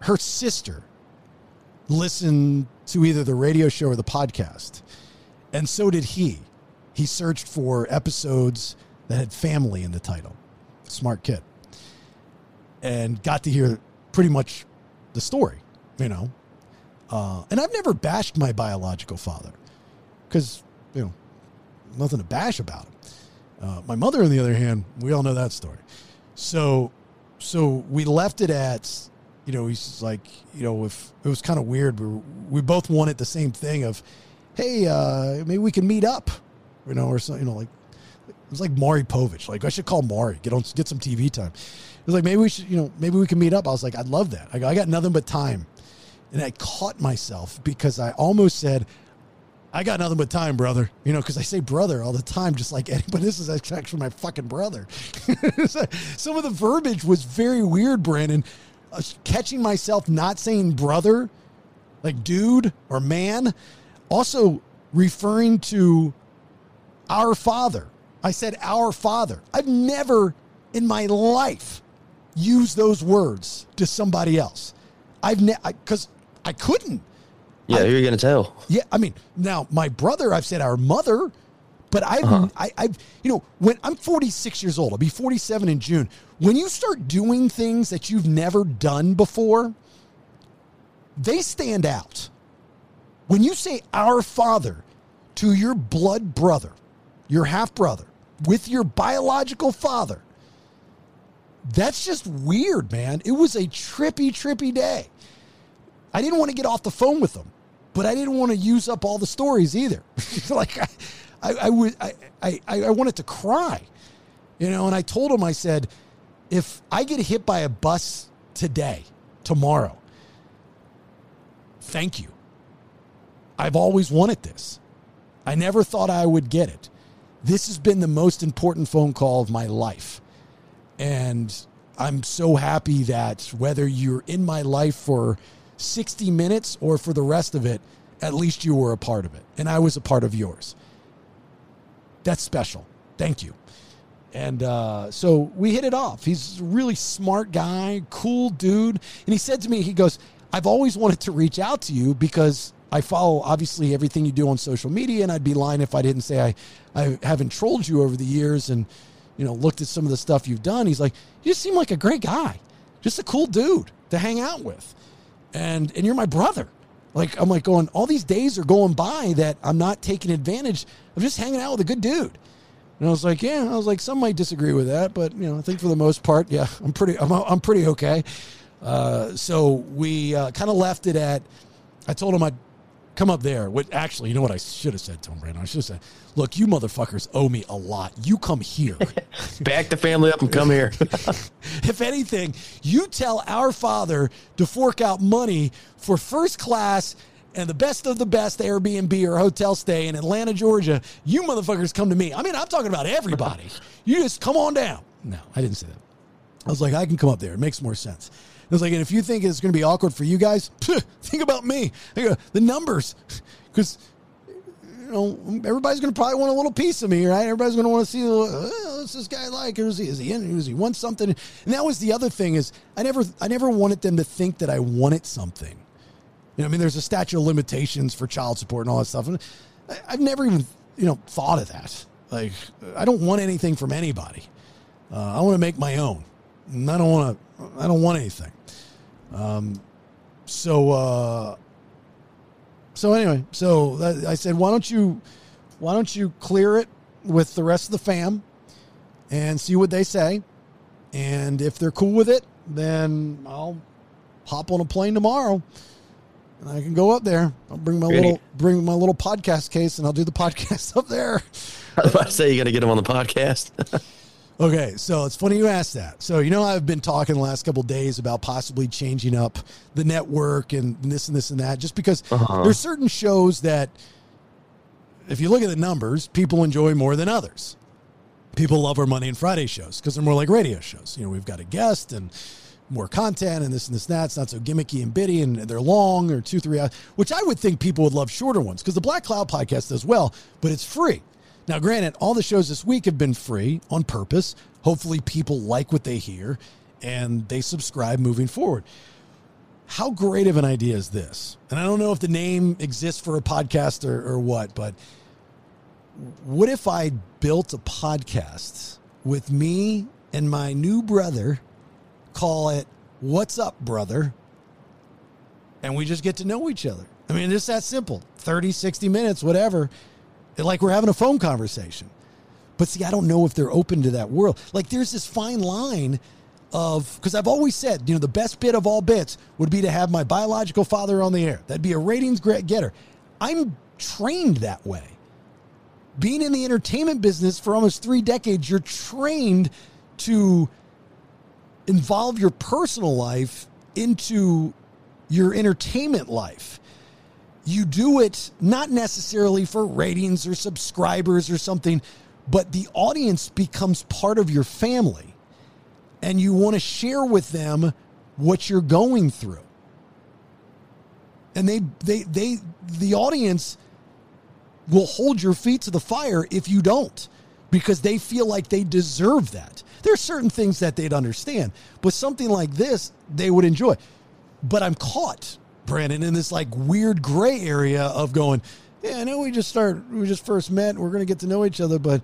her sister, listened to either the radio show or the podcast. And so did he. He searched for episodes that had family in the title. Smart kid. And got to hear pretty much the story, you know. Uh, and I've never bashed my biological father because, you know, nothing to bash about him. Uh, my mother, on the other hand, we all know that story. So, so we left it at you know, he's like, you know, if it was kind of weird, we, we both wanted the same thing of, hey, uh, maybe we can meet up, you know, or something, you know, like it was like Maury Povich. Like I should call Maury, get on, get some TV time. It was like maybe we should, you know, maybe we can meet up. I was like, I'd love that. I, go, I got nothing but time, and I caught myself because I almost said, I got nothing but time, brother. You know, because I say brother all the time, just like Eddie, but this is actually my fucking brother. Some of the verbiage was very weird, Brandon uh, catching myself not saying brother, like dude or man, also referring to our father. I said our father. I've never in my life used those words to somebody else. I've never, because I, I, couldn't. Yeah, I, who are you going to tell? Yeah, I mean, now my brother, I've said our mother, but I've, uh-huh. I, I've, you know, when I'm 46 years old, I'll be 47 in June. When you start doing things that you've never done before, they stand out. When you say our father to your blood brother, your half brother, with your biological father, that's just weird, man. It was a trippy, trippy day. I didn't want to get off the phone with them, but I didn't want to use up all the stories either. like, I, I, I would I, I, I wanted to cry. You know, and I told him, I said, if I get hit by a bus today, tomorrow, thank you. I've always wanted this. I never thought I would get it. This has been the most important phone call of my life. And I'm so happy that whether you're in my life for 60 minutes or for the rest of it, at least you were a part of it. And I was a part of yours. That's special. Thank you. And uh, so we hit it off. He's a really smart guy, cool dude. And he said to me, he goes, I've always wanted to reach out to you because I follow obviously everything you do on social media, and I'd be lying if I didn't say I, I haven't trolled you over the years and you know looked at some of the stuff you've done. He's like, you just seem like a great guy, just a cool dude to hang out with, and and you're my brother. Like I'm like going, all these days are going by that I'm not taking advantage of just hanging out with a good dude. And I was like, yeah, I was like, some might disagree with that, but you know, I think for the most part, yeah, I'm pretty, I'm, I'm pretty okay. Uh, so we uh, kind of left it at. I told him I'd come up there. What actually, you know what I should have said to him, Brandon? I should have said, "Look, you motherfuckers owe me a lot. You come here, back the family up and come here." if anything, you tell our father to fork out money for first class and the best of the best Airbnb or hotel stay in Atlanta, Georgia. You motherfuckers come to me. I mean, I'm talking about everybody. You just come on down. No, I didn't say that. I was like, I can come up there. It makes more sense. I was like, and if you think it's going to be awkward for you guys, think about me. The numbers, because you know everybody's going to probably want a little piece of me, right? Everybody's going to want to see oh, what's this guy like? Is he is he in? Is he want something? And that was the other thing is I never I never wanted them to think that I wanted something. You know, I mean, there's a statute of limitations for child support and all that stuff, and I, I've never even you know thought of that. Like, I don't want anything from anybody. Uh, I want to make my own. And I don't want to. I don't want anything. Um, so, uh, so anyway, so that, I said, why don't you, why don't you clear it with the rest of the fam, and see what they say, and if they're cool with it, then I'll hop on a plane tomorrow, and I can go up there. I'll bring my Really? little bring my little podcast case, and I'll do the podcast up there. I was about to say you got to get them on the podcast. Okay, so it's funny you asked that. So you know I've been talking the last couple of days about possibly changing up the network and this and this and that, just because Uh-huh. there's certain shows that, if you look at the numbers, people enjoy more than others. People love our Monday and Friday shows because they're more like radio shows. You know, we've got a guest and more content and this and this and that. It's not so gimmicky and bitty and they're long or two, three hours, which I would think people would love shorter ones because the Black Cloud podcast does well, but it's free. Now, granted, all the shows this week have been free on purpose. Hopefully, people like what they hear and they subscribe moving forward. How great of an idea is this? And I don't know if the name exists for a podcast or, or what, but what if I built a podcast with me and my new brother? Call it What's Up, Brother? And we just get to know each other. I mean, it's that simple 30, 60 minutes, whatever. Like we're having a phone conversation. But see, I don't know if they're open to that world. Like there's this fine line of because I've always said, you know, the best bit of all bits would be to have my biological father on the air. That'd be a ratings getter. I'm trained that way. Being in the entertainment business for almost three decades, you're trained to involve your personal life into your entertainment life. You do it not necessarily for ratings or subscribers or something, but the audience becomes part of your family and you want to share with them what you're going through. And they they they the audience will hold your feet to the fire if you don't because they feel like they deserve that. There are certain things that they'd understand, but something like this they would enjoy. But I'm caught, Brandon, in this like weird gray area of going, yeah, I know we just start we just first met, we're gonna get to know each other, but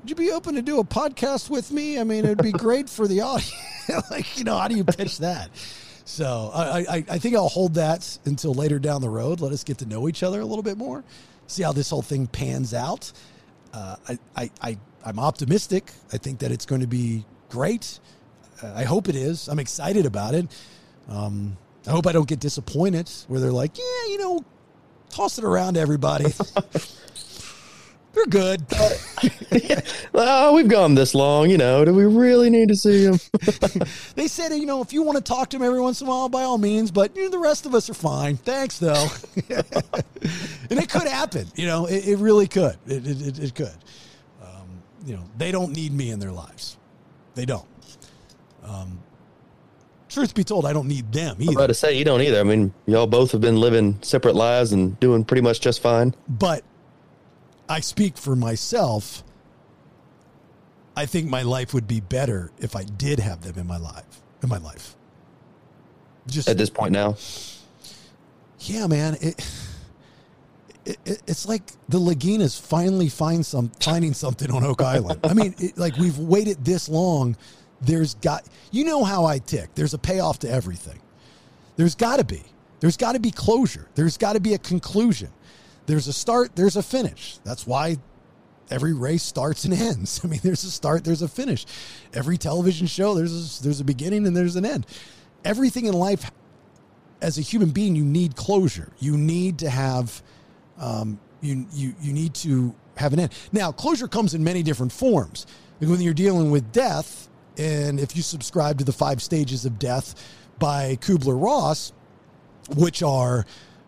would you be open to do a podcast with me? I mean, it'd be great for the audience. like, you know, how do you pitch that? So I, I, I think I'll hold that until later down the road. Let us get to know each other a little bit more, see how this whole thing pans out. Uh, I, I, I, I'm optimistic. I think that it's going to be great. Uh, I hope it is. I'm excited about it. Um, I hope I don't get disappointed where they're like, yeah, you know, toss it around to everybody. They're good. oh, we've gone this long. You know, do we really need to see them? they said, you know, if you want to talk to him every once in a while, by all means, but you know, the rest of us are fine. Thanks, though. and it could happen. You know, it, it really could. It, it, it, it could. Um, you know, they don't need me in their lives. They don't. Um, truth be told, I don't need them either. I'm about to say you don't either. I mean, y'all both have been living separate lives and doing pretty much just fine. But I speak for myself. I think my life would be better if I did have them in my life. In my life, just At this point now, yeah, man. It, it, it it's like the Laginas finally find some finding something on Oak Island. I mean, it, like we've waited this long. There's got you know how I tick. There's a payoff to everything. There's got to be. There's got to be closure. There's got to be a conclusion. There's a start. There's a finish. That's why every race starts and ends. I mean, there's a start. There's a finish. Every television show. There's a, there's a beginning and there's an end. Everything in life as a human being, you need closure. You need to have, um, you you you need to have an end. Now, closure comes in many different forms. When you're dealing with death, and if you subscribe to the five stages of death by Kubler Ross, which are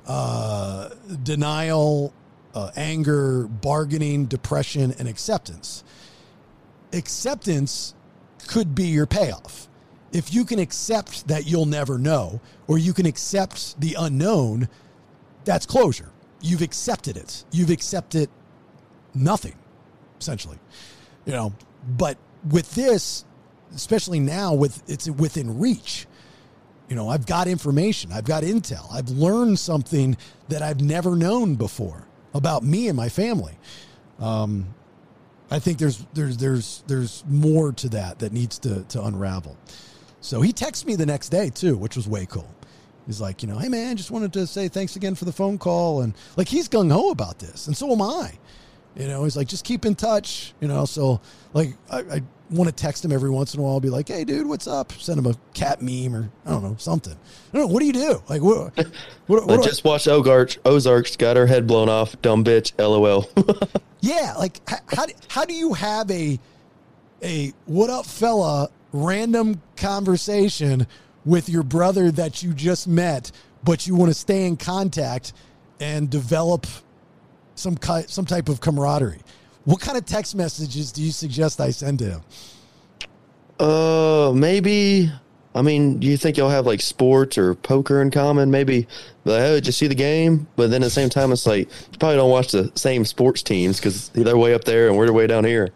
uh, denial, uh, anger, bargaining, depression, and acceptance. Acceptance could be your payoff if you can accept that you'll never know, or you can accept the unknown, that's closure. You've accepted it. You've accepted nothing, essentially. You know, but with this, especially now with it's within reach. You know, I've got information, I've got intel, I've learned something that I've never known before about me and my family. Um, I think there's there's there's there's more to that that needs to to unravel. So he texted me the next day too, which was way cool. He's like, you know, hey man, just wanted to say thanks again for the phone call, and like he's gung ho about this, and so am I. You know, he's like, just keep in touch. You know, so like I, I want to text him every once in a while, be like, hey dude, what's up? Send him a cat meme or I don't know something. I don't know. What do you do? Like what? what, what I just watched Ozarks. Ozarks got her head blown off. Dumb bitch. LOL. yeah, like how do, how do you have a a what up fella random conversation with your brother that you just met, but you want to stay in contact and develop some some type of camaraderie. What kind of text messages do you suggest I send to him? Uh, maybe. I mean, do you think y'all have like sports or poker in common? Maybe, like, oh, did you see the game? But then at the same time, it's like you probably don't watch the same sports teams because they're way up there and we're way down here.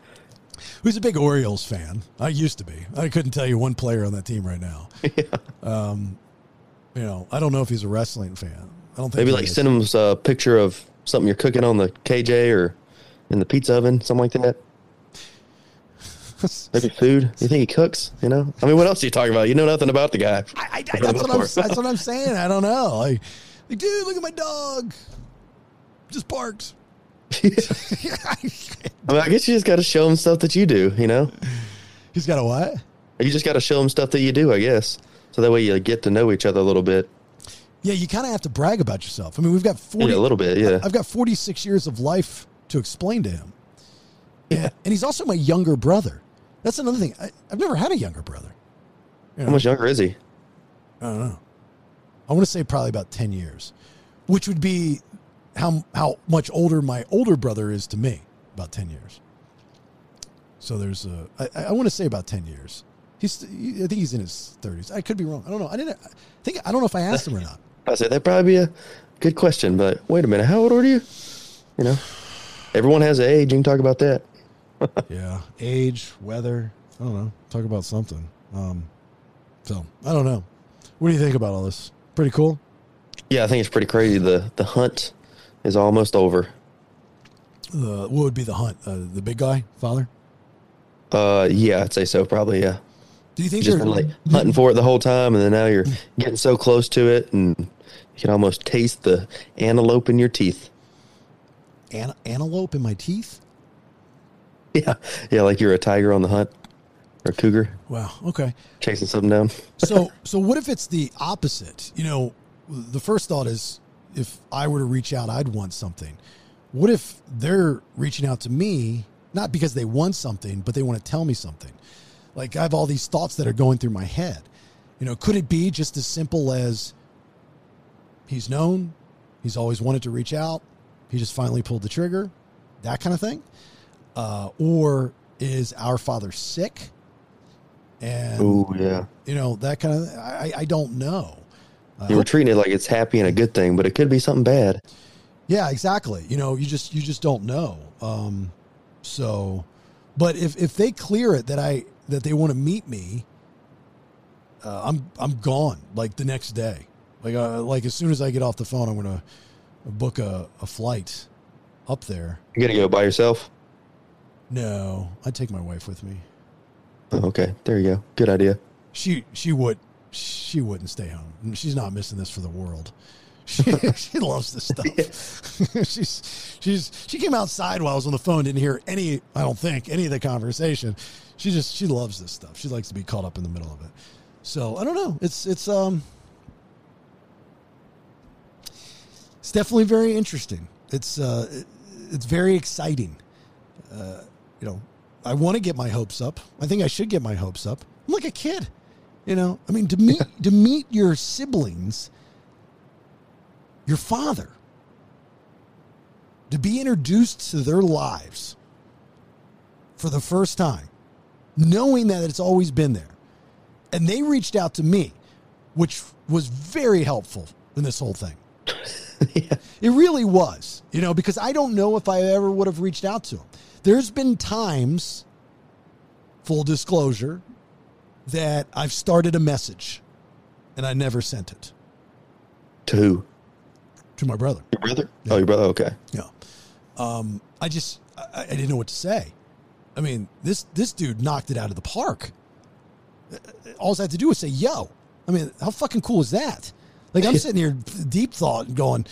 Who's a big Orioles fan? I used to be. I couldn't tell you one player on that team right now. yeah. Um, you know, I don't know if he's a wrestling fan. I don't think Maybe like is. send him a picture of something you're cooking on the KJ or in the pizza oven, something like that. Maybe food. You think he cooks? You know? I mean, what else are you talking about? You know nothing about the guy. I, I, that's, what I'm, that's what I'm saying. I don't know. Like, like, dude, look at my dog. Just barked. I mean, I guess you just got to show him stuff that you do. You know? He's got a what? You just got to show him stuff that you do. I guess so that way you get to know each other a little bit. Yeah, you kind of have to brag about yourself. I mean, we've got 40, Yeah, a little bit, yeah. I've got 46 years of life to explain to him. Yeah. And he's also my younger brother. That's another thing. I, I've never had a younger brother. You How much younger is he? I don't know. I want to say probably about 10 years, which would be how, how much older my older brother is to me, about 10 years. So there's a, I, I want to say about 10 years. He's, I think he's in his 30s. I could be wrong. I don't know. I didn't, I think, I don't know if I asked him or not. I said that'd probably be a good question, but wait a minute, how old are you? You know, everyone has age. You can talk about that. yeah, age, weather. I don't know. Talk about something. Um, so I don't know. What do you think about all this? Pretty cool. Yeah, I think it's pretty crazy. The the hunt is almost over. Uh, what would be the hunt? Uh, the big guy, father. Uh, yeah, I'd say so. Probably, yeah. Do you think You've just been like hunting for it the whole time, and then now you're getting so close to it, and you can almost taste the antelope in your teeth. An- antelope in my teeth? Yeah, yeah, like you're a tiger on the hunt or a cougar Wow. Okay. chasing something down. So so what if it's the opposite? You know, the first thought is if I were to reach out, I'd want something. What if they're reaching out to me not because they want something, but they want to tell me something? Like I have all these thoughts that are going through my head. You know, could it be just as simple as he's known, he's always wanted to reach out, he just finally pulled the trigger, that kind of thing? Uh, or is our father sick? And Oh yeah, you know that kind of I, I don't know you were treating it like it's happy and a good thing, but it could be something bad. Yeah, exactly. You know, you just you just don't know. Um, so, but if if they clear it that I that they want to meet me, uh, I'm I'm gone like the next day. Like uh, like as soon as I get off the phone, I'm gonna book a, a flight up there. You gonna go by yourself? No, I'd take my wife with me. Oh, okay, there you go. Good idea. She she would she wouldn't stay home. She's not missing this for the world. She, she loves this stuff. she's she's she came outside while I was on the phone. Didn't hear any. I don't think any of the conversation. She just she loves this stuff. She likes to be caught up in the middle of it. So I don't know. It's it's um it's definitely very interesting. It's uh it's very exciting. Uh, you know, I want to get my hopes up. I think I should get my hopes up. I'm like a kid. You know, I mean to meet to meet your siblings, your father, to be introduced to their lives for the first time, knowing that it's always been there. And they reached out to me, which was very helpful in this whole thing. It really was, you know, because I don't know if I ever would have reached out to him. There's been times, full disclosure, that I've started a message and I never sent it To who? to my brother. Your brother? Oh, your brother. Okay. Yeah. Um, I just I, I didn't know what to say. I mean, this this dude knocked it out of the park. All I had to do was say "yo." I mean, how fucking cool is that? Like I'm sitting here deep thought and going,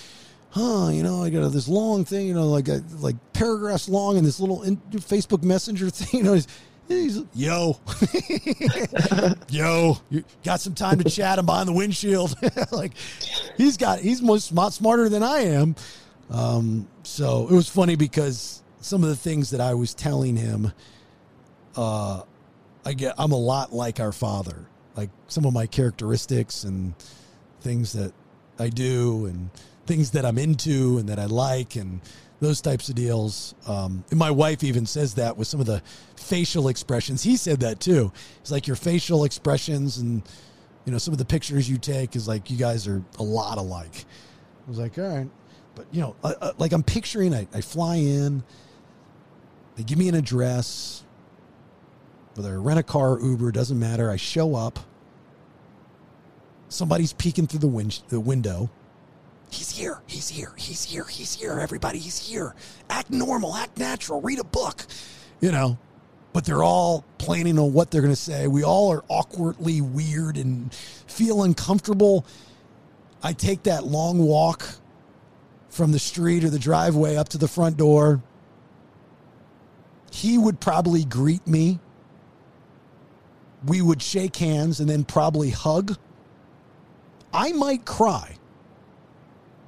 huh? You know, I got this long thing, you know, like a, like paragraphs long, and this little in, Facebook Messenger thing. You know, he's, he's yo, yo, you got some time to chat? I'm behind the windshield. like he's got he's most smart, smarter than I am. Um, so it was funny because some of the things that I was telling him, uh, I get I'm a lot like our father. Like some of my characteristics and things that I do and things that I'm into and that I like and those types of deals. Um, my wife even says that with some of the facial expressions. He said that too. It's like your facial expressions and you know some of the pictures you take is like you guys are a lot alike. I was like, all right, but you know, uh, uh, like I'm picturing, I, I fly in, they give me an address, whether I rent a car, Uber, doesn't matter. I show up. Somebody's peeking through the, the window. He's here. He's here. He's here. He's here. Everybody, he's here. Act normal. Act natural. Read a book. You know, but they're all planning on what they're going to say. We all are awkwardly weird and feel uncomfortable. I take that long walk from the street or the driveway up to the front door. He would probably greet me. We would shake hands and then probably hug. I might cry.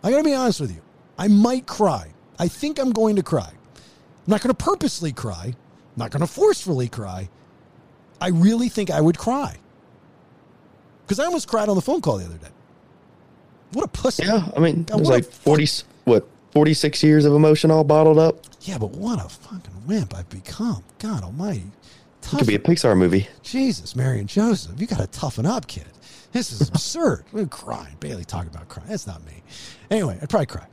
I got to be honest with you. I might cry. I think I'm going to cry. I'm not going to purposely cry. I'm not going to forcefully cry. I really think I would cry. Because I almost cried on the phone call the other day. What a pussy. Yeah, I mean, God, what a like forty, what, forty six years of emotion all bottled up. Yeah, but what a fucking wimp I've become. God almighty. It could be a Pixar movie. Jesus, Mary and Joseph, you got to toughen up, kid. This is absurd. We're crying. Bailey talking about crying. That's not me. Anyway, I'd probably cry.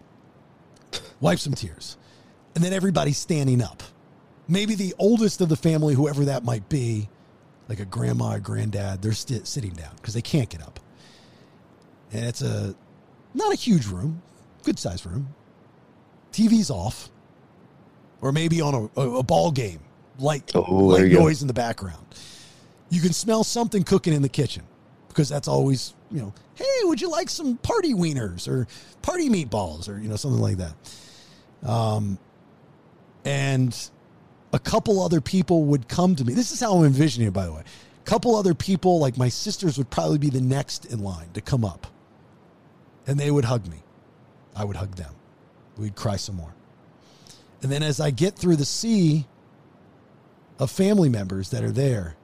Wipe some tears. And then everybody's standing up. Maybe the oldest of the family, whoever that might be, like a grandma or granddad, they're st- sitting down because they can't get up. And it's a not a huge room, good sized room. TV's off. Or maybe on a, a, a ball game, light, Oh, light you go. noise in the background. You can smell something cooking in the kitchen because that's always, you know, hey, would you like some party wieners or party meatballs or, you know, something like that. Um, and a couple other people would come to me. This is how I'm envisioning it, by the way. A couple other people, like my sisters, would probably be the next in line to come up. And they would hug me. I would hug them. We'd cry some more. And then as I get through the sea of family members that are there,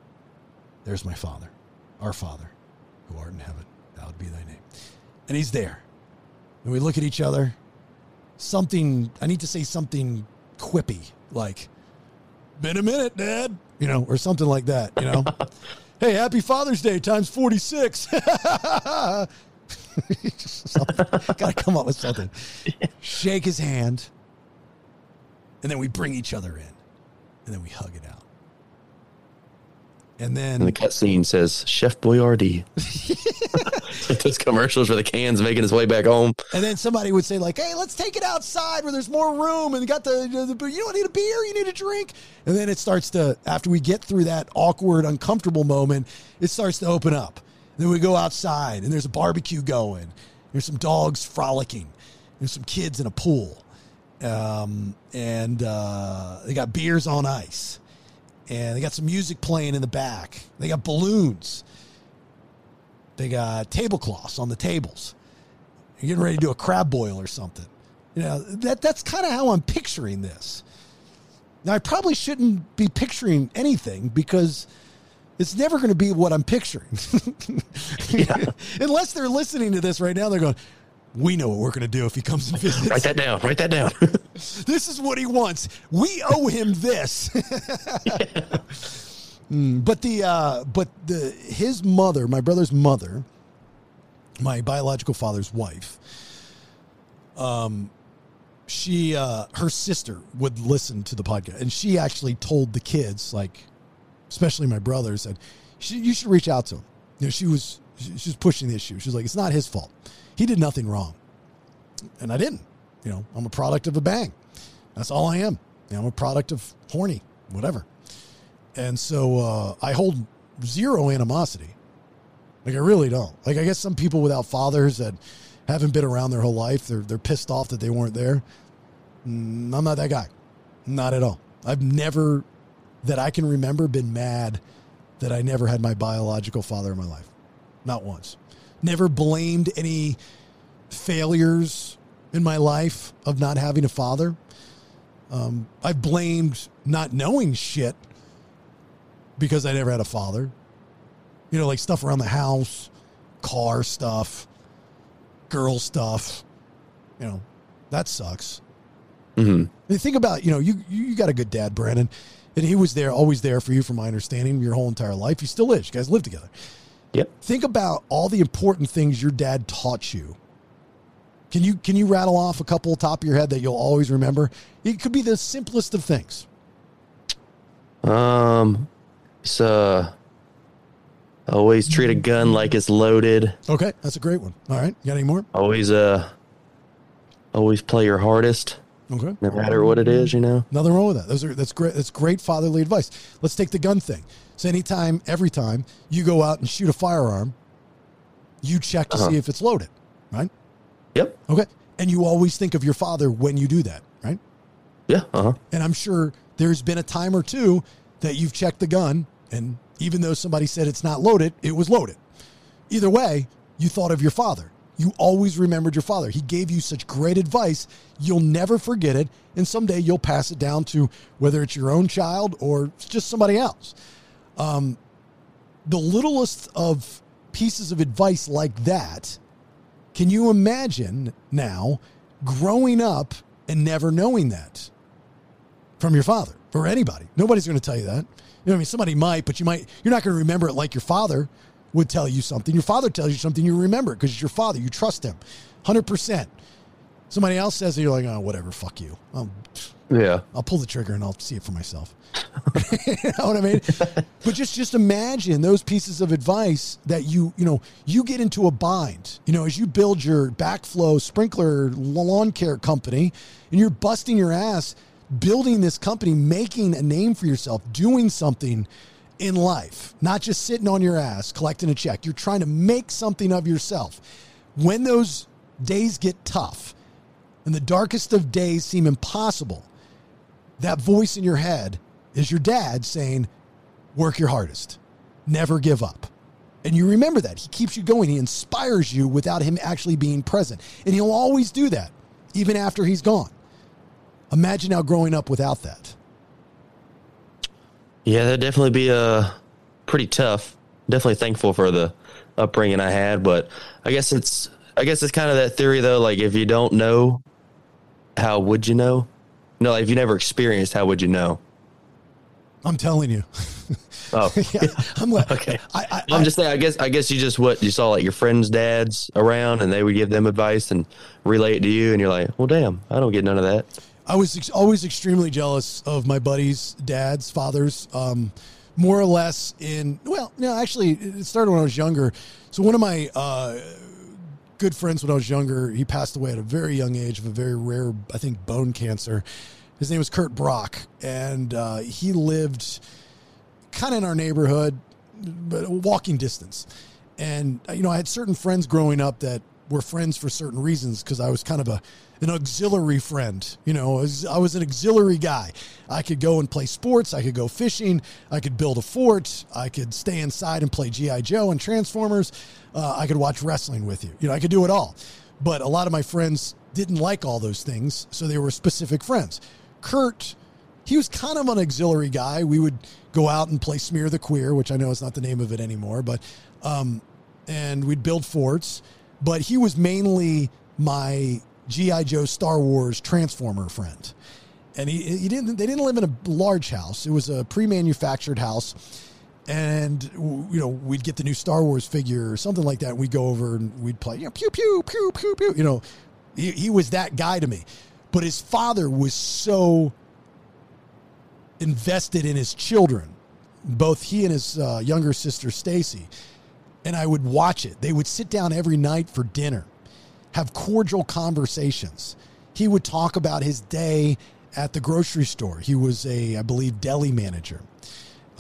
there's my father, our father, who art in heaven. Hallowed be thy name. And he's there. And we look at each other. Something, I need to say something quippy, like, been a minute, Dad, you know, or something like that, you know. hey, happy Father's Day times 46. Got to come up with something. Shake his hand, and then we bring each other in, and then we hug it out. And then And the cutscene says Chef Boyardee. Those commercials for the can's making his way back home. And then somebody would say, like, hey, let's take it outside where there's more room and got the, the, the- you don't need a beer, you need a drink. And then it starts to, after we get through that awkward, uncomfortable moment, it starts to open up. then we go outside and there's a barbecue going. There's some dogs frolicking. There's some kids in a pool. Um, and uh, they got beers on ice. And they got some music playing in the back. They got balloons. They got tablecloths on the tables. You're getting ready to do a crab boil or something. You know, that that's kind of how I'm picturing this. Now I probably shouldn't be picturing anything because it's never going to be what I'm picturing. Unless they're listening to this right now, they're going, "We know what we're going to do if he comes and visits. Write that down. Write that down. this is what he wants. We owe him this." Mm, but the uh, but the his mother, my brother's mother, my biological father's wife, um, she uh, her sister would listen to the podcast, and she actually told the kids, like, especially my brother, said, "She- "You should reach out to him." You know, she was she, she was pushing the issue. She was like, "It's not his fault. He did nothing wrong," and I didn't. You know, I'm a product of a bang. That's all I am. You know, I'm a product of horny, whatever. And so uh, I hold zero animosity. Like I really don't. Like I guess some people without fathers that haven't been around their whole life, they're they're pissed off that they weren't there. Mm, I'm not that guy. Not at all. I've never that I can remember been mad that I never had my biological father in my life. Not once. Never blamed any failures in my life of not having a father. Um, I've blamed not knowing shit because I never had a father. You know, like stuff around the house, car stuff, girl stuff. You know, that sucks. hmm And think about, you know, you you got a good dad, Brandon, and he was there, always there for you, from my understanding, your whole entire life. He still is. You guys live together. Yep. Think about all the important things your dad taught you. Can you can you rattle off a couple top of your head that you'll always remember? It could be the simplest of things. Um, it's uh, always treat a gun like it's loaded. Okay, that's a great one. All right, you got any more? Always uh, always play your hardest, Okay. no matter what it is. You know. Nothing wrong with that. Those are that's great. That's great fatherly advice. Let's take the gun thing. So anytime, every time you go out and shoot a firearm, you check to Uh-huh. see if it's loaded, right? Yep. Okay. And you always think of your father when you do that, right? Yeah. Uh huh. And I'm sure there's been a time or two that you've checked the gun, and even though somebody said it's not loaded, it was loaded. Either way, you thought of your father. You always remembered your father. He gave you such great advice, you'll never forget it. And someday you'll pass it down to whether it's your own child or just somebody else. Um, the littlest of pieces of advice like that, can you imagine now growing up and never knowing that? from your father or anybody. Nobody's going to tell you that. You know I mean? Somebody might, but you might, you're not going to remember it like your father would tell you something. Your father tells you something, you remember it because it's your father. You trust him 100%. Somebody else says it, you're like, oh, whatever, fuck you. Um, Yeah. I'll pull the trigger and I'll see it for myself. you know what I mean? but just just imagine those pieces of advice that you you know you get into a bind. You know, as you build your backflow sprinkler lawn care company, and you're busting your ass building this company, making a name for yourself, doing something in life, not just sitting on your ass collecting a check. You're trying to make something of yourself. When those days get tough and the darkest of days seem impossible, that voice in your head is your dad saying, work your hardest, never give up. And you remember that. He keeps you going. He inspires you without him actually being present. And he'll always do that, even after he's gone. Imagine now growing up without that. Yeah, that'd definitely be uh, pretty tough. Definitely thankful for the upbringing I had, but I guess it's I guess it's kind of that theory though. Like if you don't know, how would you know? No, like if you never experienced, how would you know? I'm telling you. Oh, yeah, I'm like, okay. I, I, I'm just saying. I guess I guess you just what you saw like your friends' dads around, and they would give them advice and relay it to you, and you're like, well, damn, I don't get none of that. I was ex- always extremely jealous of my buddies' dads, fathers, um, more or less in, well, no, actually, it started when I was younger. So one of my uh, good friends when I was younger, he passed away at a very young age of a very rare, I think, bone cancer. His name was Kurt Brock, and uh, he lived kind of in our neighborhood, but walking distance. And uh, you know, I had certain friends growing up that were friends for certain reasons because I was kind of a an auxiliary friend. You know, I was, I was an auxiliary guy. I could go and play sports. I could go fishing. I could build a fort. I could stay inside and play GI Joe and Transformers. Uh, I could watch wrestling with you. You know, I could do it all. But a lot of my friends didn't like all those things, so they were specific friends. Kurt, he was kind of an auxiliary guy. We would go out and play Smear the Queer, which I know is not the name of it anymore, but um, and we'd build forts. But he was mainly my GI Joe Star Wars Transformer friend, and he, he didn't. They didn't live in a large house. It was a pre-manufactured house, and you know we'd get the new Star Wars figure or something like that. We'd go over and we'd play, you know, pew pew pew pew pew. You know, he, he was that guy to me. But his father was so invested in his children, both he and his uh, younger sister Stacy, and I would watch it. They would sit down every night for dinner, have cordial conversations. He would talk about his day at the grocery store. He was a, I believe, deli manager.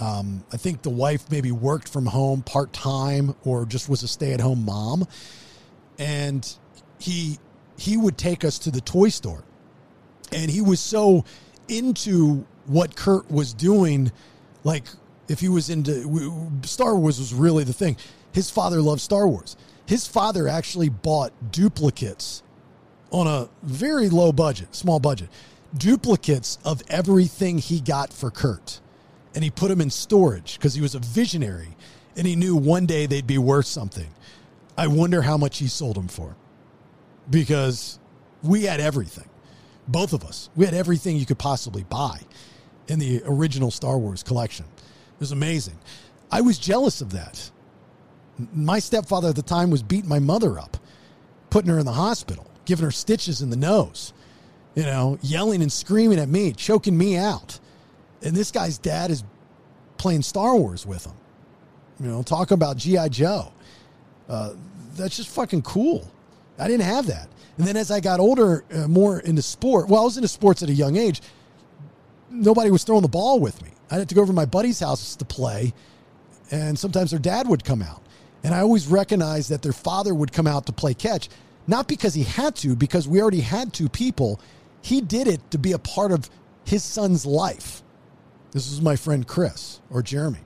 Um, I think the wife maybe worked from home part time or just was a stay at home mom, and he he would take us to the toy store, and he was so into what Kurt was doing, like if he was into Star Wars was really the thing. His father loved Star Wars. His father actually bought duplicates on a very low budget, small budget, duplicates of everything he got for Kurt. And he put them in storage because he was a visionary and he knew one day they'd be worth something. I wonder how much he sold them for because we had everything. Both of us. We had everything you could possibly buy in the original Star Wars collection. It was amazing. I was jealous of that. My stepfather at the time was beating my mother up, putting her in the hospital, giving her stitches in the nose, you know, yelling and screaming at me, choking me out. And this guy's dad is playing Star Wars with him, you know, talking about G.I. Joe. Uh, that's just fucking cool. I didn't have that. And then as I got older, uh, more into sport, well, I was into sports at a young age. Nobody was throwing the ball with me. I had to go over to my buddy's house to play, and sometimes their dad would come out. And I always recognized that their father would come out to play catch, not because he had to, because we already had two people. He did it to be a part of his son's life. This was my friend Chris or Jeremy.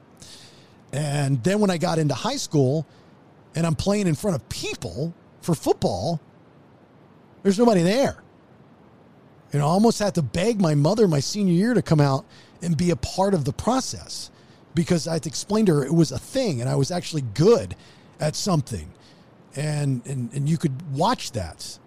And then when I got into high school and I'm playing in front of people for football, there's nobody there. Know, I almost had to beg my mother my senior year to come out and be a part of the process because I had to explain to her it was a thing and I was actually good at something. And, and, and you could watch that.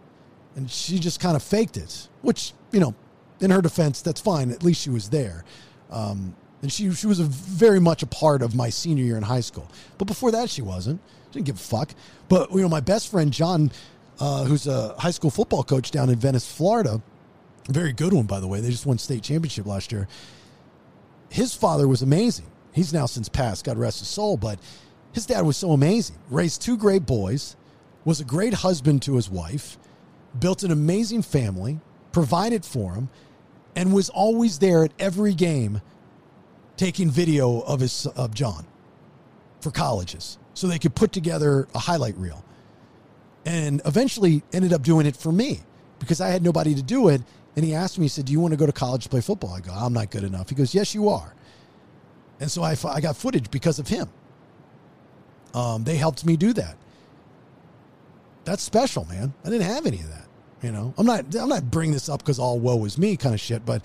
And she just kind of faked it, which, you know, in her defense, that's fine. At least she was there. Um, and she, she was very much a part of my senior year in high school. But before that, she wasn't. She didn't give a fuck. But, you know, my best friend, John, uh, who's a high school football coach down in Venice, Florida, very good one, by the way. They just won state championship last year. His father was amazing. He's now since passed, God rest his soul, but his dad was so amazing. Raised two great boys, was a great husband to his wife, built an amazing family, provided for him, and was always there at every game taking video of his of John for colleges so they could put together a highlight reel. And eventually ended up doing it for me because I had nobody to do it. And he asked me, he said, Do you want to go to college to play football? I go, I'm not good enough. He goes, Yes, you are. And so I, I got footage because of him. Um, they helped me do that. That's special, man. I didn't have any of that. You know, I'm not I'm not bringing this up because all woe is me kind of shit, but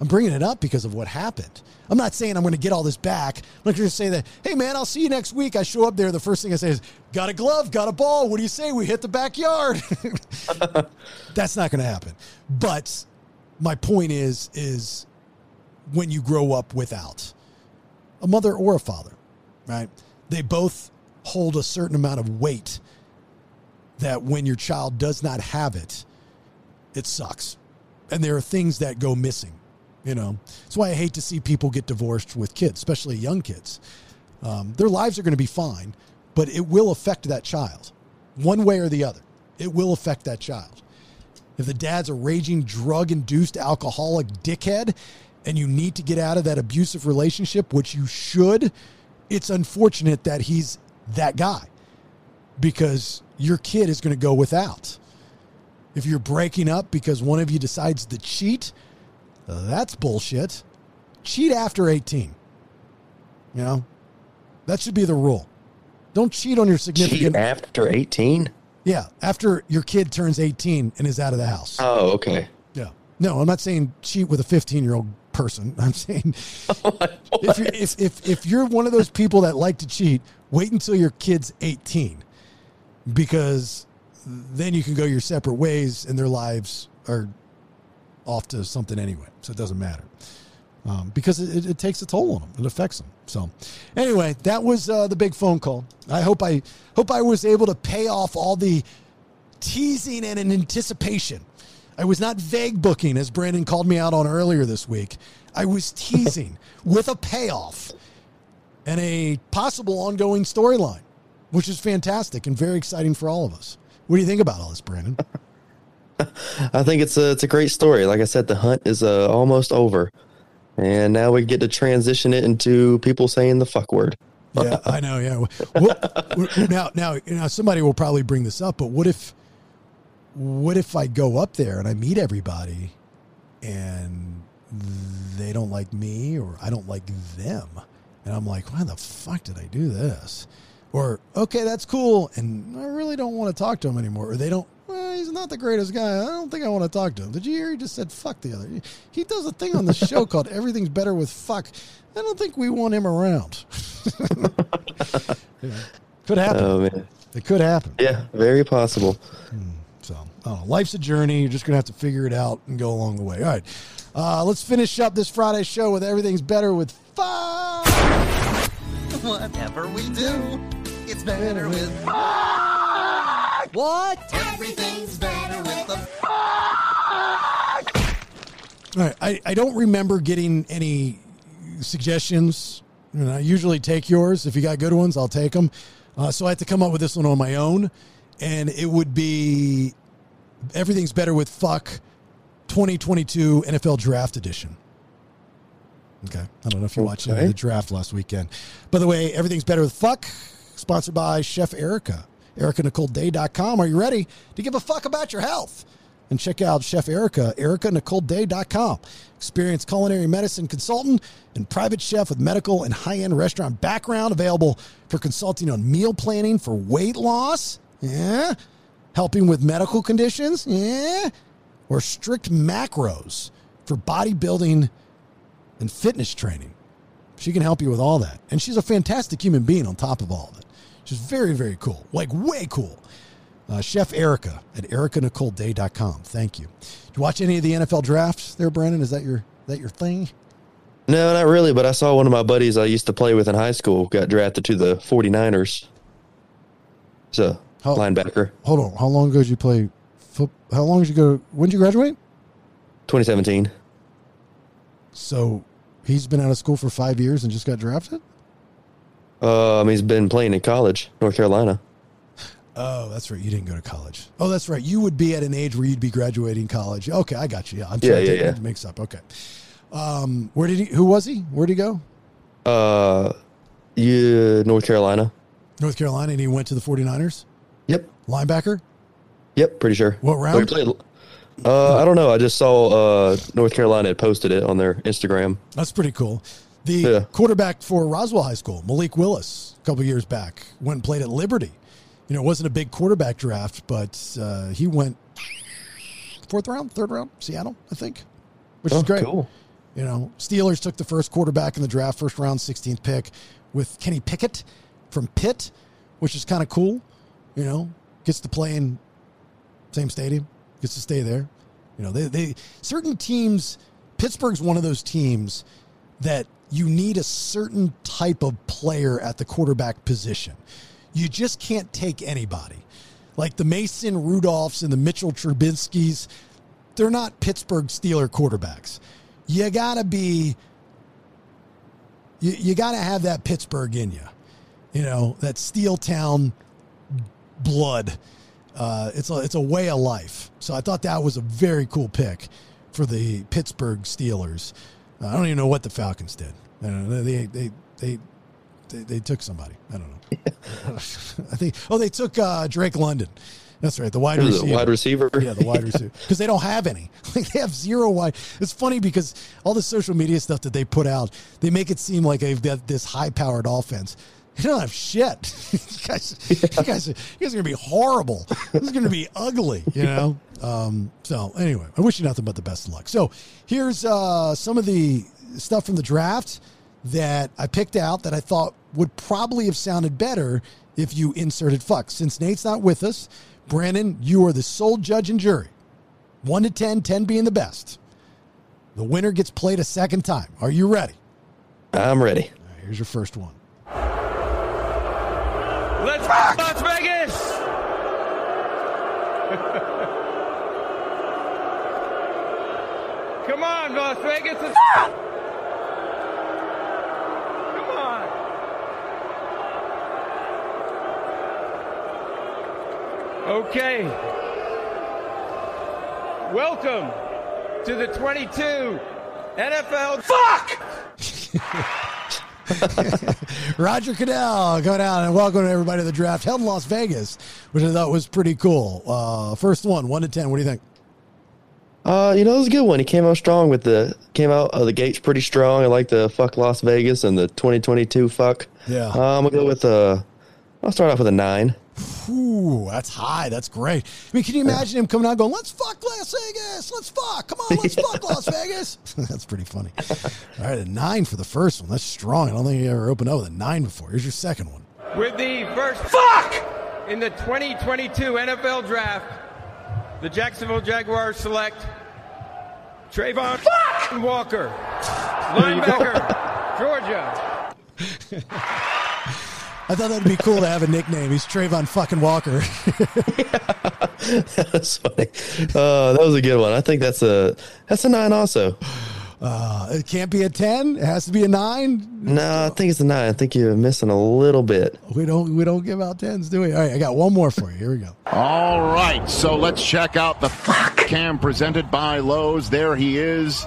I'm bringing it up because of what happened. I'm not saying I'm going to get all this back. I'm not going to say that, hey man, I'll see you next week. I show up there. The first thing I say is, got a glove, got a ball. What do you say? We hit the backyard. That's not going to happen. But my point is, is when you grow up without, a mother or a father, right? They both hold a certain amount of weight that when your child does not have it, it sucks. And there are things that go missing, you know. That's why I hate to see people get divorced with kids, especially young kids. Um, their lives are going to be fine, but it will affect that child one way or the other. It will affect that child. If the dad's a raging drug induced alcoholic dickhead and you need to get out of that abusive relationship, which you should, it's unfortunate that he's that guy because your kid is going to go without. If you're breaking up because one of you decides to cheat, that's bullshit. Cheat after 18. You know, that should be the rule. Don't cheat on your significant. Cheat after 18? Yeah, after your kid turns 18 and is out of the house. Oh, okay. Yeah. No, I'm not saying cheat with a 15 year old person. I'm saying oh if, you're, if, if, if you're one of those people that like to cheat, wait until your kid's 18 because then you can go your separate ways and their lives are off to something anyway. So it doesn't matter. Um, because it, it, takes a toll on them. It affects them. So, anyway, that was uh, the big phone call. I hope I hope I was able to pay off all the teasing and an anticipation. I was not vague booking, as Brandon called me out on earlier this week. I was teasing with a payoff and a possible ongoing storyline, which is fantastic and very exciting for all of us. What do you think about all this, Brandon? I think it's a it's a great story. Like I said, the hunt is uh, almost over. And now we get to transition it into people saying the fuck word. yeah, I know. Yeah. Well, now, now, now, somebody will probably bring this up, but what if, what if I go up there and I meet everybody, and they don't like me, or I don't like them, and I'm like, why the fuck did I do this? Or okay, that's cool, and I really don't want to talk to him anymore, or they don't well, he's not the greatest guy. I don't think I want to talk to him. Did you hear? He just said fuck the other. He does a thing on the show called Everything's Better with Fuck. I don't think we want him around. yeah. Could happen. Oh, man. It could happen. Yeah, very possible. Hmm. So, know, life's a journey. You're just going to have to figure it out and go along the way. All right. Uh, let's finish up this Friday show with Everything's Better with Fuck. Whatever we do, it's better with Fuck. What? Everything's better with the fuck. All right. I, I don't remember getting any suggestions. And I usually take yours. If you got good ones, I'll take them. Uh, so I had to come up with this one on my own. And it would be Everything's Better with Fuck 2022 NFL Draft Edition. Okay. I don't know if you watched okay. the draft last weekend. By the way, Everything's Better with Fuck, sponsored by Chef Erica. EricaNicoleDay.com. Are you ready to give a fuck about your health? And check out Chef Erica, EricaNicoleDay.com. Experienced culinary medicine consultant and private chef with medical and high end restaurant background available for consulting on meal planning for weight loss. Yeah. Helping with medical conditions. Yeah. Or strict macros for bodybuilding and fitness training. She can help you with all that. And she's a fantastic human being on top of all of it. She's very, very cool. Like, way cool. Uh, Chef Erica at ericanicoleday.com. Thank you. Did you watch any of the NFL drafts there, Brandon? Is that your that your thing? No, not really, but I saw one of my buddies I used to play with in high school got drafted to the 49ers. So, how, linebacker. Hold on. How long ago did you play? How long did you go? When did you graduate? 2017. So, he's been out of school for five years and just got drafted? Um, he's been playing in college, North Carolina. Oh, that's right. You didn't go to college. Oh, that's right. You would be at an age where you'd be graduating college. Okay, I got you. Yeah, I'm yeah, yeah, yeah. Mix up. Okay. Um, where did he? Who was he? Where did he go? Uh, yeah, North Carolina. North Carolina, and he went to the 49ers? Yep. Linebacker? Yep, pretty sure. What round? played, uh, I don't know. I just saw uh, North Carolina had posted it on their Instagram. That's pretty cool. The yeah. quarterback for Roswell High School, Malik Willis, a couple years back, went and played at Liberty. You know, it wasn't a big quarterback draft, but uh, he went fourth round, third round, Seattle, I think, which oh, is great. Cool. You know, Steelers took the first quarterback in the draft, first round, 16th pick, with Kenny Pickett from Pitt, which is kind of cool. You know, gets to play in same stadium, gets to stay there. You know, they, they certain teams. Pittsburgh's one of those teams that you need a certain type of player at the quarterback position. You just can't take anybody. Like the Mason Rudolphs and the Mitchell Trubinskys, they're not Pittsburgh Steeler quarterbacks. You got to be, you, you got to have that Pittsburgh in you, you know, that Steel Town blood. Uh, it's a it's a way of life. So I thought that was a very cool pick for the Pittsburgh Steelers. I don't even know what the Falcons did. I. They they they they, they took somebody. I don't know. I think. Oh, they took uh, Drake London. That's right, the wide receiver. the wide receiver? Yeah, the wide receiver. Because they don't have any. Like they have zero wide. It's funny because all the social media stuff that they put out, they make it seem like they've got this high-powered offense. They don't have shit. you guys, you guys, you guys are gonna be horrible. This is gonna be ugly. You know. Um, so anyway, I wish you nothing but the best of luck. So here's uh, some of the stuff from the draft that I picked out that I thought would probably have sounded better if you inserted fuck. Since Nate's not with us, Brandon, you are the sole judge and jury. One to 10, 10 being the best. The winner gets played a second time. Are you ready? I'm ready. Right, here's your first one. Let's Las Vegas! Come on, Las Vegas. Let's... Ah! Come on. Okay. Welcome to the 22 NFL. Fuck! Roger Goodell, go down and welcome everybody to the draft held in Las Vegas, which I thought was pretty cool. Uh, first one, one to 10. What do you think? Uh, you know, it was a good one. He came out strong with the came out of the gates pretty strong. I like the fuck Las Vegas and the 2022 fuck. Yeah. Uh, I'm gonna go with uh I'll start off with a nine. Ooh, that's high. That's great. I mean, can you imagine him coming out going, let's fuck Las Vegas. Let's fuck. Come on, let's fuck Las Vegas. that's pretty funny. All right, a nine for the first one. That's strong. I don't think you ever opened up with a nine before. Here's your second one. With the first fuck in the 2022 NFL Draft, the Jacksonville Jaguars select Travon fuck! Walker, linebacker, Georgia. I thought that'd be cool to have a nickname. He's Travon fucking Walker. that's funny. Uh, that was a good one. I think that's a that's a nine also. Uh, it can't be a 10. It has to be a nine. No, I think it's a nine. I think you're missing a little bit. We don't we don't give out tens, do we? All right, I got one more for you. Here we go. All right, so let's check out the fuck cam presented by Lowe's. There he is,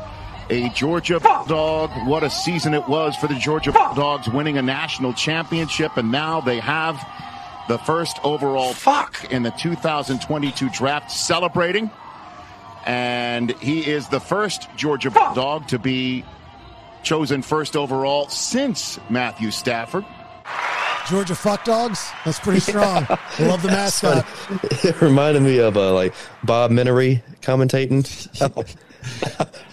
a Georgia Bulldog. What a season it was for the Georgia Bulldogs, winning a national championship, and now they have the first overall fuck in the 2022 draft, celebrating. And he is the first Georgia Bulldog to be chosen first overall since Matthew Stafford. Georgia fuck dogs. That's pretty strong. I love the mascot. funny. It reminded me of uh, like Bob Menery commentating.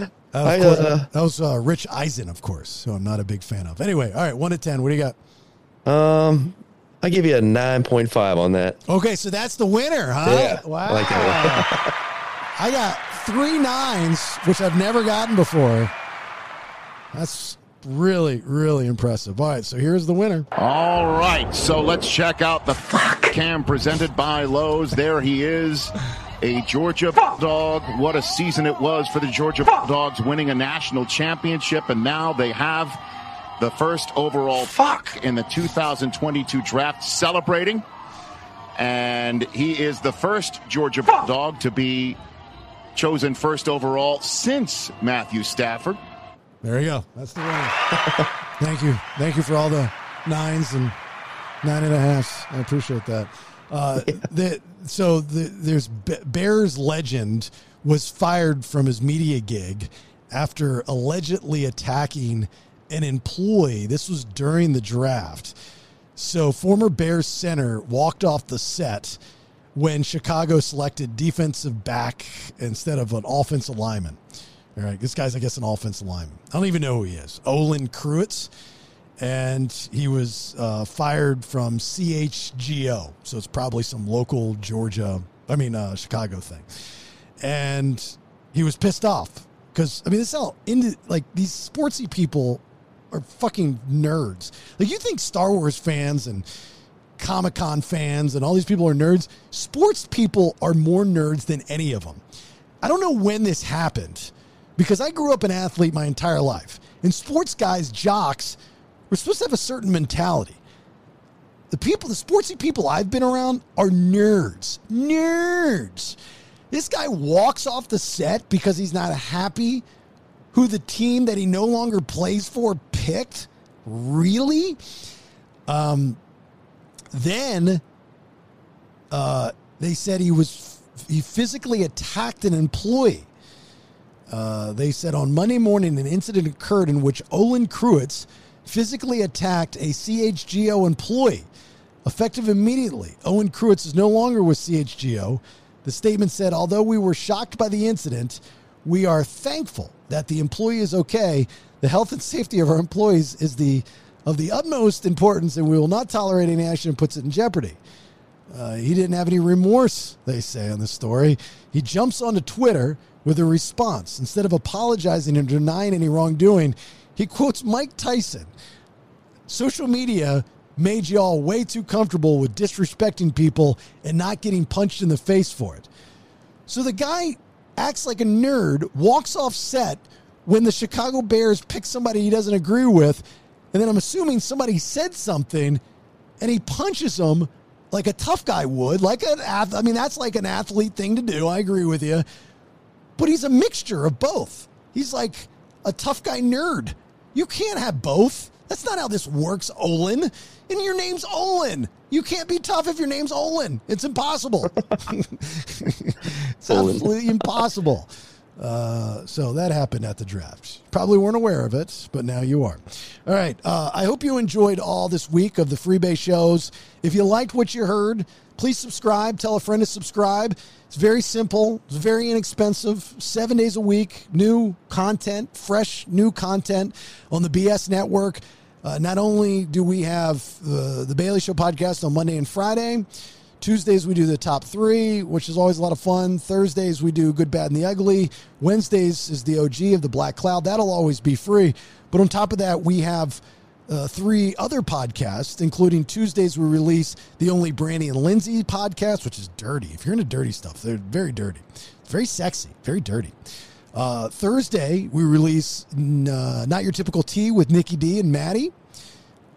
Uh, I, course, uh, that was uh, Rich Eisen, of course, who I'm not a big fan of. Anyway, all right, one to ten. What do you got? Um, I give you a nine point five on that. Okay, so that's the winner, huh? Yeah, I Wow. like I got three nines, which I've never gotten before. That's really, really impressive. All right, so here's the winner. All right, so let's check out the fuck cam presented by Lowe's. There he is, a Georgia Bulldog. What a season it was for the Georgia Bulldogs, winning a national championship, and now they have the first overall fuck in the 2022 draft, celebrating. And he is the first Georgia Bulldog to be chosen first overall since Matthew Stafford. There you go. That's the winner. Thank you. Thank you for all the nines and nine and a halves. I appreciate that. Uh, the, so the, there's Bears legend was fired from his media gig after allegedly attacking an employee. This was during the draft. So former Bears center walked off the set when Chicago selected defensive back instead of an offensive lineman. All right, this guy's, I guess, an offensive lineman. I don't even know who he is. Olin Kreutz. And he was uh, fired from CHGO. So it's probably some local Georgia, I mean, uh, Chicago thing. And he was pissed off because, I mean, this is how, into, like, these sportsy people are fucking nerds. Like you think Star Wars fans and Comic Con fans and all these people are nerds. Sports people are more nerds than any of them. I don't know when this happened because I grew up an athlete my entire life. And sports guys, jocks, we're supposed to have a certain mentality. The people, the sportsy people I've been around are nerds. Nerds. This guy walks off the set because he's not happy who the team that he no longer plays for picked. Really? Um, then uh, they said he was he physically attacked an employee. Uh, they said on Monday morning an incident occurred in which Olin Kreutz physically attacked a CHGO employee. Effective immediately, Olin Kreutz is no longer with CHGO. The statement said, although we were shocked by the incident, we are thankful that the employee is okay. The health and safety of our employees is the of the utmost importance, and we will not tolerate any action that puts it in jeopardy. Uh, he didn't have any remorse, they say on the story. He jumps onto Twitter with a response. Instead of apologizing and denying any wrongdoing, he quotes Mike Tyson. Social media made y'all way too comfortable with disrespecting people and not getting punched in the face for it. So the guy acts like a nerd, walks off set when the Chicago Bears pick somebody he doesn't agree with, and then I'm assuming somebody said something and he punches them like a tough guy would, like an I mean, that's like an athlete thing to do. I agree with you. But he's a mixture of both. He's like a tough guy nerd. You can't have both. That's not how this works, Olin. And your name's Olin. You can't be tough if your name's Olin. It's impossible. it's Olin. absolutely impossible. Uh, so that happened at the draft. Probably weren't aware of it, but now you are. All right. Uh, I hope you enjoyed all this week of the Freebase shows. If you liked what you heard, please subscribe. Tell a friend to subscribe. It's very simple. It's very inexpensive. Seven days a week, new content, fresh new content on the BS Network. Uh, not only do we have uh, the Bailey Show podcast on Monday and Friday, Tuesdays we do the top three, which is always a lot of fun. Thursdays we do good, bad, and the ugly. Wednesdays is the OG of the Black Cloud. That'll always be free. But on top of that, we have uh, three other podcasts, including Tuesdays we release the only Brandy and Lindsay podcast, which is dirty. If you're into dirty stuff, they're very dirty, very sexy, very dirty. Uh, Thursday we release uh, not your typical tea with Nikki D and Maddie.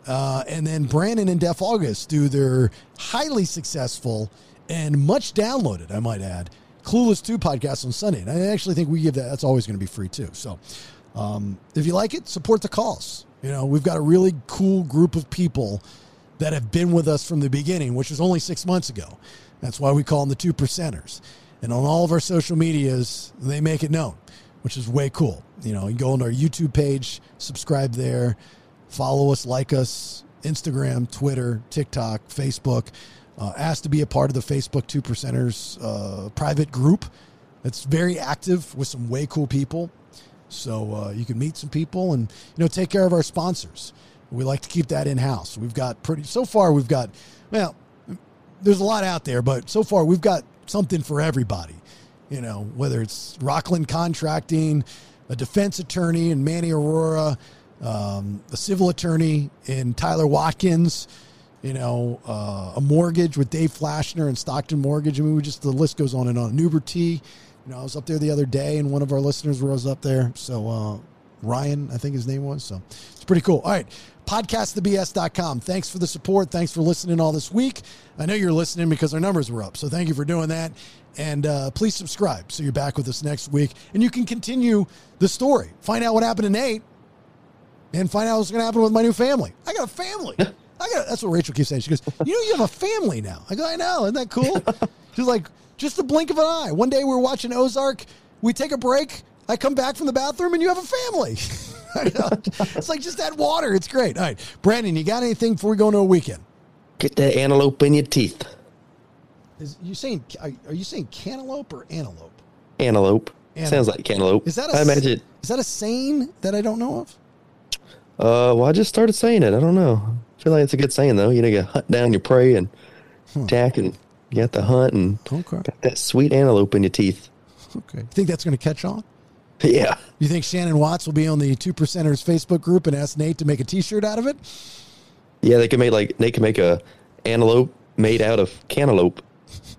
Uh, and then Brandon and Def August do their highly successful and much downloaded, I might add, Clueless 2 podcast on Sunday. And I actually think we give that, that's always going to be free too. So um, if you like it, support the calls. You know, we've got a really cool group of people that have been with us from the beginning, which was only six months ago. That's why we call them the two percenters. And on all of our social medias, they make it known, which is way cool. You know, you go on our YouTube page, subscribe there, follow us, like us, Instagram, Twitter, TikTok, Facebook. Uh, ask to be a part of the Facebook Two Percenters uh, private group. It's very active with some way cool people. So uh, you can meet some people and you know take care of our sponsors. We like to keep that in house. We've got pretty so far. We've got well, there's a lot out there, but so far we've got something for everybody. You know, whether it's Rockland Contracting, a defense attorney in Manny Arora, um, a civil attorney in Tyler Watkins, you know, uh, a mortgage with Dave Flashner and Stockton Mortgage. I mean, we just the list goes on and on. An Uber T, you know, I was up there the other day, and one of our listeners was up there. So uh, Ryan, I think his name was. So it's pretty cool. All right, podcastthebs.com. Thanks for the support. Thanks for listening all this week. I know you're listening because our numbers were up. So thank you for doing that. And uh, please subscribe so you're back with us next week. And you can continue the story. Find out what happened to Nate and find out what's going to happen with my new family. I got a family. I got. That's what Rachel keeps saying. She goes, "You know, you have a family now." I go, "I know. Isn't that cool?" She's like, "Just the blink of an eye." One day we're watching Ozark. We take a break. I come back from the bathroom, and you have a family. it's like just add water. It's great. All right, Brandon, you got anything before we go into a weekend? Get that antelope in your teeth. Is you saying? Are are you saying cantaloupe or antelope? Antelope. Antelope. Sounds like cantaloupe. Is that a I imagine. Is that a saying that I don't know of? Uh, well, I just started saying it. I don't know. I feel like it's a good saying though. You know, you hunt down your prey and attack, and you got to hunt and Okay. got that sweet antelope in your teeth. Okay. You think that's going to catch on? Yeah. You think Shannon Watts will be on the Two Percenters Facebook group and ask Nate to make a T-shirt out of it? Yeah, they can make like Nate can make a antelope made out of cantaloupe.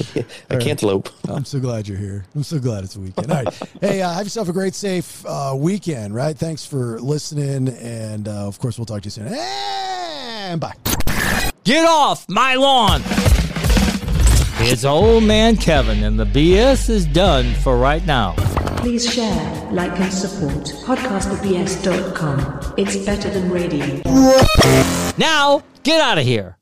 a cantaloupe. I'm so glad you're here. I'm so glad it's a weekend. All right. hey, uh, have yourself a great, safe uh, weekend, right? Thanks for listening. And uh, of course, we'll talk to you soon. And bye. Get off my lawn! It's old man Kevin, and the BS is done for right now. Please share, like, and support podcastthebs.com. It's better than radio. Now, get out of here.